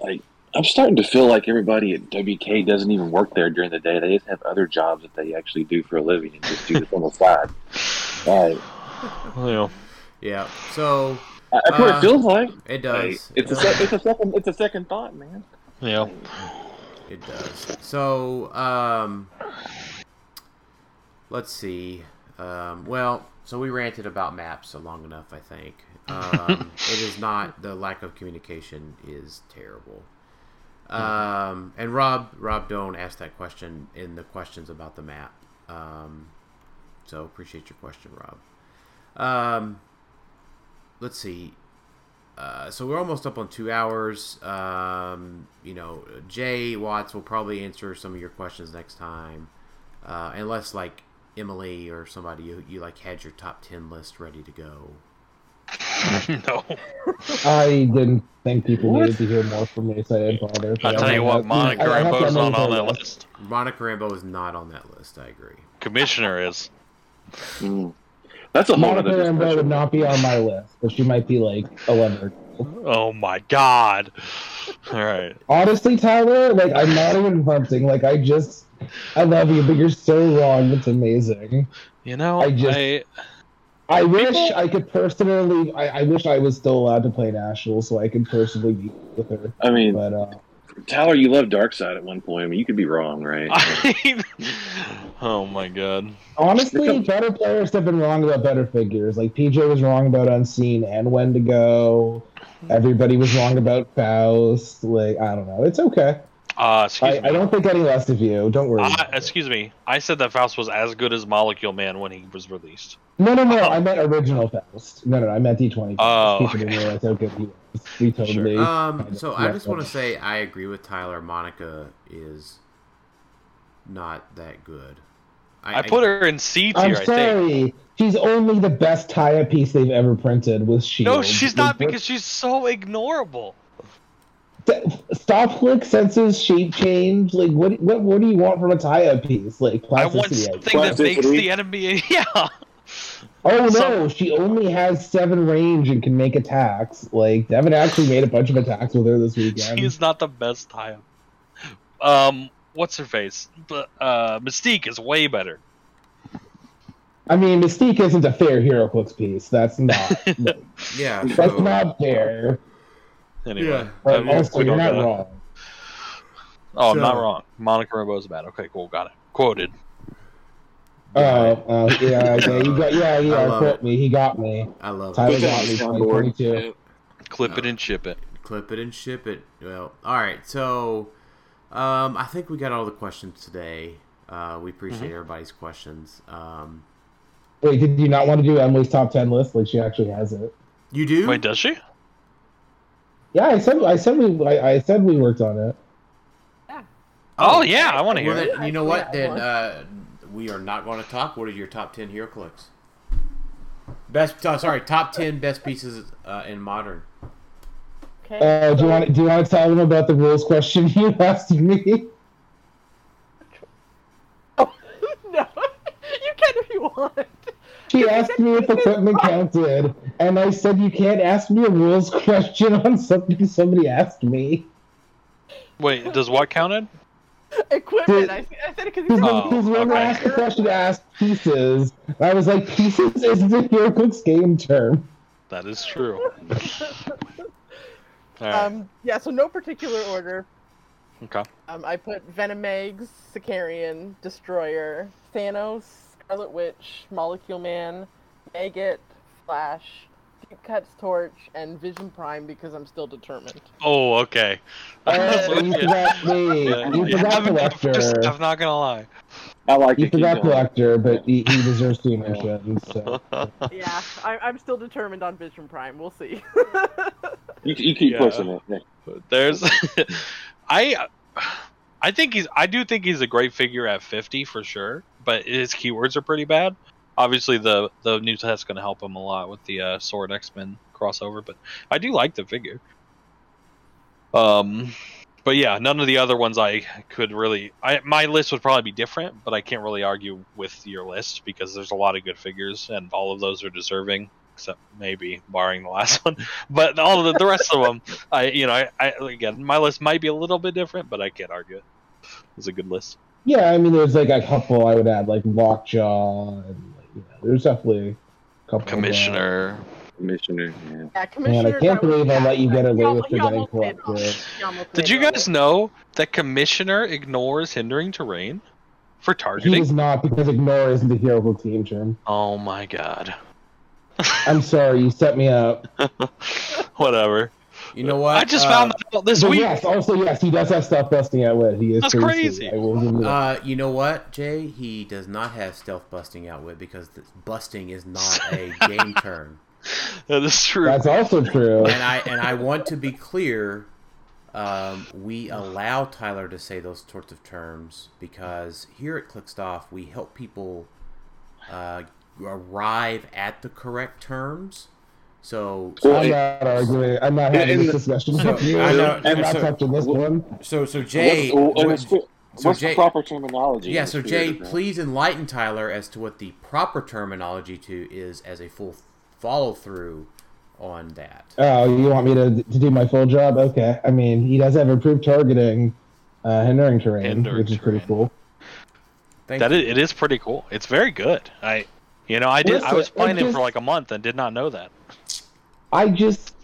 Like, I'm starting to feel like everybody at WK doesn't even work there during the day. They just have other jobs that they actually do for a living and just do this on the side. Like, Yeah. Yeah. So I- that's what Uh, it feels like. it Like, does. it's It a sec- it's a second it's a second thought, man. Yeah. It does. So, um, let's see. Um, well, so we ranted about maps long enough, I think. Um, it is not the lack of communication is terrible. Um, and Rob, Rob Doan asked that question in the questions about the map. Um, so appreciate your question, Rob. Um, let's see. Uh, so we're almost up on two hours. Um, you know, Jay Watts will probably answer some of your questions next time, uh, unless like Emily or somebody you, you like had your top ten list ready to go. no. I didn't think people needed to hear more from me, so I didn't bother. I'll tell you what, Monica I- I Rambeau's not on that was. list. Monica Rambeau is not on that list. I agree. Commissioner is. Mm. That's a whole Monica other Rambeau would not be on my list, but she might be like 11. Oh my god. All right. Honestly, Tyler, like I'm not even hunting. Like I just, I love you, but you're so wrong. It's amazing. You know, I just- I, I wish People- I could personally. I, I wish I was still allowed to play National, so I could personally meet with her. I mean, But uh, Tyler, you loved Darkseid at one point. I mean, you could be wrong, right? oh my god. honestly, better players have been wrong about better figures. Like PJ was wrong about Unseen and when to go. Everybody was wrong about Faust. Like I don't know. It's okay. Uh, excuse I, me. I don't think any less of you. Don't worry. I, about it. excuse me. I said that Faust was as good as Molecule Man when he was released. No, no, no. I meant original Faust. No, no, no I meant D20. Oh, People didn't how good he was. We totally. Um, so I just want to say I agree with Tyler. Monica is not that good. I, put her in C tier, I'm I think. sorry. She's only the best tie-up piece they've ever printed with Shield. No, she's not Like, because she's so ignorable. Stop click senses shape change. Like what? What? What do you want from a tie-up piece? Like I want plasticity. something that makes the enemy. Yeah. Oh no, some- she only has seven range and can make attacks. Like Devin actually made a bunch of attacks with her this weekend. She's not the best tie up. Um, what's her face? But uh, Mystique is way better. I mean, Mystique isn't a fair HeroClix piece. That's not. like, Yeah, that's so- not fair. Anyway, Yeah. But um, also, you're don't wrong. Oh, I'm not wrong. Monica Rambeau's bad. Okay, cool, got it. Quoted. Oh, uh, yeah, yeah, you got, yeah, I yeah. love Quote me. He got me. I love Tyler it. got me. 2022. Clip it and ship it. Clip it and ship it. Well, all right. So, um, I think we got all the questions today. Uh, we appreciate Mm-hmm. everybody's questions. Um, Wait, did you not want to do Emily's top ten list? Like she actually has it. you do? Wait, does she? Yeah, I said, I said we, I, I said we worked on it. Oh, yeah, I want to hear Well, it. then, you know what? Then uh, we are not going to talk. What are your top ten HeroClix? Best. Uh, sorry, top ten best pieces uh, in modern. Okay. Uh, do you want, do you want to tell them about the rules question you asked me? no, you can if you want. She asked me if equipment counted, and I said you can't ask me a rules question on something somebody asked me. Wait, does what counted? Equipment. I, I said it because Because Oh, whoever okay. asked the question asked pieces. I was like, pieces is the HeroClix game term. That is true. All right. Um, yeah, so no particular order. okay. Um, I put Venom Eggs, Sicarian, Destroyer, Thanos, Scarlet Witch, Molecule Man, Maggot, Flash, Deep Cuts Torch, and Vision Prime because I'm still determined. Oh, okay. Uh, you forgot me. You yeah, forgot I'm, Collector. I'm not gonna lie. I like You forgot going. Collector, but he, he deserves two mentions. So. yeah, I, I'm still determined on Vision Prime. We'll see. You, you keep Yeah. pushing it. Yeah. There's, I, I think he's. I do think he's a great figure at 50 for sure. But his keywords are pretty bad. Obviously, the the new test's gonna help him a lot with the uh, Sword X Men crossover. But I do like the figure. Um, but yeah, none of the other ones I could really. I my list would probably be different, but I can't really argue with your list because there's a lot of good figures and all of those are deserving. Except maybe barring the last one, but all of the, the rest of them, I you know I, I again my list might be a little bit different, but I can't argue it. It's a good list. Yeah, I mean, there's like a couple I would add, like Lockjaw, and you know, there's definitely a couple. of, uh, Commissioner, Commissioner. Yeah. yeah, Man, I can't believe I let you get away with He forgetting almost made it Collector. on. He almost did you guys know that Commissioner ignores hindering terrain for targeting? He targeting? is not because ignore isn't the hero team term. Oh my god. I'm sorry, you set me up. Whatever. You know what? I just Uh, found out this But week. yes, also yes, he does have stuff busting out with. He is That's pretty crazy. I will give you that. Uh, you know what, Jay? He does not have stealth busting out with because the busting is not a game turn. That is true. That's also true. And I and I want to be clear. Um, we allow Tyler to say those sorts of terms because here at Clickstuff we help people uh, arrive at the correct terms. So, Well, I'm it- not arguing. I'm not having in this the- discussion So, with you. I know- I'm not so- touching this one. so, so Jay, What's, and what- so what's Jay- the proper terminology? Yeah, so Jay, spirit please enlighten Tyler as to what the proper terminology to is as a full follow through on that. Oh, you want me to to do my full job? Okay. I mean, he does have improved targeting, uh, hindering terrain, Hindering which is pretty cool. Thank That you. is, it is pretty cool. It's very good. I, you know, I did. I was playing I him just- for like a month and did not know that. I just,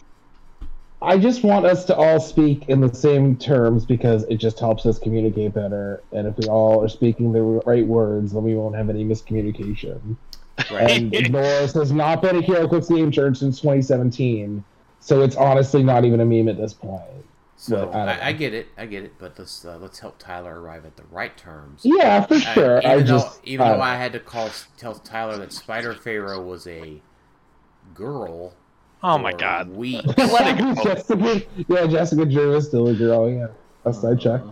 I just want us to all speak in the same terms because it just helps us communicate better. And if we all are speaking the right words, then we won't have any miscommunication. Right. And Norris has not been a Hero HeroClix game church since 2017, so it's honestly not even a meme at this point. So But I I, I get it, I get it, but let's uh, let's help Tyler arrive at the right terms. Yeah, for I- sure. even I though, just, even I though I had to call tell Tyler that Spider Pharaoh was a girl. Oh my god. We Let it go. Jessica, yeah, Jessica Drew is still a girl. Yeah, last I checked,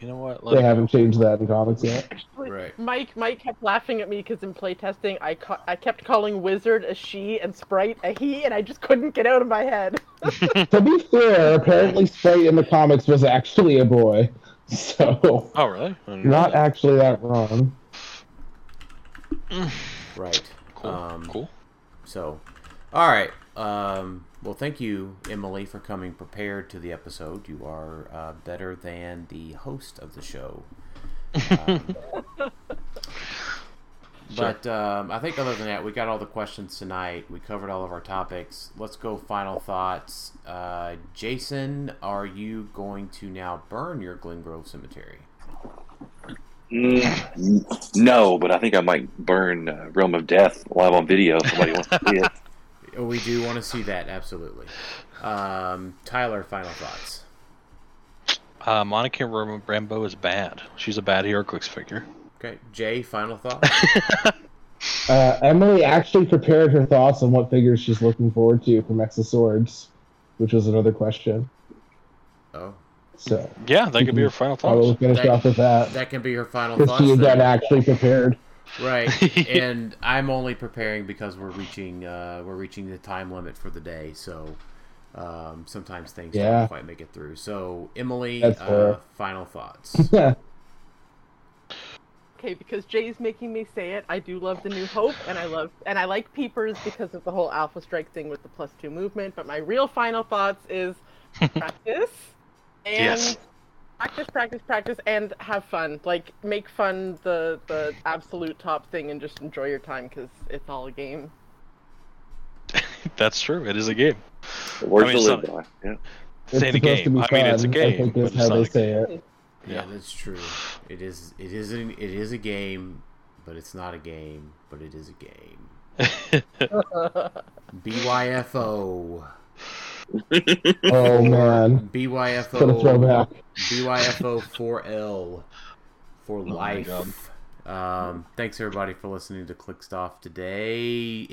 You know what? Let they haven't changed that in comics yet. Actually, Right. Mike Mike kept laughing at me because in playtesting I ca- I kept calling Wizard a she and Sprite a he, and I just couldn't get out of my head. to be fair, apparently Sprite in the comics was actually a boy, so Oh really? Not actually that wrong. Right. Cool. Um, cool. So, all right. Um, well, thank you, Emily, for coming prepared to the episode. You are uh, better than the host of the show. Um, But um, I think other than that, we got all the questions tonight. We covered all of our topics. Let's go final thoughts. Uh, Jason, are you going to now burn your Glen Grove Cemetery? Mm, no, but I think I might burn uh, Realm of Death live on video if somebody wants to see it. Oh, We do want to see that, absolutely. Um, Tyler, final thoughts. Uh, Monica Ram- Rambeau is bad. She's a bad HeroClix figure. Okay, Jay, final thoughts. Uh, Emily actually prepared her thoughts on what figures she's looking forward to from X Swords, which was another question. oh, So Yeah, that could be her final I will thoughts. finish That- off with that that can be her final because thoughts. she again then. actually prepared. Right, and I'm only preparing because we're reaching uh, we're reaching the time limit for the day, so um, sometimes things Yeah. don't quite make it through. So, Emily, uh, final thoughts. Okay, because Jay's making me say it. I do love the New Hope, and I love and I like Peepers because of the whole Alpha Strike thing with the plus two movement. But my real final thoughts is practice and Yes. Practice, practice, practice, and have fun. Like make fun the the absolute top thing, and just enjoy your time because it's all a game. That's true. It is a game. The words I mean, to live it's by. Yeah. It's Saying a supposed to game. be I mean, it's a game, I think but it's how not they a say it. Yeah, Yeah. that's true. It is. It is. A, it is a game, but it's not a game. But it is a game. BYFO. Oh man, BYFO. what a throwback. BYFO 4L for my life. Um, thanks everybody for listening to Clickstuff today.